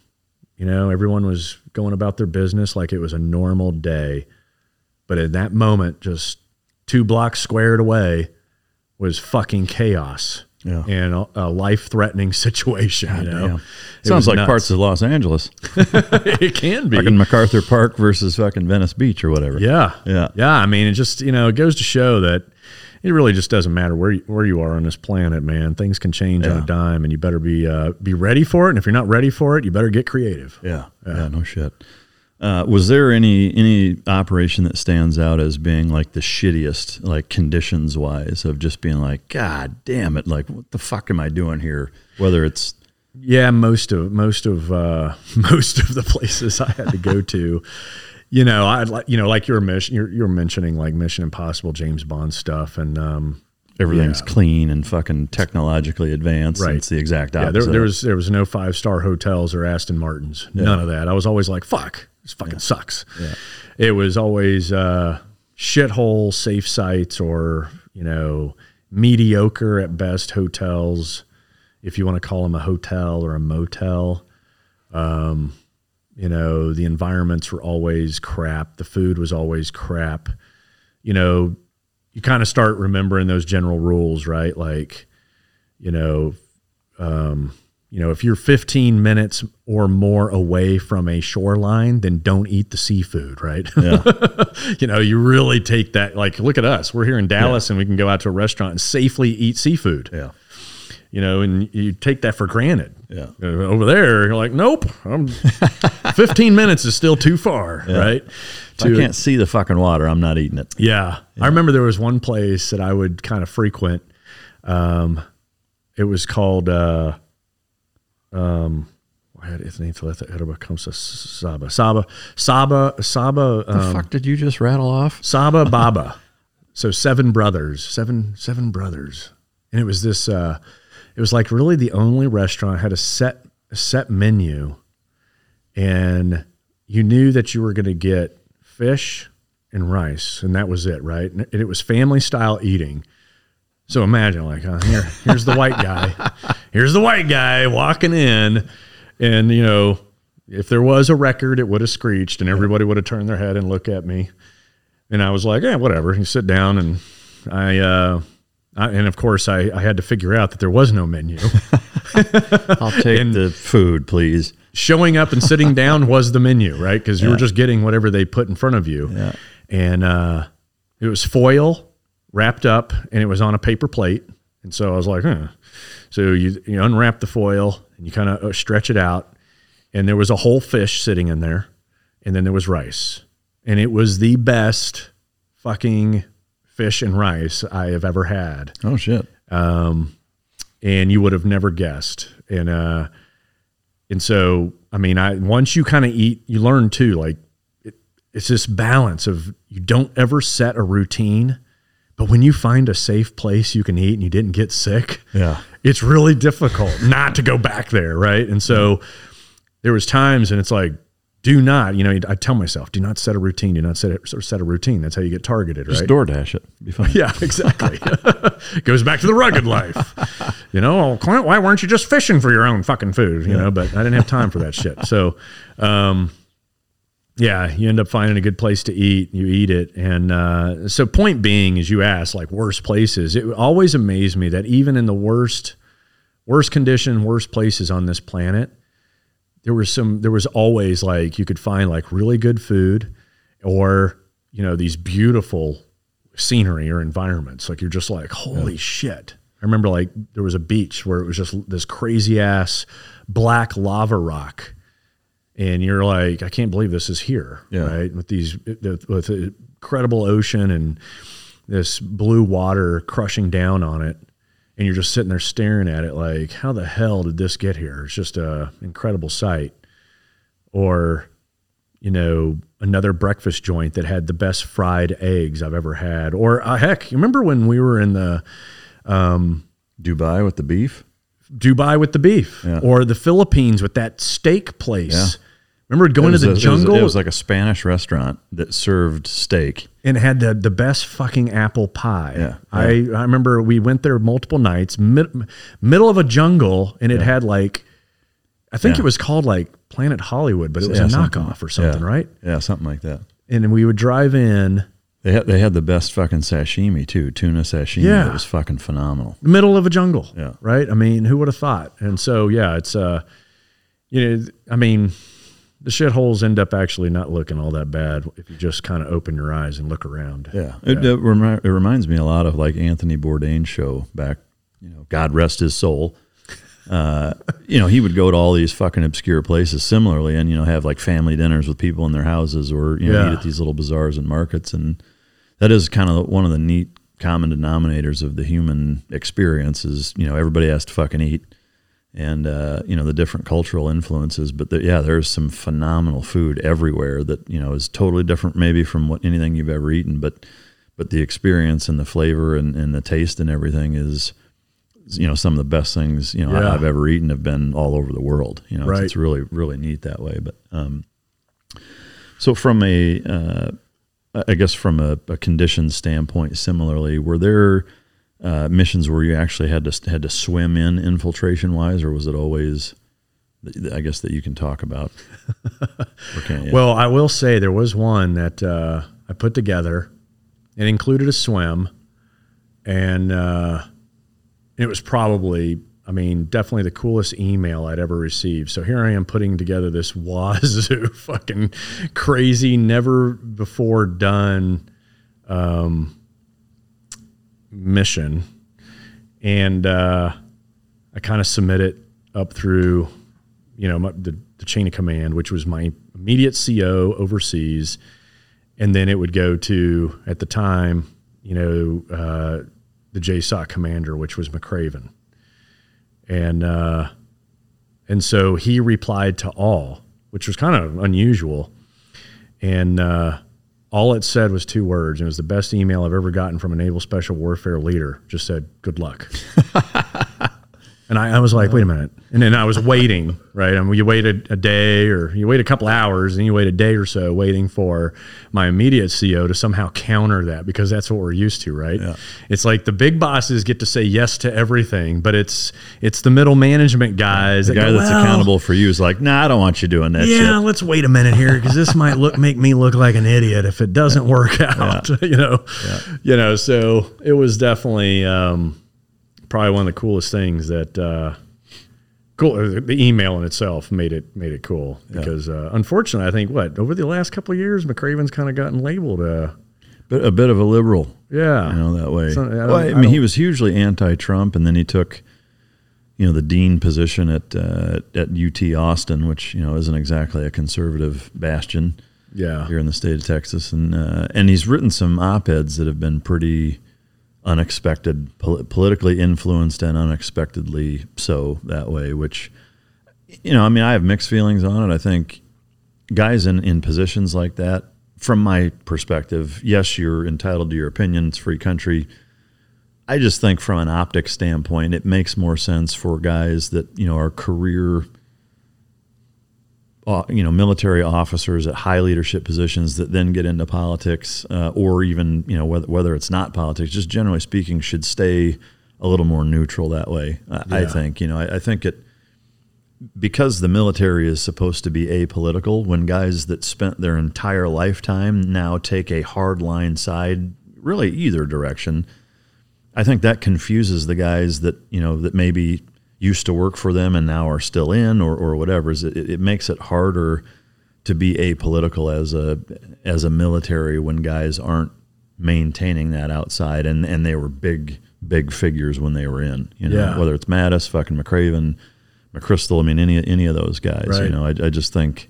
You know, everyone was going about their business like it was a normal day, but in that moment, just two blocks squared away, was fucking chaos. Yeah. And a, a life-threatening situation. you know, Damn. It Sounds like nuts. parts of Los Angeles. it can be. Fucking MacArthur Park versus fucking Venice Beach or whatever. Yeah, Yeah. yeah. I mean, it just you know it goes to show that it really just doesn't matter where you, where you are on this planet, man. Things can change on a dime, and you better be uh, be ready for it. And if you're not ready for it, you better get creative. Yeah. Yeah. no shit. Uh, was there any any operation that stands out as being like the shittiest, like conditions wise, of just being like, God damn it, like what the fuck am I doing here? Whether it's Yeah, most of most of uh, most of the places I had to go to, you know, I like you know, like you're mission, you're, you're mentioning like Mission Impossible, James Bond stuff, and um, everything's yeah. clean and fucking technologically advanced, Right. it's the exact Yeah, opposite. there, there was there was no five star hotels or Aston Martins. None of that. I was always like, "Fuck, this fucking sucks." Yeah. It was always uh, shithole safe sites or you know mediocre at best hotels, if you want to call them a hotel or a motel. Um, you know, the environments were always crap. The food was always crap. You know, you kind of start remembering those general rules, right? Like, you know, um, you know, if you're 15 minutes or more away from a shoreline, then don't eat the seafood, right? Yeah. you know, you really take that. Like, look at us. We're here in Dallas, and we can go out to a restaurant and safely eat seafood. yeah. You know, and you take that for granted. Yeah. Over there, you're like, nope. I'm 15 minutes is still too far, right? If I can't see the fucking water, I'm not eating it. Yeah. I remember there was one place that I would kind of frequent. Um, it was called, uh, um, why is it It comes to Saba, Saba, Saba, Saba, The um, fuck did you just rattle off? Saba Baba. So seven brothers, seven, seven brothers. And it was this, uh, it was like really the only restaurant had a set, a set menu and you knew that you were going to get fish and rice, and that was it, right? And it was family style eating. So imagine, like, uh, here, here's the white guy, here's the white guy walking in, and you know, if there was a record, it would have screeched, and everybody would have turned their head and looked at me, and I was like, yeah, whatever. You sit down, and I, uh, I and of course, I, I had to figure out that there was no menu. I'll take the food, please. showing up and sitting down was the menu, right? Because you were just getting whatever they put in front of you. Yeah. And uh, it was foil wrapped up and it was on a paper plate. And so I was like, huh. So you, you unwrap the foil and you kind of stretch it out. And there was a whole fish sitting in there. And then there was rice. And it was the best fucking fish and rice I have ever had Oh shit. um, and you would have never guessed. And uh, and so I mean, I once you kind of eat, you learn too. Like it, it's this balance of you don't ever set a routine, But when you find a safe place you can eat and you didn't get sick, Yeah. it's really difficult not to go back there, right? And so there was times, and it's like, do not, you know, I tell myself, do not set a routine, do not set a, set a routine. That's how you get targeted, right? Just right? DoorDash it. Be fine. Yeah, exactly. Goes back to the rugged life. You know, oh, Clint, why weren't you just fishing for your own fucking food? You know, but I didn't have time for that shit. So, um, yeah, you end up finding a good place to eat. You eat it, and uh, so point being, as you asked, like worst places, it always amazed me that even in the worst, worst condition, worst places on this planet, there was some. There was always like you could find like really good food, or you know these beautiful scenery or environments. Like you're just like, holy shit. I remember like there was a beach where it was just this crazy ass black lava rock. And you're like, I can't believe this is here, Yeah. right? With these, with the incredible ocean and this blue water crushing down on it, and you're just sitting there staring at it, like, how the hell did this get here? It's just a incredible sight. Or, you know, another breakfast joint that had the best fried eggs I've ever had. Or uh, heck, you remember when we were in the um, Dubai with the beef. Dubai with the beef, Yeah. or the Philippines with that steak place? Yeah. Remember going to the a- it was- jungle It was, like a Spanish restaurant that served steak. and it had the, the best fucking apple pie. Yeah, I, I remember we went there multiple nights, mid, middle of a jungle, and it had like, I think Yeah. it was called like Planet Hollywood, but it was Yeah, a knockoff or something, yeah. right? Yeah, something like that. And we would drive in They had they had the best fucking sashimi too, tuna sashimi. Yeah. it was fucking phenomenal. middle of a jungle. Yeah. Right. I mean, who would have thought? And so, yeah, it's, uh, you know, I mean, the shitholes end up actually not looking all that bad if you just kind of open your eyes and look around. Yeah, It, it, remi- it reminds me a lot of like Anthony Bourdain's show back. You know, God rest his soul. Uh, you know, he would go to all these fucking obscure places similarly, and you know, have like family dinners with people in their houses, or you know, Yeah. eat at these little bazaars and markets, and that is kind of one of the neat common denominators of the human experience. Is you know, everybody has to fucking eat, and uh, you know the different cultural influences. But the, yeah, there's some phenomenal food everywhere that you know is totally different, maybe from what anything you've ever eaten, but but the experience and the flavor and, and the taste and everything is you know some of the best things you know Yeah. I've ever eaten have been all over the world. You know, it's, it's really really neat that way. But um, so from a uh, I guess from a, a condition standpoint, similarly, were there uh, missions where you actually had to had to swim in infiltration wise, or was it always? I guess that you can talk about. Or can't? Well, I will say there was one that uh, I put together. It included a swim, and uh, it was probably, I mean, definitely the coolest email I'd ever received. So here I am putting together this wazoo fucking crazy, never before done um, mission, and uh, I kind of submit it up through you know, my, the, the chain of command, which was my immediate CO overseas. And then it would go to, at the time, you know, uh, the JSOC commander, which was McRaven. And, uh, and so he replied to all, which was kind of unusual. And, uh, all it said was two words. and It was the best email I've ever gotten from a naval special warfare leader. Just said, good luck. And I, I was like, wait a minute. And then I was waiting, right? I mean, you waited a, day or you wait a couple hours and you wait a day or so waiting for my immediate CO to somehow counter that because that's what we're used to, right? It's like the big bosses get to say yes to everything, but it's it's the middle management guys. the that guy go, that's "Well, accountable for you is like, nah, I don't want you doing that yeah, shit. let's wait a minute here because this might look make me look like an idiot if it doesn't work out. you know, you know. So it was definitely um, probably one of the coolest things that uh, cool. uh, The email in itself made it made it cool because uh, unfortunately, I think what over the last couple of years, McRaven's kind of gotten labeled. Uh, But a bit of a liberal, yeah, you know, that way. I well, I, I mean, he was hugely anti-Trump, and then he took, you know, the dean position at uh, at UT Austin, which you know isn't exactly a conservative bastion yeah, here in the state of Texas, and uh, and he's written some op-eds that have been pretty unexpected, pol- politically influenced, and unexpectedly so that way. Which, you know, I mean, I have mixed feelings on it. I think guys in in positions like that from my perspective, yes, you're entitled to your opinion. It's free country. I just think from an optics standpoint, it makes more sense for guys that you know are career, uh, you know, military officers at high leadership positions that then get into politics, uh, or even you know whether whether it's not politics, just generally speaking, should stay a little more neutral that way. I, I think you know I, I think it because the military is supposed to be apolitical. When guys that spent their entire lifetime now take a hard line side, really either direction. I think that confuses the guys that you know that maybe used to work for them and now are still in or, or whatever. Is it, it makes it harder to be apolitical as a as a military when guys aren't maintaining that outside and and they were big big figures when they were in. You know, Yeah. whether it's Mattis, fucking McRaven, McChrystal. I mean, any any of those guys. You know, I, I just think.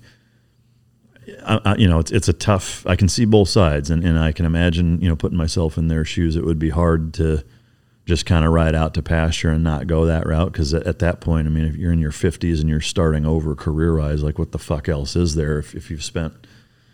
I, I, you know, it's it's a tough. I can see both sides, and, and I can imagine, you know, putting myself in their shoes, it would be hard to just kind of ride out to pasture and not go that route. Because at, at that point, I mean, if you're in your 50s and you're starting over career wise, like what the fuck else is there if, if you've spent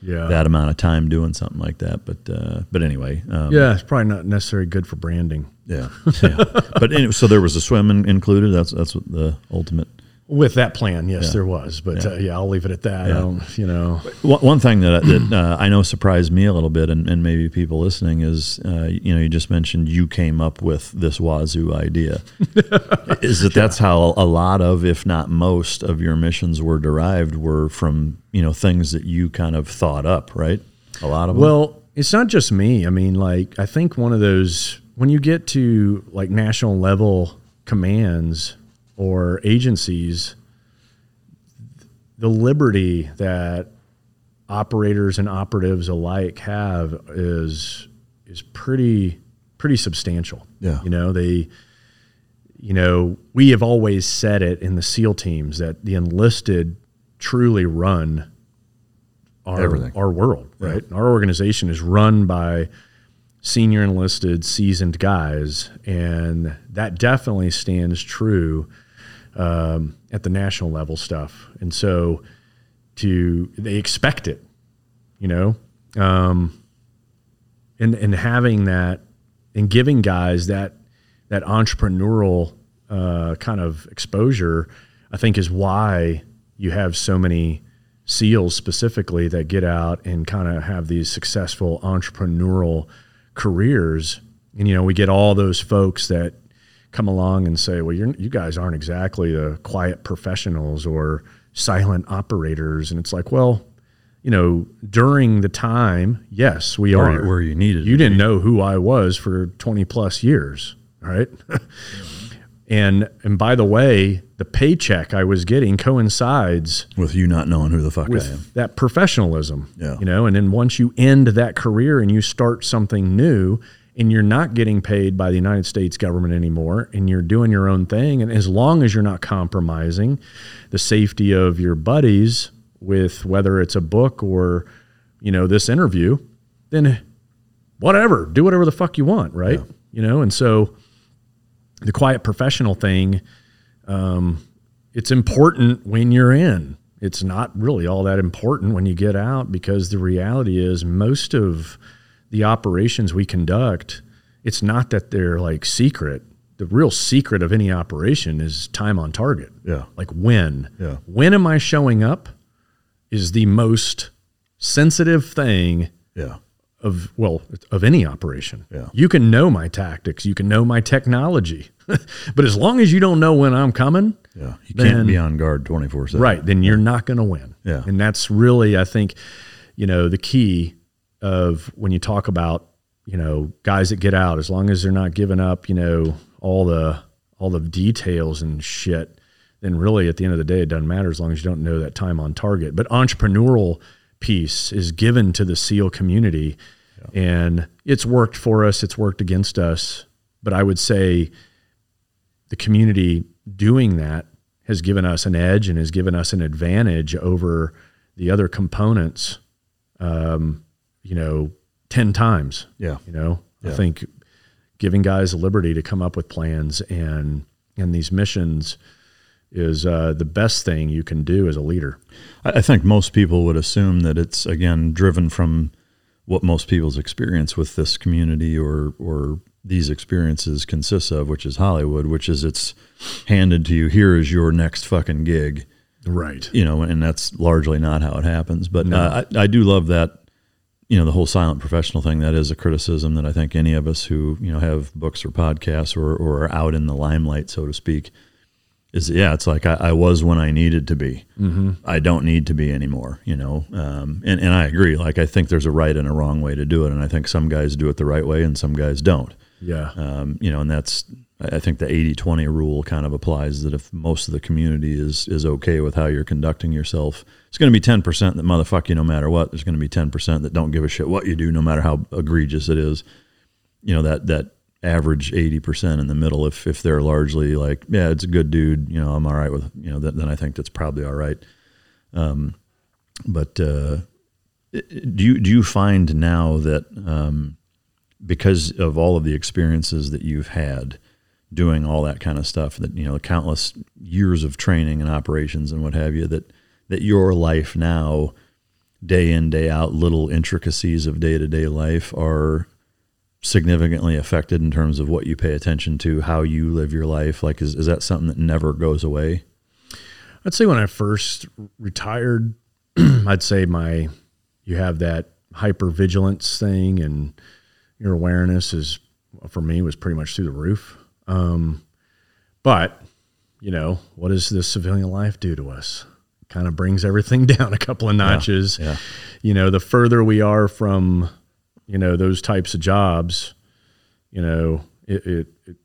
Yeah. that amount of time doing something like that? But uh, but anyway, um, yeah, it's probably not necessarily good for branding. yeah, yeah. But anyway, so there was a swim in, included. That's that's what the ultimate. With that plan, yes, Yeah. there was, but Yeah. Uh, yeah, I'll leave it at that. Yeah. You know, One, one thing that, that uh, I know surprised me a little bit, and, and maybe people listening, is uh, you know you just mentioned you came up with this Wazoo idea. is that that's how a lot of, if not most, of your missions were derived were from you know things that you kind of thought up, right? A lot of them. Well, it's not just me. I mean, like, I think one of those, when you get to like national level commands or agencies, the liberty that operators and operatives alike have is is pretty pretty substantial. Yeah. You know, they you know, we have always said it in the SEAL teams that the enlisted truly run our Everything. our world, right? Our organization is run by senior enlisted, seasoned guys, and that definitely stands true um, at the national level stuff. And so, to they expect it, you know, um, and and having that and giving guys that that entrepreneurial uh, kind of exposure, I think, is why you have so many SEALs specifically that get out and kind of have these successful entrepreneurial careers. And you know, we get all those folks that come along and say, "Well, you're, you guys aren't exactly the quiet professionals or silent operators," and it's like, well. You know, during the time, yes, we Where are you- where you needed You didn't know who I was for twenty plus years, all right? and and by the way, the paycheck I was getting coincides with you not knowing who the fuck I am. that professionalism. Yeah. You know, and then once you end that career and you start something new and you're not getting paid by the United States government anymore and you're doing your own thing and as long as you're not compromising the safety of your buddies with whether it's a book or you know this interview, then whatever, do whatever the fuck you want, right? You know, and so the quiet professional thing um, it's important when you're in. It's not really all that important when you get out because the reality is most of the operations we conduct, it's not that they're like secret. The real secret of any operation is time on target. Yeah. Like when. Yeah. When am I showing up is the most sensitive thing Yeah. of well of any operation. Yeah. You can know my tactics, you can know my technology. but as long as you don't know when I'm coming, Yeah. You then- can't be on guard 24 7. Right. Then you're not going to win. Yeah. And that's really, I think, you know, the key of when you talk about, you know, guys that get out, as long as they're not giving up, you know, all the all the details and shit, then really at the end of the day, it doesn't matter as long as you don't know that time on target. But entrepreneurial piece is given to the SEAL community. And it's worked for us, it's worked against us. But I would say the community doing that has given us an edge and has given us an advantage over the other components, um, you know, 10 times. Yeah. You know, I think giving guys the liberty to come up with plans and, and these missions is uh, the best thing you can do as a leader. I I think most people would assume that it's again driven from what most people's experience with this community or or these experiences consists of, which is Hollywood, which is it's handed to you. Here is your next fucking gig, right? You know, and that's largely not how it happens. But No. uh, I, I do love that. You know, the whole silent professional thing. That is a criticism that I think any of us who you know have books or podcasts or or are out in the limelight, so to speak, is yeah. It's like I, I was when I needed to be. Mhm. I don't need to be anymore. You know, um, and and I agree. Like I think there's a right and a wrong way to do it, and I think some guys do it the right way and some guys don't. Yeah. Um, you know, and that's I think the 80-20 rule kind of applies that if most of the community is is okay with how you're conducting yourself, it's going to be 10% that motherfuck you no matter what. There's going to be 10% that don't give a shit what you do no matter how egregious it is. You know, that that average 80% in the middle if if they're largely like, yeah, it's a good dude, you know, I'm all right with, you know, then, then I think that's probably all right. Um, but uh, do you do you find now that um, because of all of the experiences that you've had doing all that kind of stuff that you know countless years of training and operations and what have you that that your life now day in day out little intricacies of day-to-day life are significantly affected in terms of what you pay attention to how you live your life like is, is that something that never goes away I'd say when I first retired, I'd say my you have that hyper vigilance thing and your awareness is for me was pretty much through the roof. Um, but you know, what does this civilian life do to us? Kind of brings everything down a couple of notches. yeah. You know, the further we are from, you know, those types of jobs, you know, it, it, it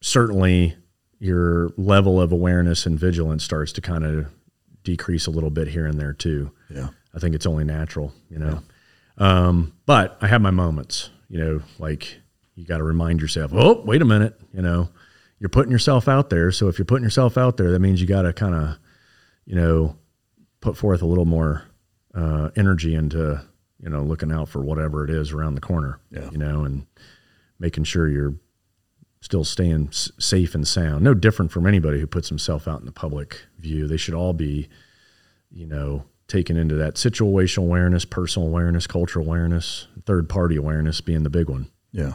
certainly your level of awareness and vigilance starts to kind of decrease a little bit here and there too. Yeah. I think it's only natural, you know. Um, but I have my moments, you know, like you got to remind yourself, oh, wait a minute, you know, you're putting yourself out there. So if you're putting yourself out there, that means you got to kind of, you know, put forth a little more uh, energy into, you know, looking out for whatever it is around the corner, Yeah. you know, and making sure you're still staying s- safe and sound. No different from anybody who puts himself out in the public view. They should all be, you know, taken into that situational awareness, personal awareness, cultural awareness, third party awareness being the big one. Yeah.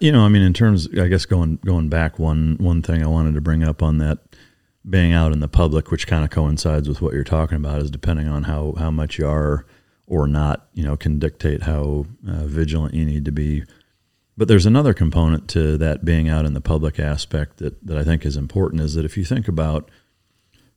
You know, I mean, in terms, I guess going going back, one one thing I wanted to bring up on that being out in the public, which kind of coincides with what you're talking about, is depending on how how much you are or not, you know, can dictate how uh, vigilant you need to be. But there's another component to that being out in the public aspect that that I think is important. Is that if you think about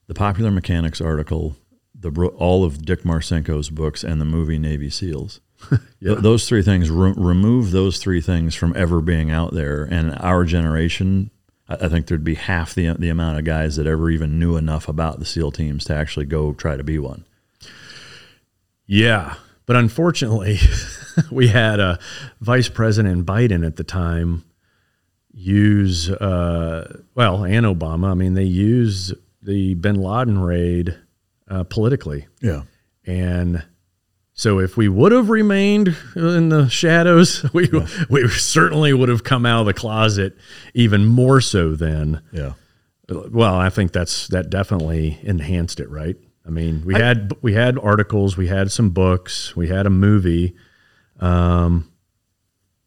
the Popular Mechanics article, the all of Dick Marcinko's books, and the movie Navy SEALs. Th- those three things re- remove those three things from ever being out there, and our generation, I, I think there'd be half the the amount of guys that ever even knew enough about the SEAL teams to actually go try to be one. Yeah. But unfortunately, we had a Vice President Biden at the time use, uh, well, and Obama. I mean, they used the bin Laden raid uh, politically. Yeah. And so if we would have remained in the shadows, we, we certainly would have come out of the closet even more so then. Yeah. Well, I think that's that definitely enhanced it, right? I mean, we had we had articles, we had some books, we had a movie, um,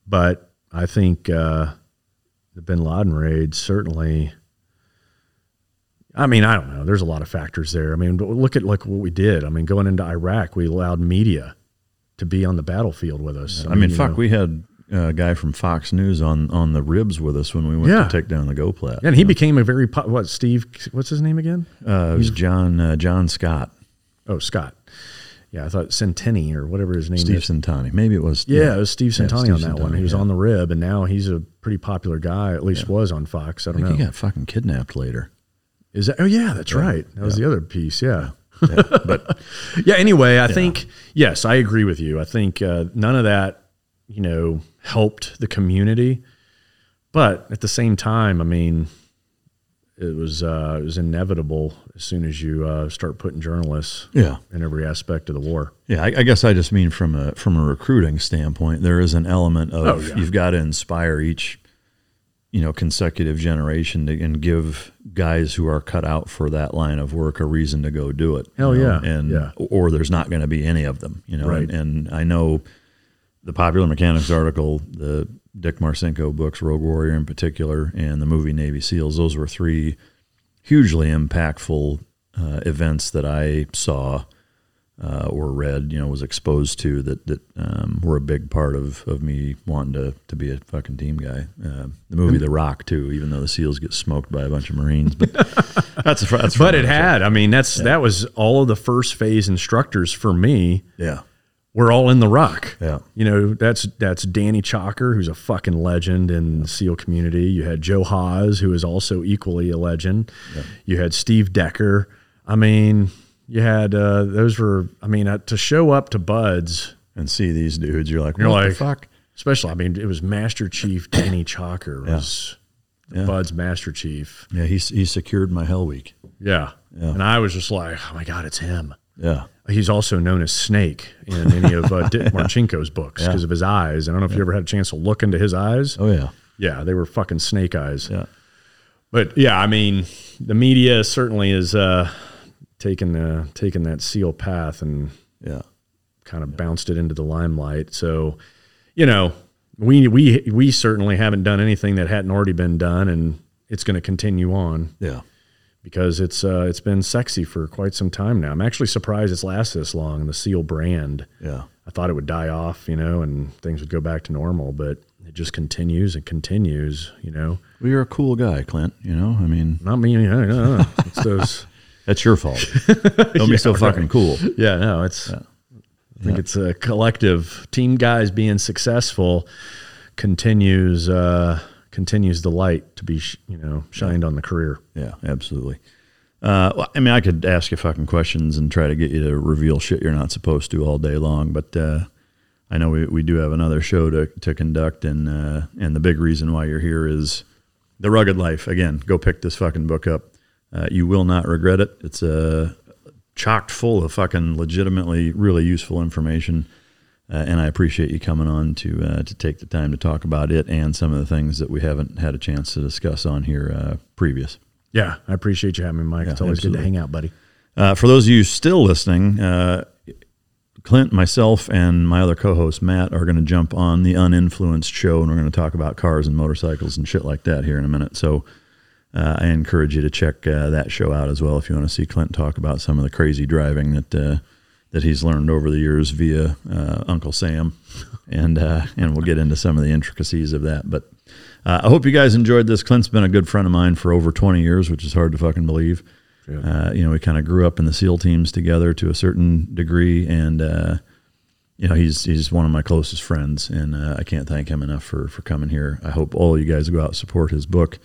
but I think uh, the Bin Laden raid certainly. I mean, I don't know. There's a lot of factors there. I mean, look at like what we did. I mean, going into Iraq, we allowed media to be on the battlefield with us. I mean, you fuck, know. we had a guy from Fox News on on the ribs with us when we went Yeah. to take down the GOPLAT. and he became a very po- what Steve? What's his name again? Uh, it was Jon uh, Jon Scott, Oh, Scott. Yeah, I thought Centanni or whatever his name Steve is. Centanni. Maybe it was. Yeah, it was Steve Yeah, Centanni Steve on that one. He was yeah. on the rib, and now he's a pretty popular guy. At least was on Fox. I I don't think know. he got fucking kidnapped later. Is that? Oh yeah, that's Yeah, right. That was the other piece. Yeah. but yeah. Anyway, I think yes, I agree with you. I think uh, none of that, you know, helped the community, but at the same time, I mean, it was uh, it was inevitable as soon as you uh, start putting journalists, Yeah. in every aspect of the war. Yeah, I, I guess I just mean from a from a recruiting standpoint, there is an element of Oh, yeah. you've got to inspire each, you know, consecutive generation to, and give guys who are cut out for that line of work a reason to go do it. Hell you know, yeah, and yeah. or there's not going to be any of them, you know. Right. And, and I know the Popular Mechanics article, the Dick Marcinko books, Rogue Warrior in particular, and the movie Navy SEALs. Those were three hugely impactful uh, events that I saw uh, or read, you know, was exposed to that that um, were a big part of, of me wanting to, to be a fucking team guy. Uh, the movie The Rock too, even though the SEALs get smoked by a bunch of Marines, but that's a, that's but it had. I mean, that's yeah. that was all of the first phase instructors for me. Yeah, we're all in the rock. Yeah. You know, that's that's Danny Chalker, who's a fucking legend in the SEAL community. You had Joe Haas, who is also equally a legend. Yeah. You had Steve Decker. I mean, you had uh, those were. I mean, uh, to show up to BUD/S and see these dudes, you're like, you're like, fuck. Especially, I mean, it was Master Chief Danny Chalker was yeah. Bud's Master Chief. Yeah, he he secured my Hell Week. Yeah. yeah, and I was just like, oh my god, it's him. Yeah. He's also known as Snake in any of uh, Dick Marcinko's books because yeah. of his eyes. I don't know if you ever had a chance to look into his eyes. Oh yeah, yeah, they were fucking snake eyes. Yeah, but yeah, I mean, the media certainly is uh, uh, taking that seal path and yeah, kind of yeah. bounced it into the limelight. So, you know, we we we certainly haven't done anything that hadn't already been done, and it's going to continue on. Yeah because it's uh, it's been sexy for quite some time now. I'm actually surprised it's lasted this long. And the Seal brand, yeah, I thought it would die off, you know, and things would go back to normal, but it just continues and continues, you know. Well, you're a cool guy, Clint. You know, I mean, not me. No, no. It's those. That's your fault. Don't yeah, be so fucking cool. Yeah, no, it's. Yeah. I think yeah. it's a collective team guys being successful continues. Uh, continues the light to be, you know, shined on the career. Yeah, absolutely. Uh, well, I mean, I could ask you fucking questions and try to get you to reveal shit you're not supposed to all day long, but uh, I know we, we do have another show to, to conduct, and uh, and the big reason why you're here is the rugged life. Again, go pick this fucking book up. Uh, you will not regret it. It's uh, chocked full of fucking legitimately really useful information. Uh, and I appreciate you coming on to uh, to take the time to talk about it and some of the things that we haven't had a chance to discuss on here uh, previous. Yeah, I appreciate you having me, Mike. Yeah, it's always absolutely. good to hang out, buddy. Uh, for those of you still listening, uh, Clint, myself, and my other co-host Matt are going to jump on the Uninfluenced show, and we're going to talk about cars and motorcycles and shit like that here in a minute. So. Uh, I encourage you to check that show out as well if you want to see Clint talk about some of the crazy driving that that he's learned over the years via uh, Uncle Sam, and uh, and we'll get into some of the intricacies of that. But uh, I hope you guys enjoyed this. Clint's been a good friend of mine for over 20 years, which is hard to fucking believe. Yeah. Uh, you know, we kind of grew up in the SEAL teams together to a certain degree, and uh, you know, he's he's one of my closest friends, and uh, I can't thank him enough for for coming here. I hope all you guys go out and support his book uh,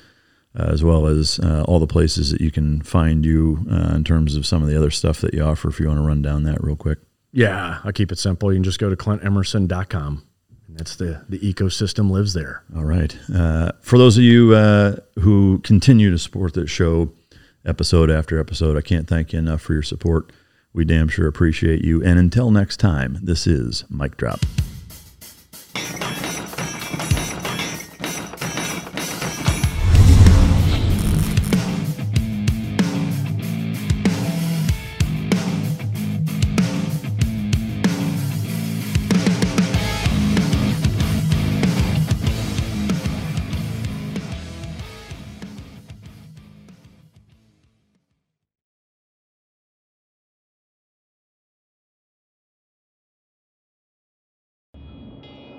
as well as uh, all the places that you can find you uh, in terms of some of the other stuff that you offer. If you want to run down that real quick. Yeah, I'll keep it simple. You can just go to clintemerson.com. That's the, the ecosystem lives there. All right. Uh, for those of you uh, who continue to support this show episode after episode, I can't thank you enough for your support. We damn sure appreciate you. And until next time, this is Mike Drop.